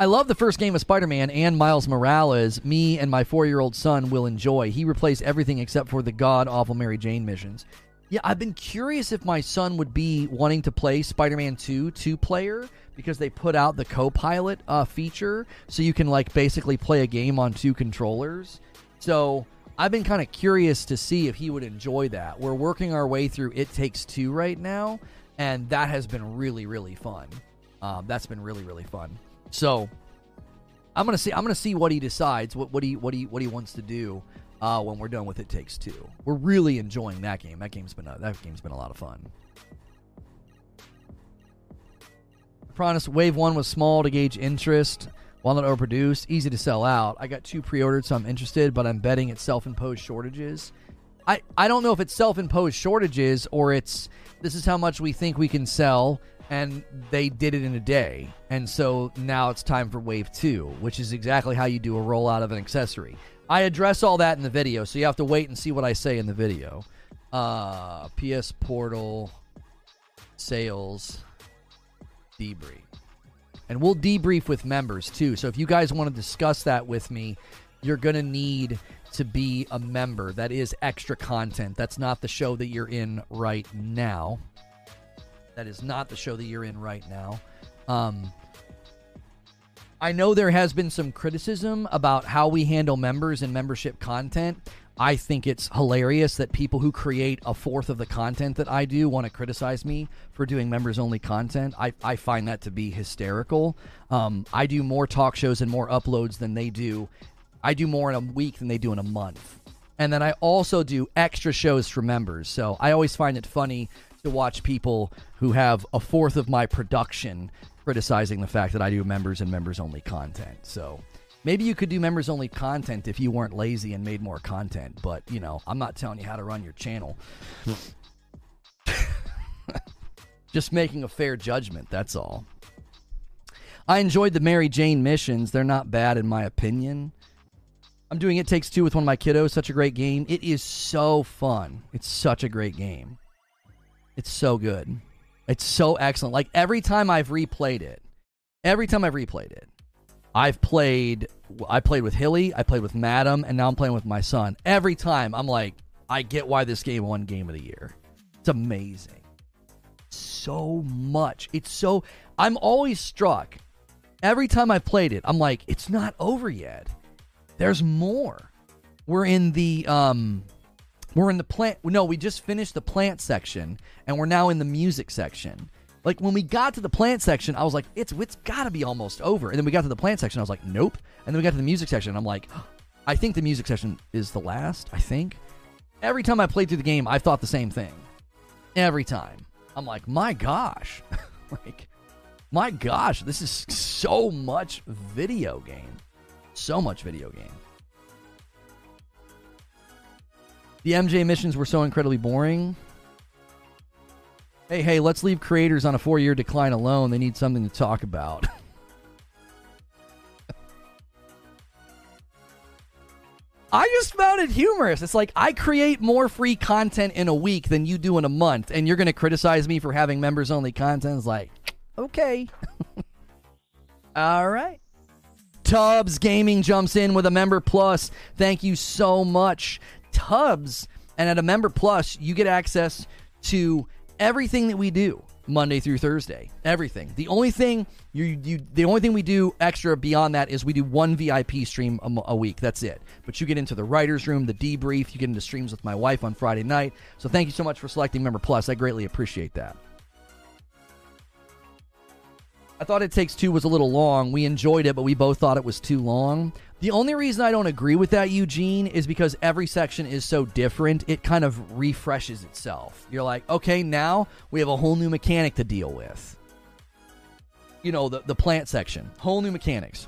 I love the first game of Spider Man and Miles Morales. Me and my four year old son will enjoy. He replaced everything except for the god awful Mary Jane missions. Yeah, I've been curious if my son would be wanting to play Spider Man 2 two player because they put out the co pilot uh, feature so you can, like, basically play a game on two controllers. So I've been kind of curious to see if he would enjoy that. We're working our way through It Takes Two right now, and that has been really, really fun. Um, that's been really, really fun. So I'm gonna see. I'm gonna see what he decides. What what he what he what he wants to do uh, when we're done with It Takes Two. We're really enjoying that game. That game's been a, that game's been a lot of fun. Promise Wave One was small to gauge interest. While not overproduced, easy to sell out. I got two pre-ordered, so I'm interested, but I'm betting it's self-imposed shortages. I, I don't know if it's self-imposed shortages or it's this is how much we think we can sell and they did it in a day. And so now it's time for wave 2, which is exactly how you do a rollout of an accessory. I address all that in the video, so you have to wait and see what I say in the video. Uh PS Portal sales debrief. And we'll debrief with members too. So if you guys want to discuss that with me, you're going to need to be a member. That is extra content. That's not the show that you're in right now. That is not the show that you're in right now. Um, I know there has been some criticism about how we handle members and membership content. I think it's hilarious that people who create a fourth of the content that I do want to criticize me for doing members only content. I, I find that to be hysterical. Um, I do more talk shows and more uploads than they do. I do more in a week than they do in a month. And then I also do extra shows for members. So I always find it funny to watch people who have a fourth of my production criticizing the fact that I do members and members only content. So maybe you could do members only content if you weren't lazy and made more content. But, you know, I'm not telling you how to run your channel. (laughs) Just making a fair judgment, that's all. I enjoyed the Mary Jane missions. They're not bad, in my opinion. I'm doing It Takes Two with one of my kiddos. Such a great game. It is so fun. It's such a great game. It's so good. It's so excellent. Like every time I've replayed it, every time I've replayed it, I've played. I played with Hilly. I played with Madam, and now I'm playing with my son. Every time I'm like, I get why this game won Game of the Year. It's amazing. So much. It's so. I'm always struck. Every time I played it, I'm like, it's not over yet. There's more. We're in the um we're in the plant no, we just finished the plant section and we're now in the music section. Like when we got to the plant section, I was like, it's it's got to be almost over. And then we got to the plant section, I was like, nope. And then we got to the music section, I'm like, (gasps) I think the music section is the last, I think. Every time I played through the game, I thought the same thing. Every time. I'm like, my gosh. (laughs) like my gosh, this is so much video game. So much video game. The MJ missions were so incredibly boring. Hey, hey, let's leave creators on a four year decline alone. They need something to talk about. (laughs) I just found it humorous. It's like I create more free content in a week than you do in a month, and you're going to criticize me for having members only content. It's like, okay. (laughs) All right. Tubbs Gaming jumps in with a member plus. Thank you so much, Tubbs. And at a member plus, you get access to everything that we do Monday through Thursday. Everything. The only thing you, you the only thing we do extra beyond that is we do one VIP stream a, a week. That's it. But you get into the writers room, the debrief. You get into streams with my wife on Friday night. So thank you so much for selecting member plus. I greatly appreciate that. I thought It Takes Two was a little long. We enjoyed it, but we both thought it was too long. The only reason I don't agree with that, Eugene, is because every section is so different, it kind of refreshes itself. You're like, okay, now we have a whole new mechanic to deal with. You know, the, the plant section, whole new mechanics.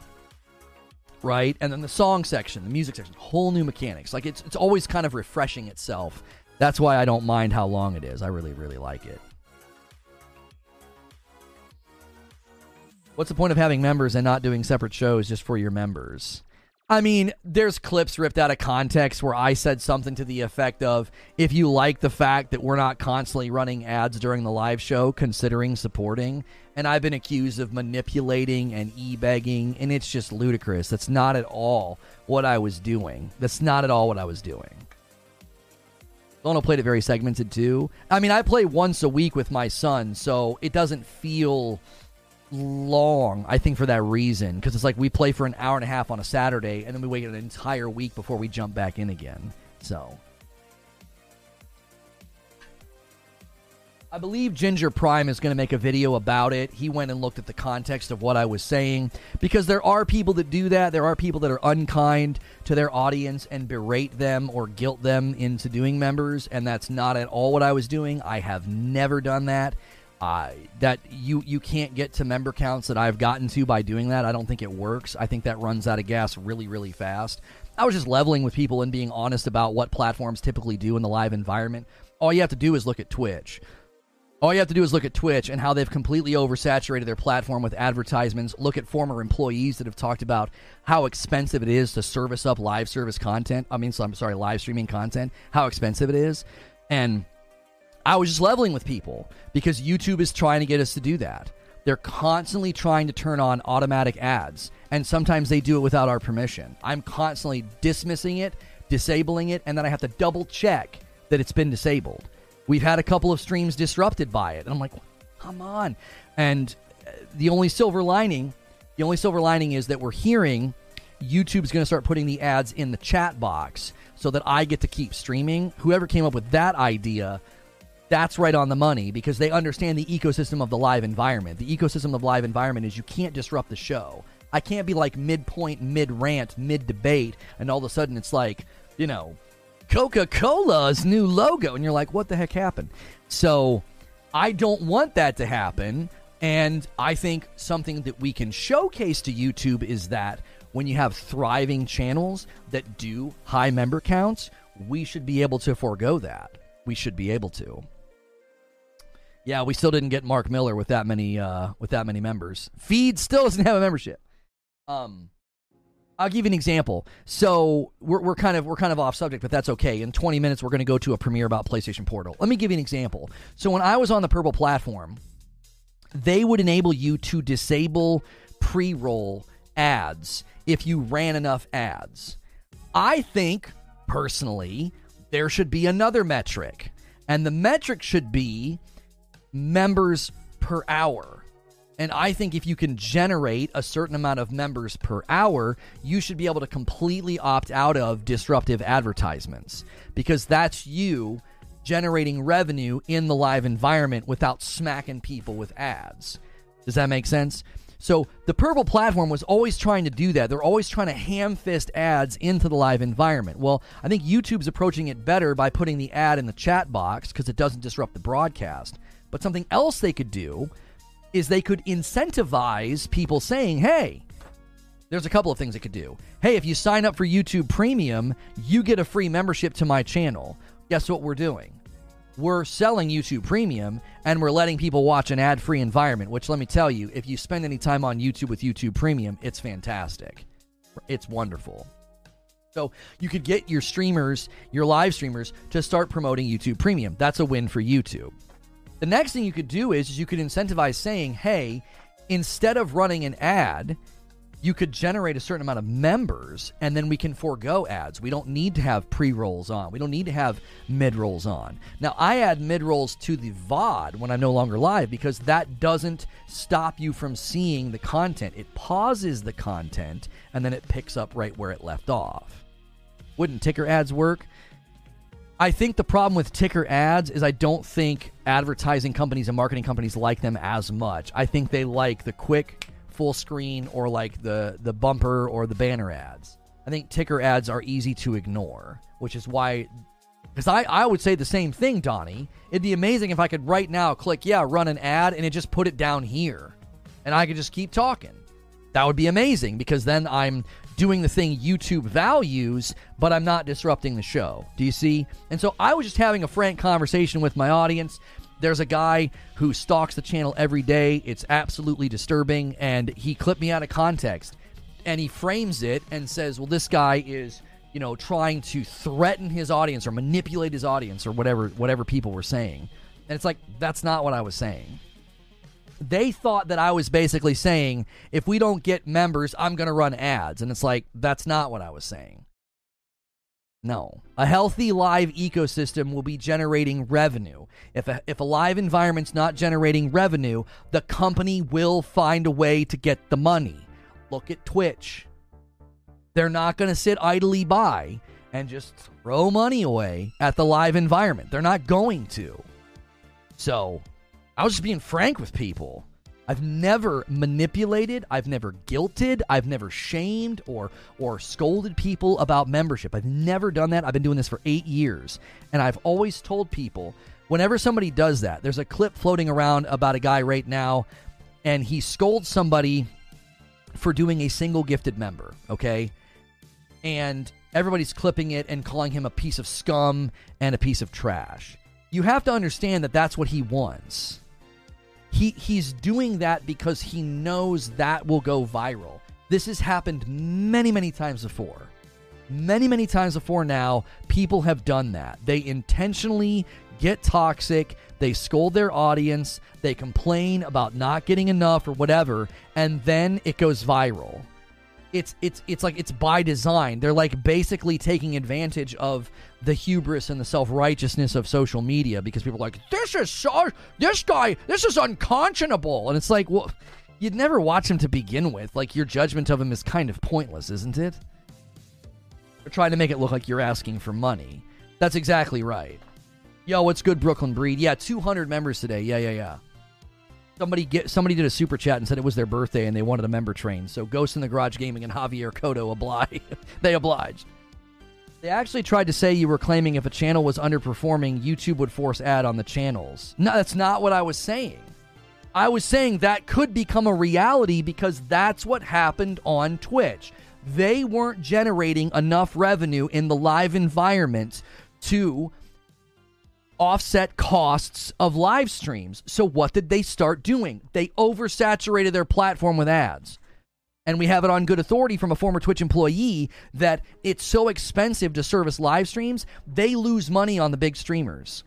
Right? And then the song section, the music section, whole new mechanics. Like it's it's always kind of refreshing itself. That's why I don't mind how long it is. I really, really like it. What's the point of having members and not doing separate shows just for your members? I mean, there's clips ripped out of context where I said something to the effect of if you like the fact that we're not constantly running ads during the live show, considering supporting. And I've been accused of manipulating and e begging, and it's just ludicrous. That's not at all what I was doing. That's not at all what I was doing. Lono played it very segmented too. I mean, I play once a week with my son, so it doesn't feel long, I think, for that reason. Because it's like we play for an hour and a half on a Saturday, and then we wait an entire week before we jump back in again. So. I believe Ginger Prime is going to make a video about it. He went and looked at the context of what I was saying because there are people that do that. There are people that are unkind to their audience and berate them or guilt them into doing members, and that's not at all what I was doing. I have never done that. Uh, that you you can't get to member counts that I've gotten to by doing that. I don't think it works. I think that runs out of gas really really fast. I was just leveling with people and being honest about what platforms typically do in the live environment. All you have to do is look at Twitch. All you have to do is look at Twitch and how they've completely oversaturated their platform with advertisements. Look at former employees that have talked about how expensive it is to service up live service content. I mean, so I'm sorry, live streaming content, how expensive it is. And I was just leveling with people because YouTube is trying to get us to do that. They're constantly trying to turn on automatic ads, and sometimes they do it without our permission. I'm constantly dismissing it, disabling it, and then I have to double check that it's been disabled. We've had a couple of streams disrupted by it, and I'm like, come on. And uh, the only silver lining, the only silver lining is that we're hearing YouTube's going to start putting the ads in the chat box so that I get to keep streaming. Whoever came up with that idea that's right on the money because they understand the ecosystem of the live environment. The ecosystem of live environment is you can't disrupt the show. I can't be like midpoint, mid rant, mid debate, and all of a sudden it's like, you know, Coca Cola's new logo. And you're like, what the heck happened? So I don't want that to happen. And I think something that we can showcase to YouTube is that when you have thriving channels that do high member counts, we should be able to forego that. We should be able to. Yeah, we still didn't get Mark Miller with that many uh, with that many members. Feed still doesn't have a membership. Um, I'll give you an example. So we're, we're kind of we're kind of off subject, but that's okay. In 20 minutes, we're going to go to a premiere about PlayStation Portal. Let me give you an example. So when I was on the Purple platform, they would enable you to disable pre-roll ads if you ran enough ads. I think personally there should be another metric, and the metric should be members per hour. And I think if you can generate a certain amount of members per hour, you should be able to completely opt out of disruptive advertisements because that's you generating revenue in the live environment without smacking people with ads. Does that make sense? So the Purple platform was always trying to do that. They're always trying to ham fist ads into the live environment. Well, I think YouTube's approaching it better by putting the ad in the chat box because it doesn't disrupt the broadcast. But something else they could do is they could incentivize people saying, hey, there's a couple of things it could do. Hey, if you sign up for YouTube Premium, you get a free membership to my channel. Guess what we're doing? We're selling YouTube Premium and we're letting people watch an ad free environment, which let me tell you, if you spend any time on YouTube with YouTube Premium, it's fantastic. It's wonderful. So you could get your streamers, your live streamers, to start promoting YouTube Premium. That's a win for YouTube. The next thing you could do is, is you could incentivize saying, hey, instead of running an ad, you could generate a certain amount of members and then we can forego ads. We don't need to have pre rolls on. We don't need to have mid rolls on. Now, I add mid rolls to the VOD when I'm no longer live because that doesn't stop you from seeing the content. It pauses the content and then it picks up right where it left off. Wouldn't ticker ads work? I think the problem with ticker ads is I don't think advertising companies and marketing companies like them as much. I think they like the quick full screen or like the the bumper or the banner ads. I think ticker ads are easy to ignore, which is why because I, I would say the same thing, Donnie. It'd be amazing if I could right now click, yeah, run an ad, and it just put it down here. And I could just keep talking. That would be amazing because then I'm doing the thing YouTube values, but I'm not disrupting the show. Do you see? And so I was just having a frank conversation with my audience. There's a guy who stalks the channel every day. It's absolutely disturbing. And he clipped me out of context and he frames it and says, well, this guy is you know, trying to threaten his audience or manipulate his audience or whatever whatever people were saying. And it's like that's not what I was saying. They thought that I was basically saying if we don't get members, I'm going to run ads. And it's like that's not what I was saying. No. A healthy live ecosystem will be generating revenue. If a, if a live environment's not generating revenue, the company will find a way to get the money. Look at Twitch. They're not going to sit idly by and just throw money away at the live environment. They're not going to. So, I was just being frank with people. I've never manipulated, I've never guilted, I've never shamed or or scolded people about membership. I've never done that. I've been doing this for 8 years, and I've always told people whenever somebody does that, there's a clip floating around about a guy right now and he scolds somebody for doing a single gifted member, okay? and everybody's clipping it and calling him a piece of scum and a piece of trash. You have to understand that that's what he wants. He he's doing that because he knows that will go viral. This has happened many many times before. Many many times before now, people have done that. They intentionally get toxic, they scold their audience, they complain about not getting enough or whatever, and then it goes viral it's it's it's like it's by design. They're like basically taking advantage of the hubris and the self righteousness of social media because people are like, this is so this guy, this is unconscionable, and it's like, well, you'd never watch him to begin with. Like your judgment of him is kind of pointless, isn't it? They're trying to make it look like you're asking for money. That's exactly right. Yo, what's good, Brooklyn Breed? Yeah, 200 members today. Yeah, yeah, yeah. Somebody get somebody did a super chat and said it was their birthday and they wanted a member train. So Ghost in the Garage Gaming and Javier Cotto obliged. (laughs) they obliged. They actually tried to say you were claiming if a channel was underperforming, YouTube would force ad on the channels. No, that's not what I was saying. I was saying that could become a reality because that's what happened on Twitch. They weren't generating enough revenue in the live environment to offset costs of live streams. So what did they start doing? They oversaturated their platform with ads. And we have it on good authority from a former Twitch employee that it's so expensive to service live streams, they lose money on the big streamers.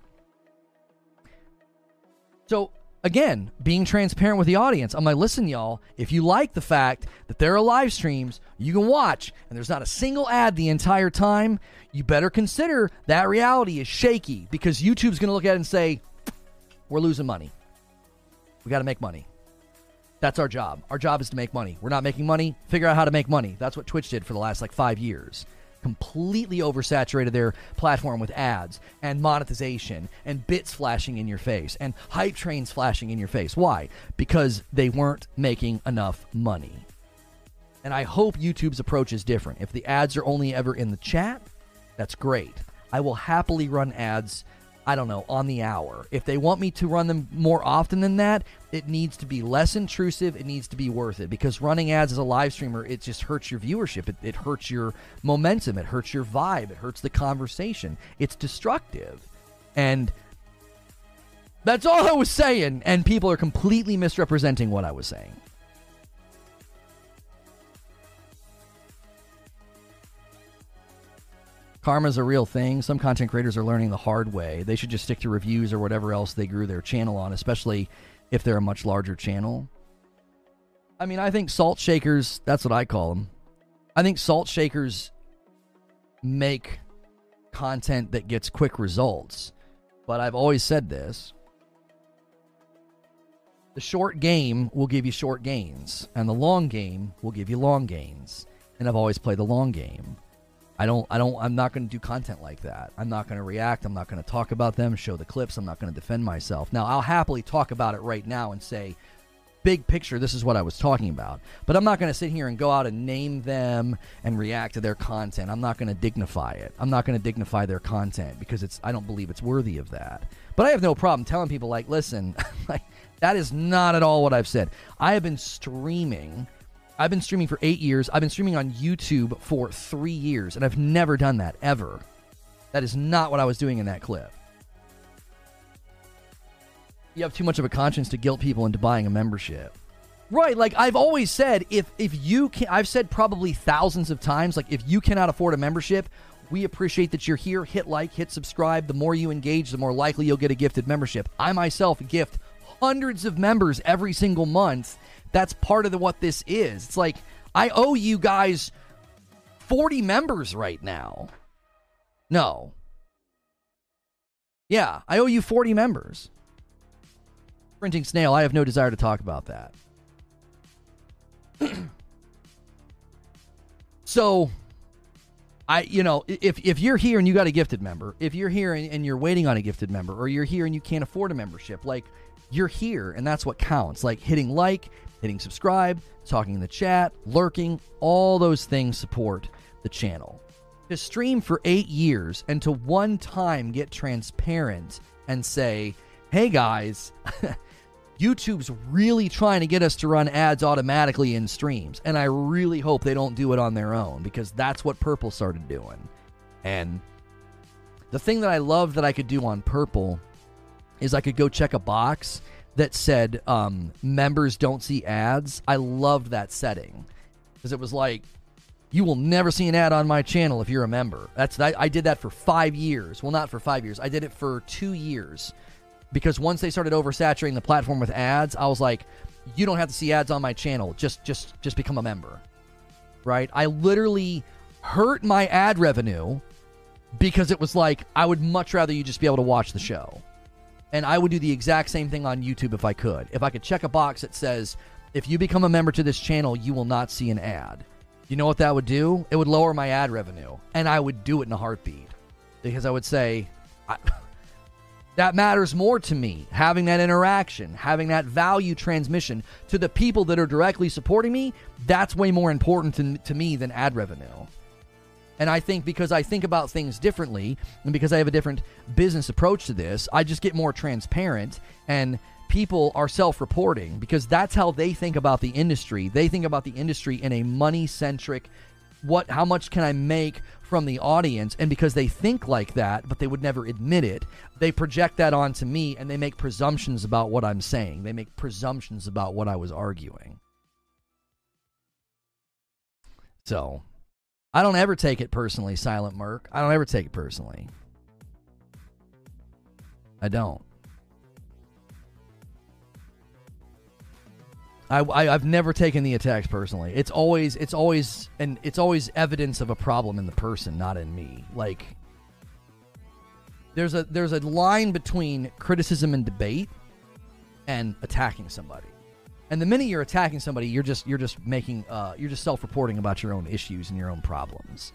So again, being transparent with the audience. I'm like, listen, y'all, if you like the fact that there are live streams you can watch and there's not a single ad the entire time, you better consider that reality is shaky because YouTube's going to look at it and say, we're losing money. We got to make money. That's our job. Our job is to make money. We're not making money. Figure out how to make money. That's what Twitch did for the last like five years completely oversaturated their platform with ads and monetization and bits flashing in your face and hype trains flashing in your face. Why? Because they weren't making enough money. And I hope YouTube's approach is different. If the ads are only ever in the chat, that's great. I will happily run ads I don't know, on the hour. If they want me to run them more often than that, it needs to be less intrusive. It needs to be worth it because running ads as a live streamer, it just hurts your viewership. It, it hurts your momentum. It hurts your vibe. It hurts the conversation. It's destructive. And that's all I was saying. And people are completely misrepresenting what I was saying. Karma's a real thing. Some content creators are learning the hard way. They should just stick to reviews or whatever else they grew their channel on, especially if they're a much larger channel. I mean, I think salt shakers, that's what I call them. I think salt shakers make content that gets quick results. But I've always said this the short game will give you short gains, and the long game will give you long gains. And I've always played the long game. I don't I don't I'm not going to do content like that. I'm not going to react. I'm not going to talk about them, show the clips. I'm not going to defend myself. Now, I'll happily talk about it right now and say big picture this is what I was talking about. But I'm not going to sit here and go out and name them and react to their content. I'm not going to dignify it. I'm not going to dignify their content because it's I don't believe it's worthy of that. But I have no problem telling people like, "Listen, (laughs) like that is not at all what I've said. I have been streaming I've been streaming for eight years. I've been streaming on YouTube for three years, and I've never done that ever. That is not what I was doing in that clip. You have too much of a conscience to guilt people into buying a membership. Right, like I've always said, if if you can, I've said probably thousands of times, like if you cannot afford a membership, we appreciate that you're here. Hit like, hit subscribe. The more you engage, the more likely you'll get a gifted membership. I myself gift hundreds of members every single month that's part of the, what this is. It's like I owe you guys 40 members right now. No. Yeah, I owe you 40 members. Printing snail, I have no desire to talk about that. (clears throat) so I, you know, if, if you're here and you got a gifted member, if you're here and, and, you're waiting on a gifted member, or you're here and you can't afford a membership, like you're here and that's what counts. Like hitting like, hitting subscribe, talking in the chat, lurking, all those things support the channel. To stream for eight years and to one time get transparent and say, hey guys, (laughs) YouTube's really trying to get us to run ads automatically in streams. And I really hope they don't do it on their own because that's what Purple started doing. And the thing that I love that I could do on Purple is I could go check a box that said um, members don't see ads. I loved that setting because it was like you will never see an ad on my channel if you're a member. That's I, I, did that for five years. Well, not for five years. I did it for two years because once they started oversaturating the platform with ads, I was like, you don't have to see ads on my channel. Just just just become a member. Right? I literally hurt my ad revenue because it was like I would much rather you just be able to watch the show. And I would do the exact same thing on YouTube if I could. If I could check a box that says, if you become a member to this channel, you will not see an ad. You know what that would do? It would lower my ad revenue. And I would do it in a heartbeat. Because I would say, I, (laughs) that matters more to me. Having that interaction, having that value transmission to the people that are directly supporting me, that's way more important to, to me than ad revenue. And I think because I think about things differently and because I have a different business approach to this, I just get more transparent and people are self-reporting because that's how they think about the industry. They think about the industry in a money-centric what how much can I make from the audience? And because they think like that but they would never admit it they project that onto me and they make presumptions about what I'm saying. They make presumptions about what I was arguing. So I don't ever take it personally, Silent Merc. I don't ever take it personally. I don't. I, I have never taken the attacks personally. It's always it's always and it's always evidence of a problem in the person, not in me. Like there's a there's a line between criticism and debate and attacking somebody. And the minute you're attacking somebody, you're just you're just making uh, you're just self-reporting about your own issues and your own problems,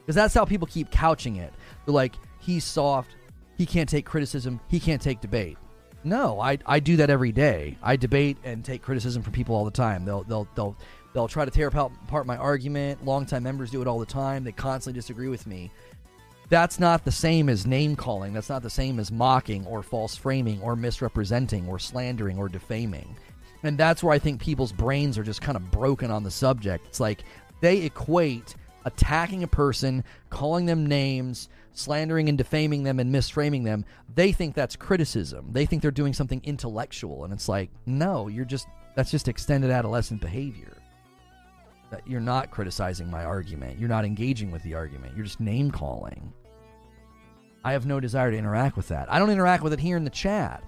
because that's how people keep couching it. They're like, he's soft, he can't take criticism, he can't take debate. No, I, I do that every day. I debate and take criticism from people all the time. They'll they'll they'll they'll try to tear apart my argument. Longtime members do it all the time. They constantly disagree with me. That's not the same as name calling. That's not the same as mocking or false framing or misrepresenting or slandering or defaming. And that's where I think people's brains are just kind of broken on the subject. It's like they equate attacking a person, calling them names, slandering and defaming them and misframing them. They think that's criticism. They think they're doing something intellectual. And it's like, no, you're just, that's just extended adolescent behavior. That you're not criticizing my argument. You're not engaging with the argument. You're just name calling. I have no desire to interact with that. I don't interact with it here in the chat.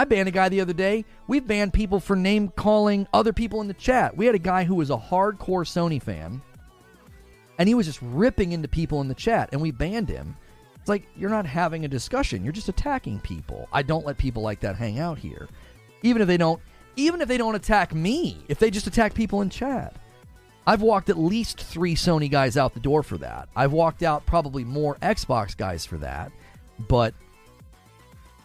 I banned a guy the other day. We've banned people for name calling other people in the chat. We had a guy who was a hardcore Sony fan, and he was just ripping into people in the chat, and we banned him. It's like you're not having a discussion; you're just attacking people. I don't let people like that hang out here, even if they don't. Even if they don't attack me, if they just attack people in chat, I've walked at least three Sony guys out the door for that. I've walked out probably more Xbox guys for that, but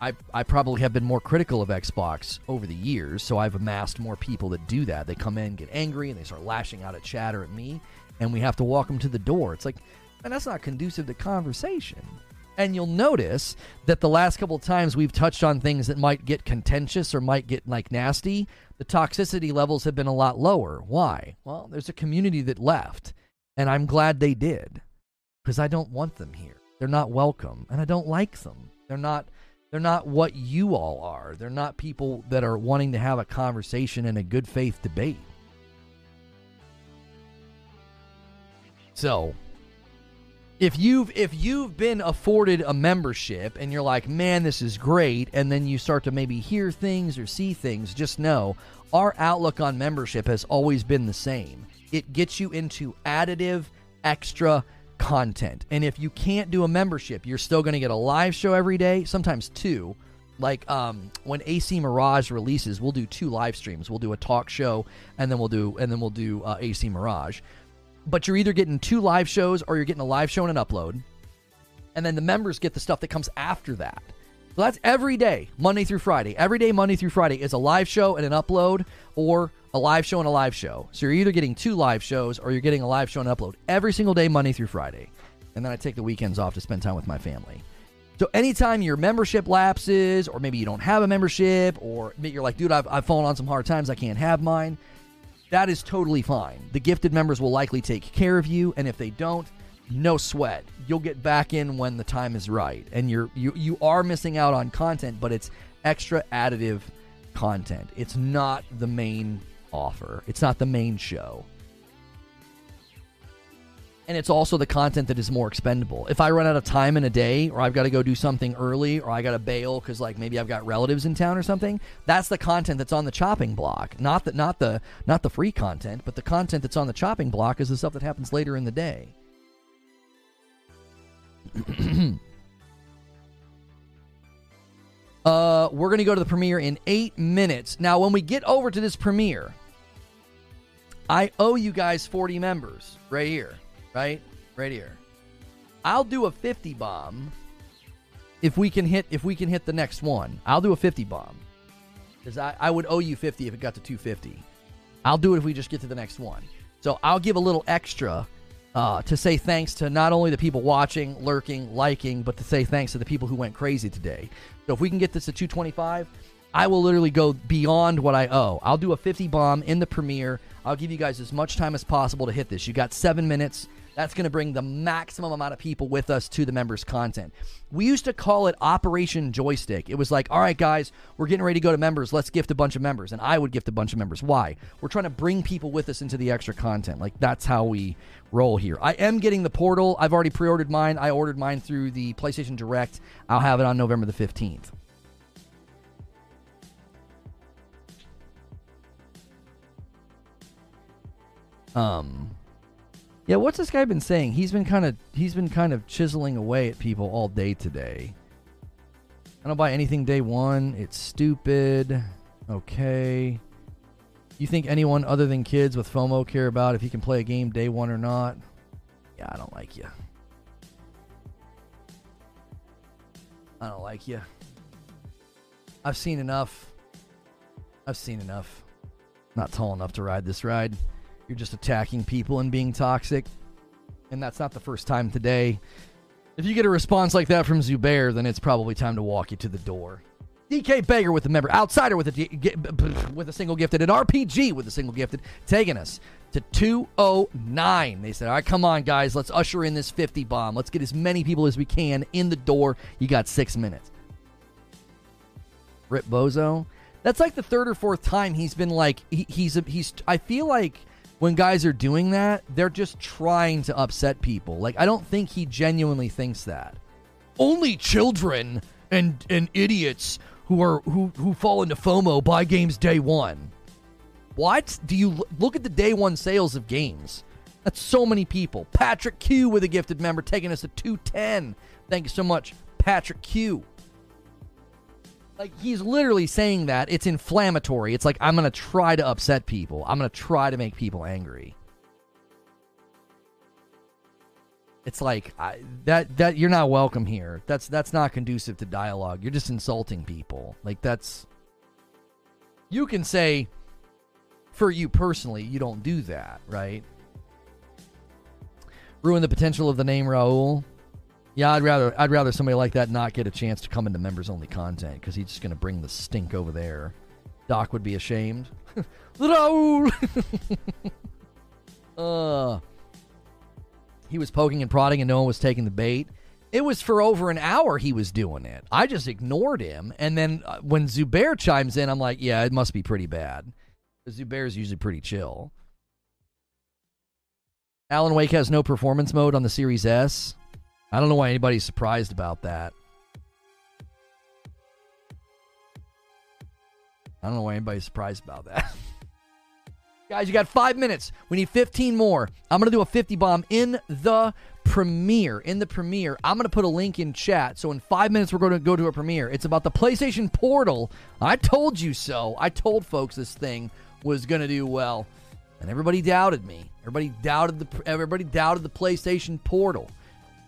I, I probably have been more critical of Xbox over the years, so I've amassed more people that do that. They come in, get angry, and they start lashing out at chatter at me, and we have to walk them to the door. It's like, man, that's not conducive to conversation. And you'll notice that the last couple of times we've touched on things that might get contentious or might get like nasty, the toxicity levels have been a lot lower. Why? Well, there's a community that left, and I'm glad they did because I don't want them here. They're not welcome, and I don't like them. They're not they're not what you all are. They're not people that are wanting to have a conversation and a good faith debate. So, if you've if you've been afforded a membership and you're like, "Man, this is great," and then you start to maybe hear things or see things, just know our outlook on membership has always been the same. It gets you into additive extra content. And if you can't do a membership, you're still going to get a live show every day, sometimes two. Like um, when AC Mirage releases, we'll do two live streams. We'll do a talk show, and then we'll do and then we'll do uh, AC Mirage. But you're either getting two live shows or you're getting a live show and an upload, and then the members get the stuff that comes after that. So that's every day, Monday through Friday. Every day, Monday through Friday, is a live show and an upload, or a live show and a live show. So you're either getting two live shows or you're getting a live show and upload every single day, Monday through Friday. And then I take the weekends off to spend time with my family. So anytime your membership lapses, or maybe you don't have a membership, or you're like, dude, I've, I've fallen on some hard times, I can't have mine, that is totally fine. The gifted members will likely take care of you, and if they don't, no sweat. You'll get back in when the time is right. And you're you you are missing out on content, but it's extra additive content. It's not the main offer. It's not the main show and it's also the content that is more expendable. If I run out of time in a day, or I've got to go do something early, or I got to bail because like maybe I've got relatives in town or something, that's the content that's on the chopping block. Not that not the not the free content, but the content that's on the chopping block is the stuff that happens later in the day. (clears throat) uh, we're gonna go to the premiere in eight minutes. Now, when we get over to this premiere, I owe you guys forty members right here right? Right here. I'll do a 50 bomb if we can hit if we can hit the next one. I'll do a 50 bomb. Because I, I would owe you 50 if it got to 250. I'll do it if we just get to the next one. So I'll give a little extra uh, to say thanks to not only the people watching, lurking, liking, but to say thanks to the people who went crazy today. So if we can get this to 225, I will literally go beyond what I owe. I'll do a 50 bomb in the premiere. I'll give you guys as much time as possible to hit this. You got seven minutes. That's going to bring the maximum amount of people with us to the members' content. We used to call it Operation Joystick. It was like, all right, guys, we're getting ready to go to members. Let's gift a bunch of members. And I would gift a bunch of members. Why? We're trying to bring people with us into the extra content. Like, that's how we roll here. I am getting the portal. I've already pre ordered mine. I ordered mine through the PlayStation Direct. I'll have it on November the 15th. Um, yeah, what's this guy been saying? He's been kind of he's been kind of chiseling away at people all day today. I don't buy anything day one. It's stupid. Okay. You think anyone other than kids with FOMO care about if he can play a game day one or not? Yeah, I don't like you. I don't like you. I've seen enough. I've seen enough. Not tall enough to ride this ride. You're just attacking people and being toxic. And that's not the first time today. If you get a response like that from Zubair, then it's probably time to walk you to the door. DK Baker with the member, Outsider with a with a single gifted, and RPG with a single gifted, taking us to 209. They said, "All right, come on, guys, let's usher in this 50 bomb. Let's get as many people as we can in the door. You got six minutes." Rip Bozo. That's like the third or fourth time he's been like he, he's he's. I feel like when guys are doing that, they're just trying to upset people. Like I don't think he genuinely thinks that. Only children and and idiots who are who who fall into FOMO buy games day 1. What? Do you look at the day 1 sales of games? That's so many people. Patrick Q with a gifted member taking us to 210. Thank you so much, Patrick Q. Like he's literally saying that it's inflammatory. It's like I'm gonna try to upset people. I'm gonna try to make people angry. It's like I, that that you're not welcome here. That's that's not conducive to dialogue. You're just insulting people. Like that's you can say for you personally, you don't do that, right? Ruin the potential of the name Raul. Yeah, I'd rather I'd rather somebody like that not get a chance to come into members only content because he's just gonna bring the stink over there. Doc would be ashamed. (laughs) Raul. (laughs) uh, he was poking and prodding, and no one was taking the bait. It was for over an hour he was doing it. I just ignored him, and then uh, when Zubair chimes in, I'm like, yeah, it must be pretty bad. Zubair's usually pretty chill. Alan Wake has no performance mode on the Series S. I don't know why anybody's surprised about that. I don't know why anybody's surprised about that. (laughs) Guys, you got five minutes. We need 15 more. I'm going to do a 50 bomb in the premiere. In the premiere, I'm going to put a link in chat. So in five minutes, we're going to go to a premiere. It's about the PlayStation Portal. I told you so. I told folks this thing was going to do well, and everybody doubted me. Everybody doubted the everybody doubted the PlayStation Portal,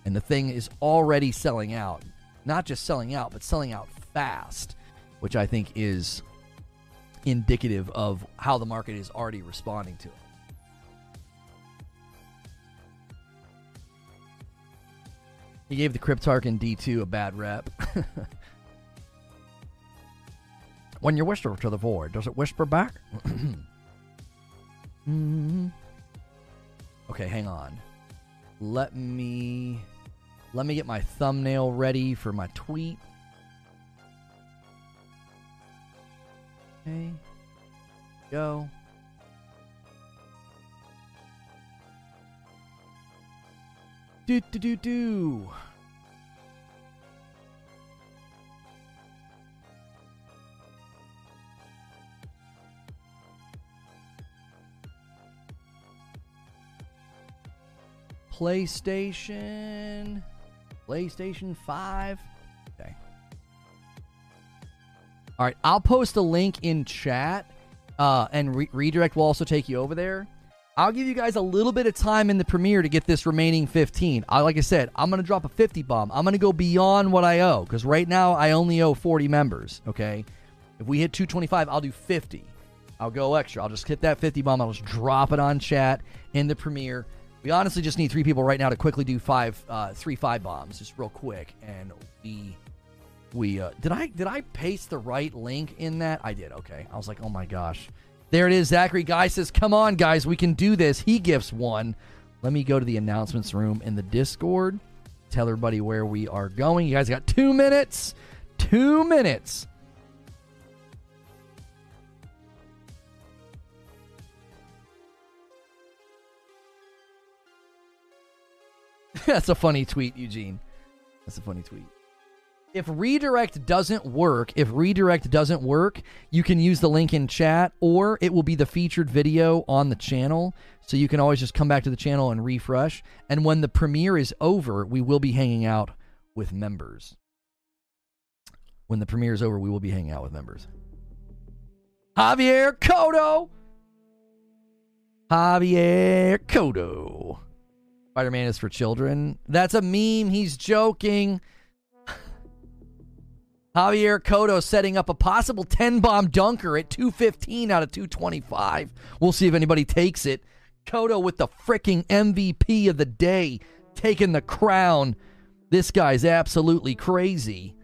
and the thing is already selling out. Not just selling out, but selling out fast, which I think is indicative of how the market is already responding to it. He gave the Cryptarch in D2 a bad rep. (laughs) when you whisper to the void, does it whisper back? (clears throat) mm-hmm. Okay, hang on. Let me let me get my thumbnail ready for my tweet. Okay. Go. Do do do do. PlayStation. PlayStation 5. Okay. All right, I'll post a link in chat, uh, and re- redirect will also take you over there. I'll give you guys a little bit of time in the premiere to get this remaining 15. I, like I said, I'm to drop a 50 bomb. I'm to go beyond what I owe because right now I only owe 40 members. Okay. If we hit 225, I'll do 50. I'll go extra. I'll just hit that 50 bomb. I'll just drop it on chat in the premiere. We honestly just need three people right now to quickly do five, uh, three five bombs, just real quick, and we we uh, did I did I paste the right link in that? I did. Okay, I was like, oh my gosh, there it is. Zachary Guy says, "Come on, guys, we can do this." He gifts one. Let me go to the announcements room in the Discord. Tell everybody where we are going. You guys got two minutes. Two minutes. (laughs) That's a funny tweet, Eugene. That's a funny tweet. If redirect doesn't work, if redirect doesn't work, you can use the link in chat or it will be the featured video on the channel. So you can always just come back to the channel and refresh. And when the premiere is over, we will be hanging out with members. When the premiere is over, we will be hanging out with members. Javier Cotto. Javier Cotto. Spider Man is for children. That's a meme. He's joking. (sighs) Javier Cotto setting up a possible 10 bomb dunker at 215 out of 225. We'll see if anybody takes it. Cotto with the freaking MVP of the day, taking the crown. This guy's absolutely crazy.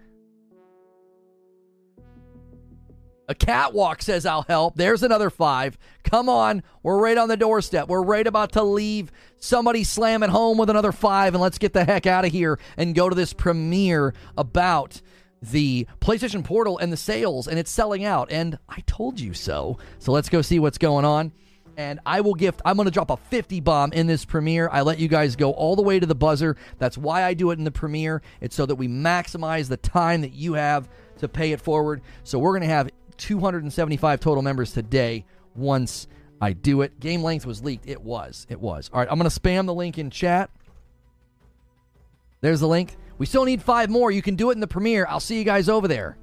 A catwalk says I'll help. There's another five. Come on. We're right on the doorstep. We're right about to leave. Somebody slam it home with another five, and let's get the heck out of here and go to this premiere about the PlayStation Portal and the sales, and it's selling out. And I told you so. So let's go see what's going on. And I will gift, I'm going to drop a 50 bomb in this premiere. I let you guys go all the way to the buzzer. That's why I do it in the premiere. It's so that we maximize the time that you have to pay it forward. So we're going to have 275 total members today once I do it. Game length was leaked. It was. It was. All right, I'm going to spam the link in chat. There's the link. We still need five more. You can do it in the premiere. I'll see you guys over there.